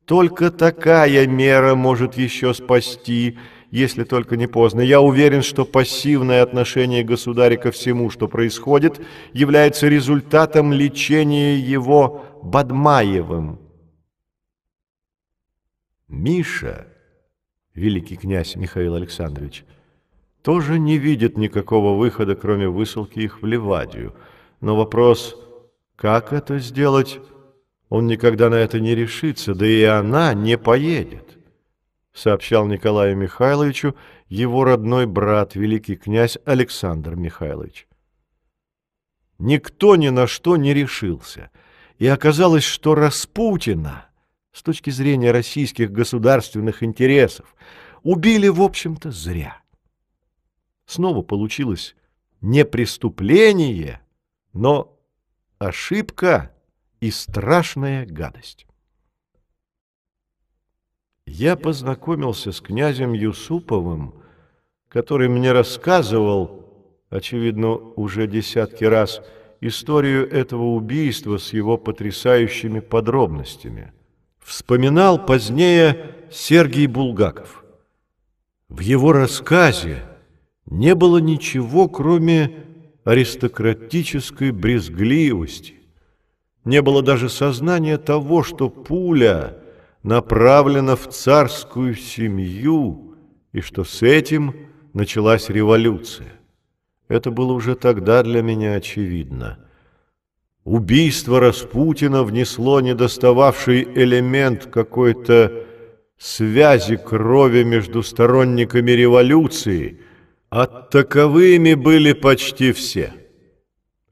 только такая мера может еще спасти, если только не поздно. Я уверен, что пассивное отношение государя ко всему, что происходит, является результатом лечения его Бадмаевым. Миша, великий князь Михаил Александрович, тоже не видит никакого выхода, кроме высылки их в Ливадию. Но вопрос, как это сделать, он никогда на это не решится, да и она не поедет, сообщал Николаю Михайловичу его родной брат, великий князь Александр Михайлович. Никто ни на что не решился, и оказалось, что Распутина, с точки зрения российских государственных интересов, убили, в общем-то, зря. Снова получилось не преступление, но ошибка и страшная гадость. Я познакомился с князем Юсуповым, который мне рассказывал, очевидно, уже десятки раз, историю этого убийства с его потрясающими подробностями. Вспоминал позднее Сергей Булгаков. В его рассказе не было ничего, кроме аристократической брезгливости. Не было даже сознания того, что пуля направлена в царскую семью, и что с этим началась революция. Это было уже тогда для меня очевидно. Убийство Распутина внесло недостававший элемент какой-то связи крови между сторонниками революции, а таковыми были почти все.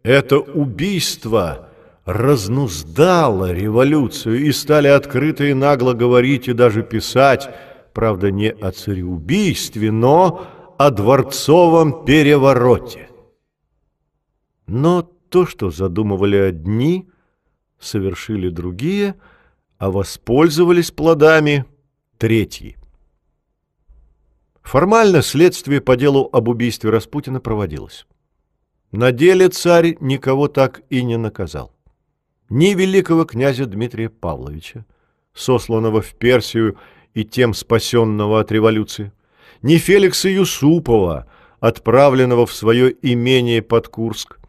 Это убийство разнуздало революцию, и стали открыто и нагло говорить и даже писать, правда, не о цареубийстве, но о дворцовом перевороте. Но то, что задумывали одни, совершили другие, а воспользовались плодами третьи. Формально следствие по делу об убийстве Распутина проводилось. На деле царь никого так и не наказал. Ни великого князя Дмитрия Павловича, сосланного в Персию и тем спасенного от революции, ни Феликса Юсупова, отправленного в свое имение под Курск,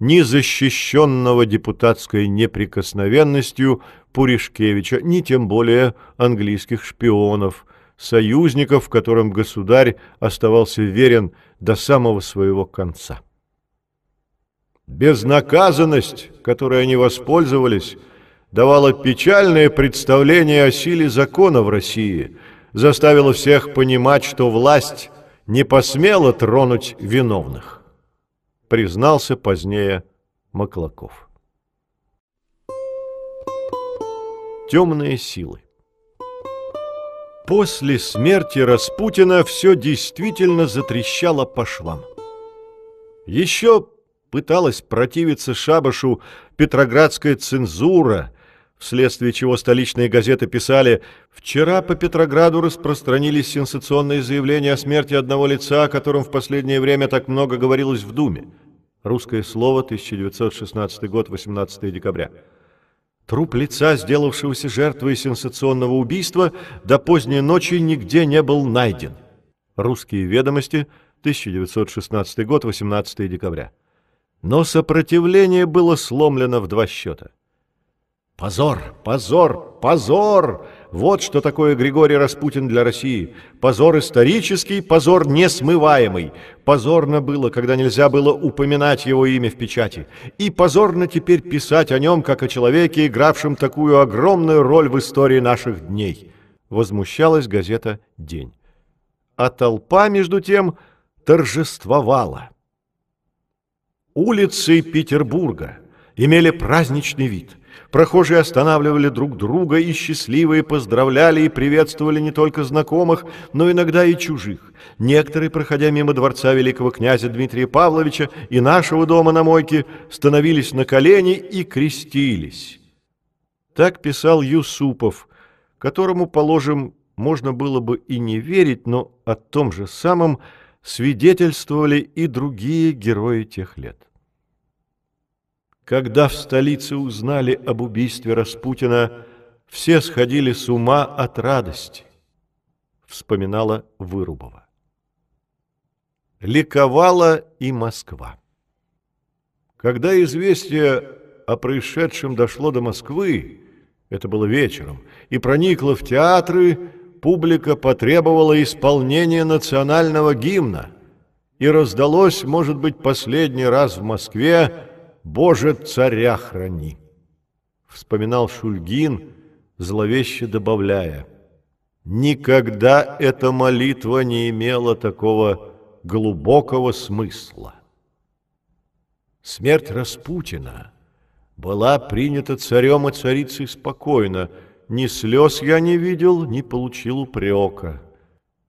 ни защищенного депутатской неприкосновенностью Пуришкевича, ни тем более английских шпионов, союзников, которым государь оставался верен до самого своего конца. Безнаказанность, которой они воспользовались, давала печальное представление о силе закона в России – заставило всех понимать, что власть не посмела тронуть виновных, признался позднее Маклаков. Темные силы После смерти Распутина все действительно затрещало по швам. Еще пыталась противиться шабашу петроградская цензура – вследствие чего столичные газеты писали «Вчера по Петрограду распространились сенсационные заявления о смерти одного лица, о котором в последнее время так много говорилось в Думе». Русское слово, 1916 год, 18 декабря. Труп лица, сделавшегося жертвой сенсационного убийства, до поздней ночи нигде не был найден. Русские ведомости, 1916 год, 18 декабря. Но сопротивление было сломлено в два счета. Позор, позор, позор! Вот что такое Григорий Распутин для России. Позор исторический, позор несмываемый. Позорно было, когда нельзя было упоминать его имя в печати. И позорно теперь писать о нем, как о человеке, игравшем такую огромную роль в истории наших дней. Возмущалась газета «День». А толпа, между тем, торжествовала. Улицы Петербурга имели праздничный вид – Прохожие останавливали друг друга и счастливые поздравляли и приветствовали не только знакомых, но иногда и чужих. Некоторые, проходя мимо дворца великого князя Дмитрия Павловича и нашего дома на мойке, становились на колени и крестились. Так писал Юсупов, которому, положим, можно было бы и не верить, но о том же самом свидетельствовали и другие герои тех лет. Когда в столице узнали об убийстве Распутина, все сходили с ума от радости, вспоминала Вырубова. Ликовала и Москва. Когда известие о происшедшем дошло до Москвы, это было вечером, и проникло в театры, публика потребовала исполнения национального гимна, и раздалось, может быть, последний раз в Москве Боже, царя храни!» Вспоминал Шульгин, зловеще добавляя, «Никогда эта молитва не имела такого глубокого смысла». Смерть Распутина была принята царем и царицей спокойно. Ни слез я не видел, ни получил упрека,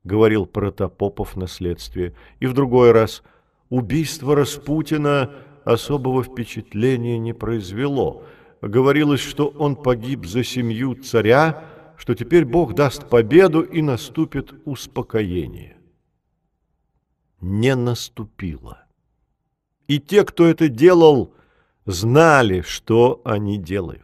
говорил Протопопов на следствие. И в другой раз убийство Распутина – особого впечатления не произвело. Говорилось, что он погиб за семью царя, что теперь Бог даст победу и наступит успокоение. Не наступило. И те, кто это делал, знали, что они делают.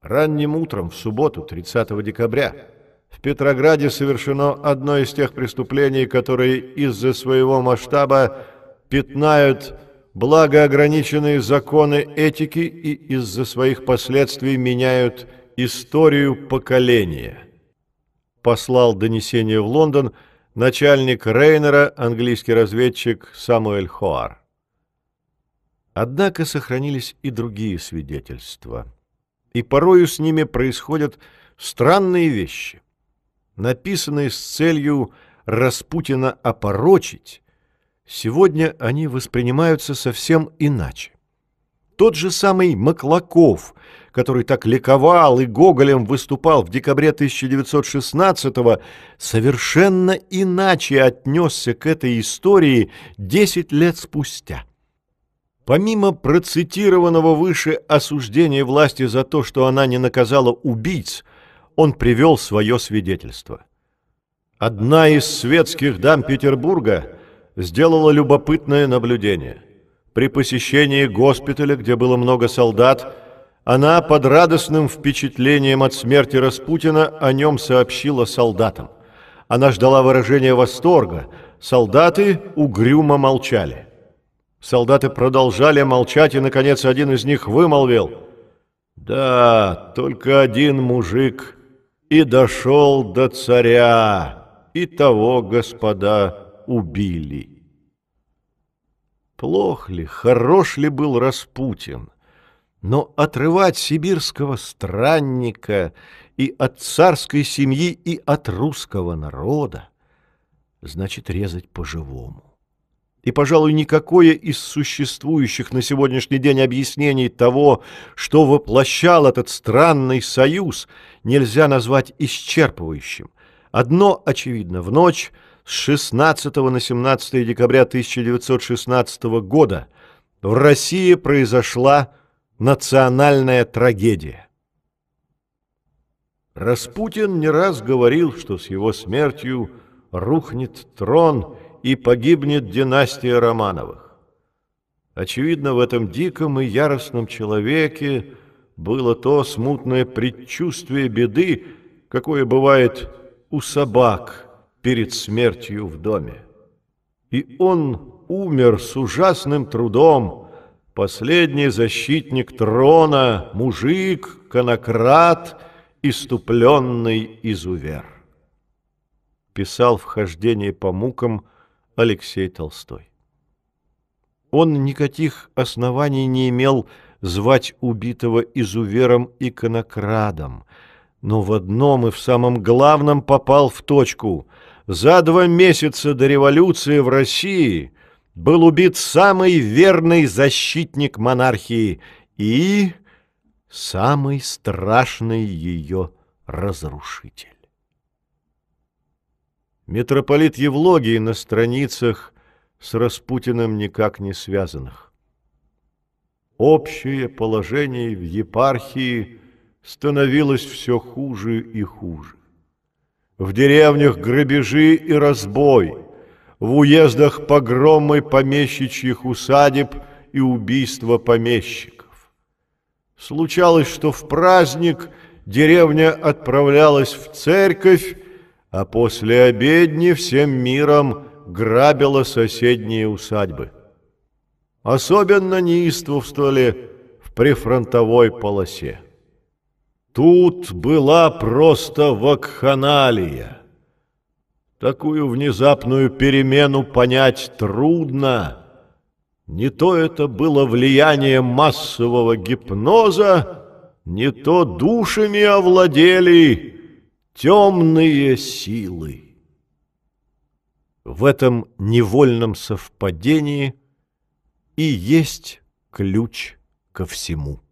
Ранним утром в субботу, 30 декабря, в Петрограде совершено одно из тех преступлений, которые из-за своего масштаба пятнают благоограниченные законы этики и из-за своих последствий меняют историю поколения. Послал донесение в Лондон начальник Рейнера, английский разведчик Самуэль Хоар. Однако сохранились и другие свидетельства. И порою с ними происходят странные вещи, написанные с целью Распутина опорочить, сегодня они воспринимаются совсем иначе. Тот же самый Маклаков, который так ликовал и Гоголем выступал в декабре 1916-го, совершенно иначе отнесся к этой истории 10 лет спустя. Помимо процитированного выше осуждения власти за то, что она не наказала убийц, он привел свое свидетельство. Одна из светских дам Петербурга сделала любопытное наблюдение. При посещении госпиталя, где было много солдат, она под радостным впечатлением от смерти Распутина о нем сообщила солдатам. Она ждала выражения восторга. Солдаты угрюмо молчали. Солдаты продолжали молчать, и, наконец, один из них вымолвил. «Да, только один мужик и дошел до царя, и того, господа, убили». Плох ли, хорош ли был Распутин? Но отрывать сибирского странника и от царской семьи, и от русского народа значит резать по-живому. И, пожалуй, никакое из существующих на сегодняшний день объяснений того, что воплощал этот странный союз, нельзя назвать исчерпывающим. Одно очевидно, в ночь с 16 на 17 декабря 1916 года в России произошла национальная трагедия. Распутин не раз говорил, что с его смертью рухнет трон и погибнет династия Романовых. Очевидно, в этом диком и яростном человеке было то смутное предчувствие беды, какое бывает у собак – перед смертью в доме. И он умер с ужасным трудом, последний защитник трона, мужик, конократ, иступленный изувер. Писал вхождение по мукам Алексей Толстой. Он никаких оснований не имел звать убитого изувером и конокрадом, но в одном и в самом главном попал в точку — за два месяца до революции в России был убит самый верный защитник монархии и самый страшный ее разрушитель. Митрополит Евлогий на страницах с Распутиным никак не связанных. Общее положение в епархии становилось все хуже и хуже. В деревнях грабежи и разбой, в уездах погромы помещичьих усадеб и убийства помещиков. Случалось, что в праздник деревня отправлялась в церковь, а после обедни всем миром грабила соседние усадьбы. Особенно неистовствовали в прифронтовой полосе. Тут была просто вакханалия. Такую внезапную перемену понять трудно. Не то это было влияние массового гипноза, не то душами овладели темные силы. В этом невольном совпадении и есть ключ ко всему.